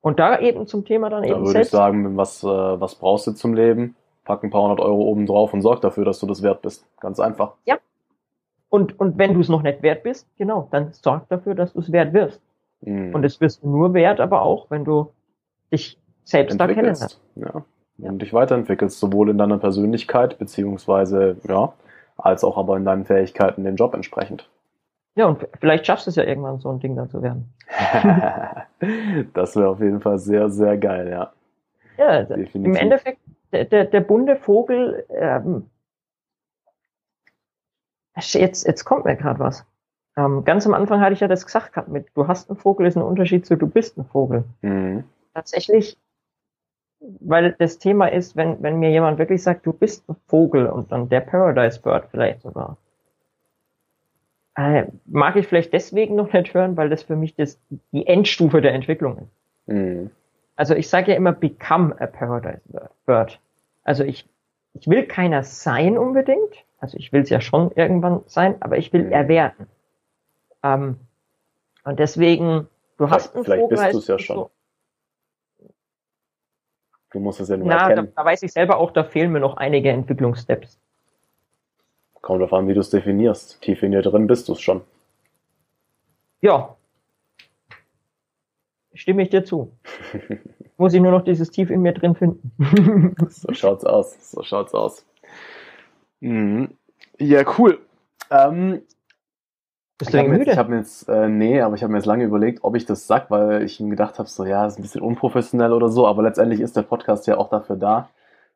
Und da eben zum Thema dann da eben würde selbst. ich sagen, was, äh, was brauchst du zum Leben? Pack ein paar hundert Euro oben drauf und sorg dafür, dass du das wert bist. Ganz einfach. Ja, und, und wenn du es noch nicht wert bist, genau, dann sorg dafür, dass du es wert wirst. Mhm. Und es wirst du nur wert, aber auch, wenn du dich selbst da kennenlernst. Ja. Ja. du dich weiterentwickelst, sowohl in deiner Persönlichkeit, beziehungsweise, ja, als auch aber in deinen Fähigkeiten, den Job entsprechend. Ja, und vielleicht schaffst du es ja irgendwann, so ein Ding dann zu werden. das wäre auf jeden Fall sehr, sehr geil, ja. Ja, Definitiv. im Endeffekt, der, der, der bunte Vogel ähm, Jetzt, jetzt kommt mir gerade was. ähm, ganz am Anfang hatte ich ja das gesagt gehabt mit, du hast einen Vogel ist ein Unterschied zu du bist ein Vogel. Mhm. Tatsächlich, weil das Thema ist, wenn, wenn mir jemand wirklich sagt, du bist ein Vogel und dann der Paradise Bird vielleicht sogar, äh, mag ich vielleicht deswegen noch nicht hören, weil das für mich das, die Endstufe der Entwicklung ist. Mhm. Also ich sage ja immer, become a Paradise Bird. Also ich, ich will keiner sein unbedingt, also ich will es ja schon irgendwann sein, aber ich will mhm. er werden. Ähm, und deswegen, du hast einen Vielleicht Vogel, bist du es ja schon. So, du musst es ja nur na, erkennen. Da, da weiß ich selber auch, da fehlen mir noch einige Entwicklungssteps. Kommt darauf an, wie du es definierst. Tief in dir drin bist du es schon. Ja. Stimme ich dir zu. Muss ich nur noch dieses Tief in mir drin finden. so schaut's aus. So schaut's aus. Mhm. Ja, cool. Ähm, bist du müde? ich habe mir jetzt, äh, nee, aber ich habe mir jetzt lange überlegt, ob ich das sag, weil ich mir gedacht habe, so ja, ist ein bisschen unprofessionell oder so, aber letztendlich ist der Podcast ja auch dafür da,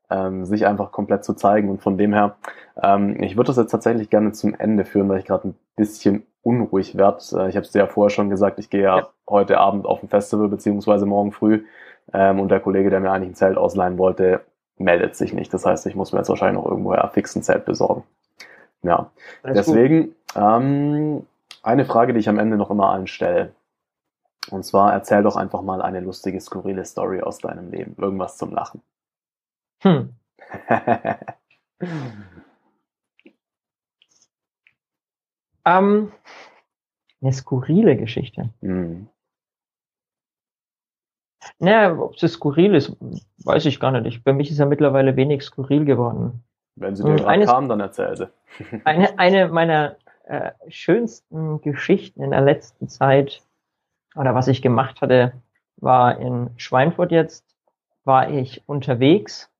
ähm, sich einfach komplett zu zeigen. Und von dem her, ähm, ich würde das jetzt tatsächlich gerne zum Ende führen, weil ich gerade ein bisschen unruhig werde. Äh, ich habe es dir ja vorher schon gesagt, ich gehe ja, ja, heute Abend auf ein Festival, beziehungsweise morgen früh. Ähm, und der Kollege, der mir eigentlich ein Zelt ausleihen wollte, meldet sich nicht. Das heißt, ich muss mir jetzt wahrscheinlich noch irgendwoher fix ein Zelt besorgen. Ja, deswegen ähm, eine Frage, die ich am Ende noch immer allen stelle. Und zwar erzähl doch einfach mal eine lustige, skurrile Story aus deinem Leben. Irgendwas zum Lachen. Hm. ähm, eine skurrile Geschichte. Hm. Naja, ob es skurril ist, weiß ich gar nicht. Ich, bei mich ist ja mittlerweile wenig skurril geworden. Wenn sie dir gerade kam, dann erzähl sie. eine, eine meiner äh, schönsten Geschichten in der letzten Zeit, oder was ich gemacht hatte, war in Schweinfurt jetzt, war ich unterwegs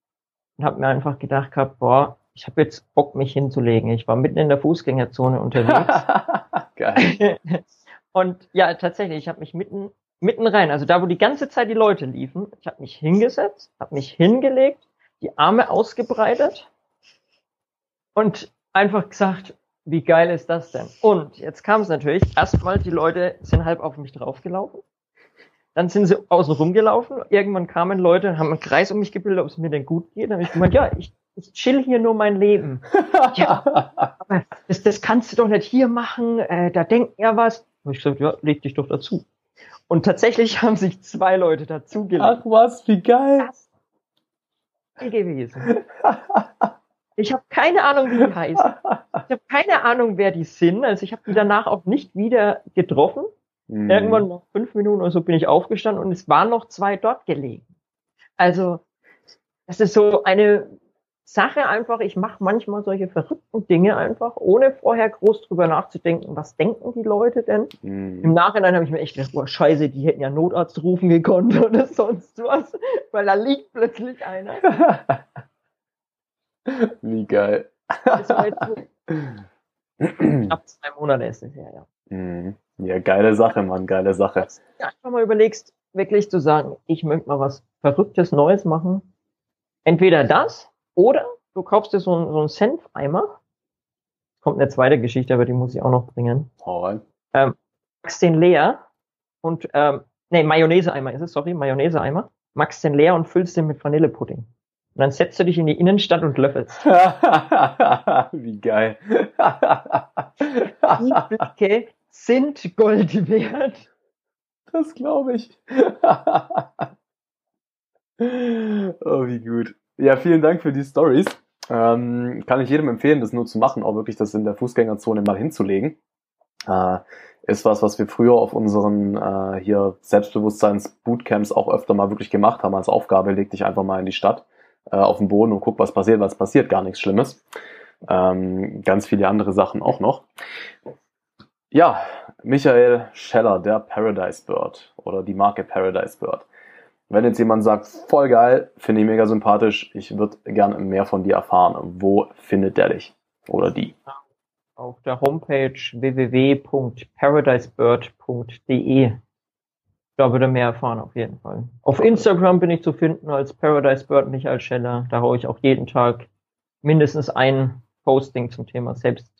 und habe mir einfach gedacht gehabt, boah, ich habe jetzt Bock, mich hinzulegen. Ich war mitten in der Fußgängerzone unterwegs. Geil. und ja, tatsächlich, ich habe mich mitten mitten rein, also da, wo die ganze Zeit die Leute liefen, ich habe mich hingesetzt, habe mich hingelegt, die Arme ausgebreitet und einfach gesagt, wie geil ist das denn? Und jetzt kam es natürlich, erstmal, die Leute sind halb auf mich draufgelaufen. Dann sind sie außen rumgelaufen. Irgendwann kamen Leute und haben einen Kreis um mich gebildet, ob es mir denn gut geht. Dann habe ich gemeint, ja, ich, ich chill hier nur mein Leben. ja, aber das, das kannst du doch nicht hier machen. Äh, da denkt er was. Und ich gesagt, ja, leg dich doch dazu. Und tatsächlich haben sich zwei Leute dazugelegt. Ach was, wie geil. Das gewesen. Ich habe keine Ahnung, wie die heißen. Ich habe keine Ahnung, wer die sind. Also ich habe die danach auch nicht wieder getroffen. Mhm. Irgendwann nach fünf Minuten oder so bin ich aufgestanden und es waren noch zwei dort gelegen. Also das ist so eine Sache einfach. Ich mache manchmal solche verrückten Dinge einfach, ohne vorher groß drüber nachzudenken, was denken die Leute denn. Mhm. Im Nachhinein habe ich mir echt gedacht, boah, scheiße, die hätten ja Notarzt rufen gekonnt oder sonst was, weil da liegt plötzlich einer. Wie geil. Das war jetzt knapp zwei Monate ist es her, ja. Mhm. Ja, geile Sache, Mann, geile Sache. Ja, einfach mal überlegst, wirklich zu sagen, ich möchte mal was Verrücktes Neues machen. Entweder das oder du kaufst dir so einen, so einen Senfeimer. Kommt eine zweite Geschichte, aber die muss ich auch noch bringen. Rein. Ähm, machst den leer und, ähm, nee, Mayonnaise-Eimer ist es, sorry, Mayonnaise-Eimer. Machst den leer und füllst den mit Vanillepudding. Und dann setzt du dich in die Innenstadt und löffelst. Wie geil. die Blicke sind Gold wert. Das glaube ich. oh, wie gut. Ja, vielen Dank für die Stories. Ähm, kann ich jedem empfehlen, das nur zu machen, auch wirklich das in der Fußgängerzone mal hinzulegen. Äh, ist was, was wir früher auf unseren äh, hier Selbstbewusstseins-Bootcamps auch öfter mal wirklich gemacht haben als Aufgabe. Leg dich einfach mal in die Stadt äh, auf den Boden und guck, was passiert, was passiert, gar nichts Schlimmes. Ähm, ganz viele andere Sachen auch noch. Ja, Michael Scheller, der Paradise Bird oder die Marke Paradise Bird. Wenn jetzt jemand sagt, voll geil, finde ich mega sympathisch, ich würde gerne mehr von dir erfahren, wo findet der dich oder die? Auf der Homepage www.paradisebird.de da würde mehr erfahren, auf jeden Fall. Auf Instagram bin ich zu finden als Paradise Bird Michael Scheller. Da haue ich auch jeden Tag mindestens ein Posting zum Thema Selbst,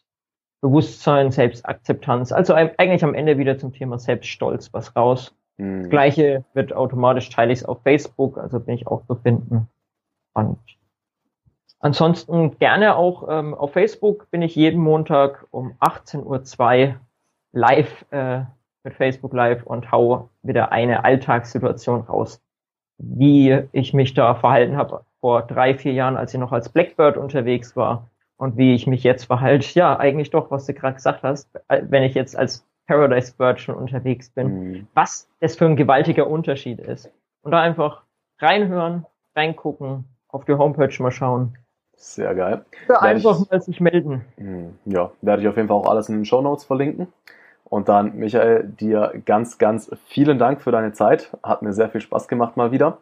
Bewusstsein, Selbstakzeptanz. Also eigentlich am Ende wieder zum Thema Selbststolz was raus. Mhm. Das gleiche wird automatisch teile ich es auf Facebook, also bin ich auch zu finden. Und ansonsten gerne auch ähm, auf Facebook bin ich jeden Montag um 18.02 Uhr live äh, mit Facebook Live und hau wieder eine Alltagssituation raus, wie ich mich da verhalten habe vor drei, vier Jahren, als ich noch als Blackbird unterwegs war und wie ich mich jetzt verhalte. Ja, eigentlich doch, was du gerade gesagt hast, wenn ich jetzt als Paradise Bird schon unterwegs bin, mhm. was das für ein gewaltiger Unterschied ist. Und da einfach reinhören, reingucken, auf die Homepage mal schauen. Sehr geil. Ja, einfach ich, mal sich melden. Mhm. Ja, werde ich auf jeden Fall auch alles in den Show Notes verlinken. Und dann, Michael, dir ganz, ganz vielen Dank für deine Zeit. Hat mir sehr viel Spaß gemacht mal wieder.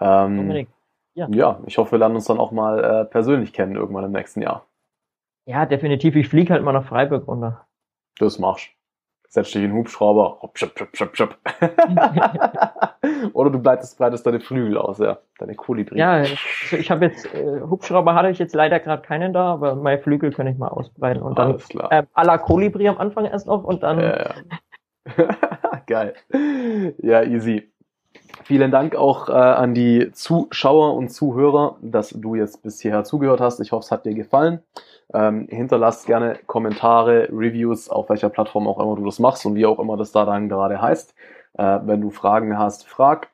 Ähm, ja. ja, ich hoffe, wir lernen uns dann auch mal äh, persönlich kennen irgendwann im nächsten Jahr. Ja, definitiv. Ich fliege halt mal nach Freiburg runter. Das machst setz dich in den Hubschrauber, hopp, schop, schop, schop, schop. Oder du breitest, breitest deine Flügel aus, ja, deine Kolibri. Ja, ich, ich habe jetzt, äh, Hubschrauber hatte ich jetzt leider gerade keinen da, aber meine Flügel kann ich mal ausbreiten und dann Alles klar. Äh, à la Kolibri am Anfang erst noch und dann. Ja, ja. Geil. Ja, easy. Vielen Dank auch äh, an die Zuschauer und Zuhörer, dass du jetzt bis hierher zugehört hast. Ich hoffe, es hat dir gefallen. Ähm, hinterlasst gerne Kommentare, Reviews, auf welcher Plattform auch immer du das machst und wie auch immer das da dann gerade heißt. Äh, wenn du Fragen hast, frag.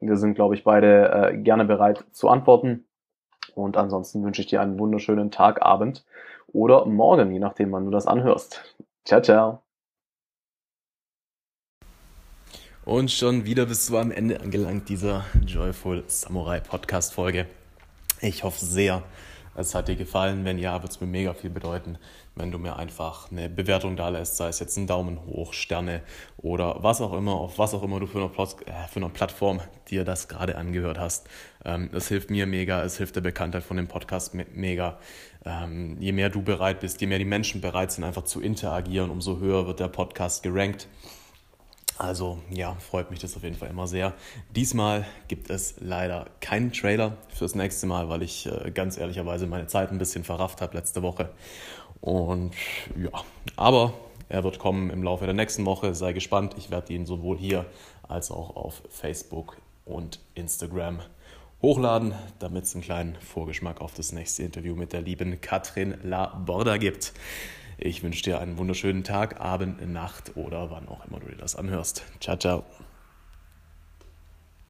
Wir sind, glaube ich, beide äh, gerne bereit zu antworten. Und ansonsten wünsche ich dir einen wunderschönen Tag, Abend oder morgen, je nachdem, wann du das anhörst. Ciao, ciao. Und schon wieder bist du am Ende angelangt dieser Joyful Samurai Podcast Folge. Ich hoffe sehr, es hat dir gefallen. Wenn ja, wird es mir mega viel bedeuten, wenn du mir einfach eine Bewertung da lässt, sei es jetzt ein Daumen hoch, Sterne oder was auch immer, auf was auch immer du für eine, Plot, äh, für eine Plattform dir das gerade angehört hast. Ähm, es hilft mir mega, es hilft der Bekanntheit von dem Podcast mega. Ähm, je mehr du bereit bist, je mehr die Menschen bereit sind, einfach zu interagieren, umso höher wird der Podcast gerankt. Also ja, freut mich das auf jeden Fall immer sehr. Diesmal gibt es leider keinen Trailer fürs nächste Mal, weil ich äh, ganz ehrlicherweise meine Zeit ein bisschen verrafft habe letzte Woche. Und ja, aber er wird kommen im Laufe der nächsten Woche. Sei gespannt. Ich werde ihn sowohl hier als auch auf Facebook und Instagram hochladen, damit es einen kleinen Vorgeschmack auf das nächste Interview mit der lieben Katrin La Borda gibt. Ich wünsche dir einen wunderschönen Tag, Abend, Nacht oder wann auch immer du dir das anhörst. Ciao, ciao.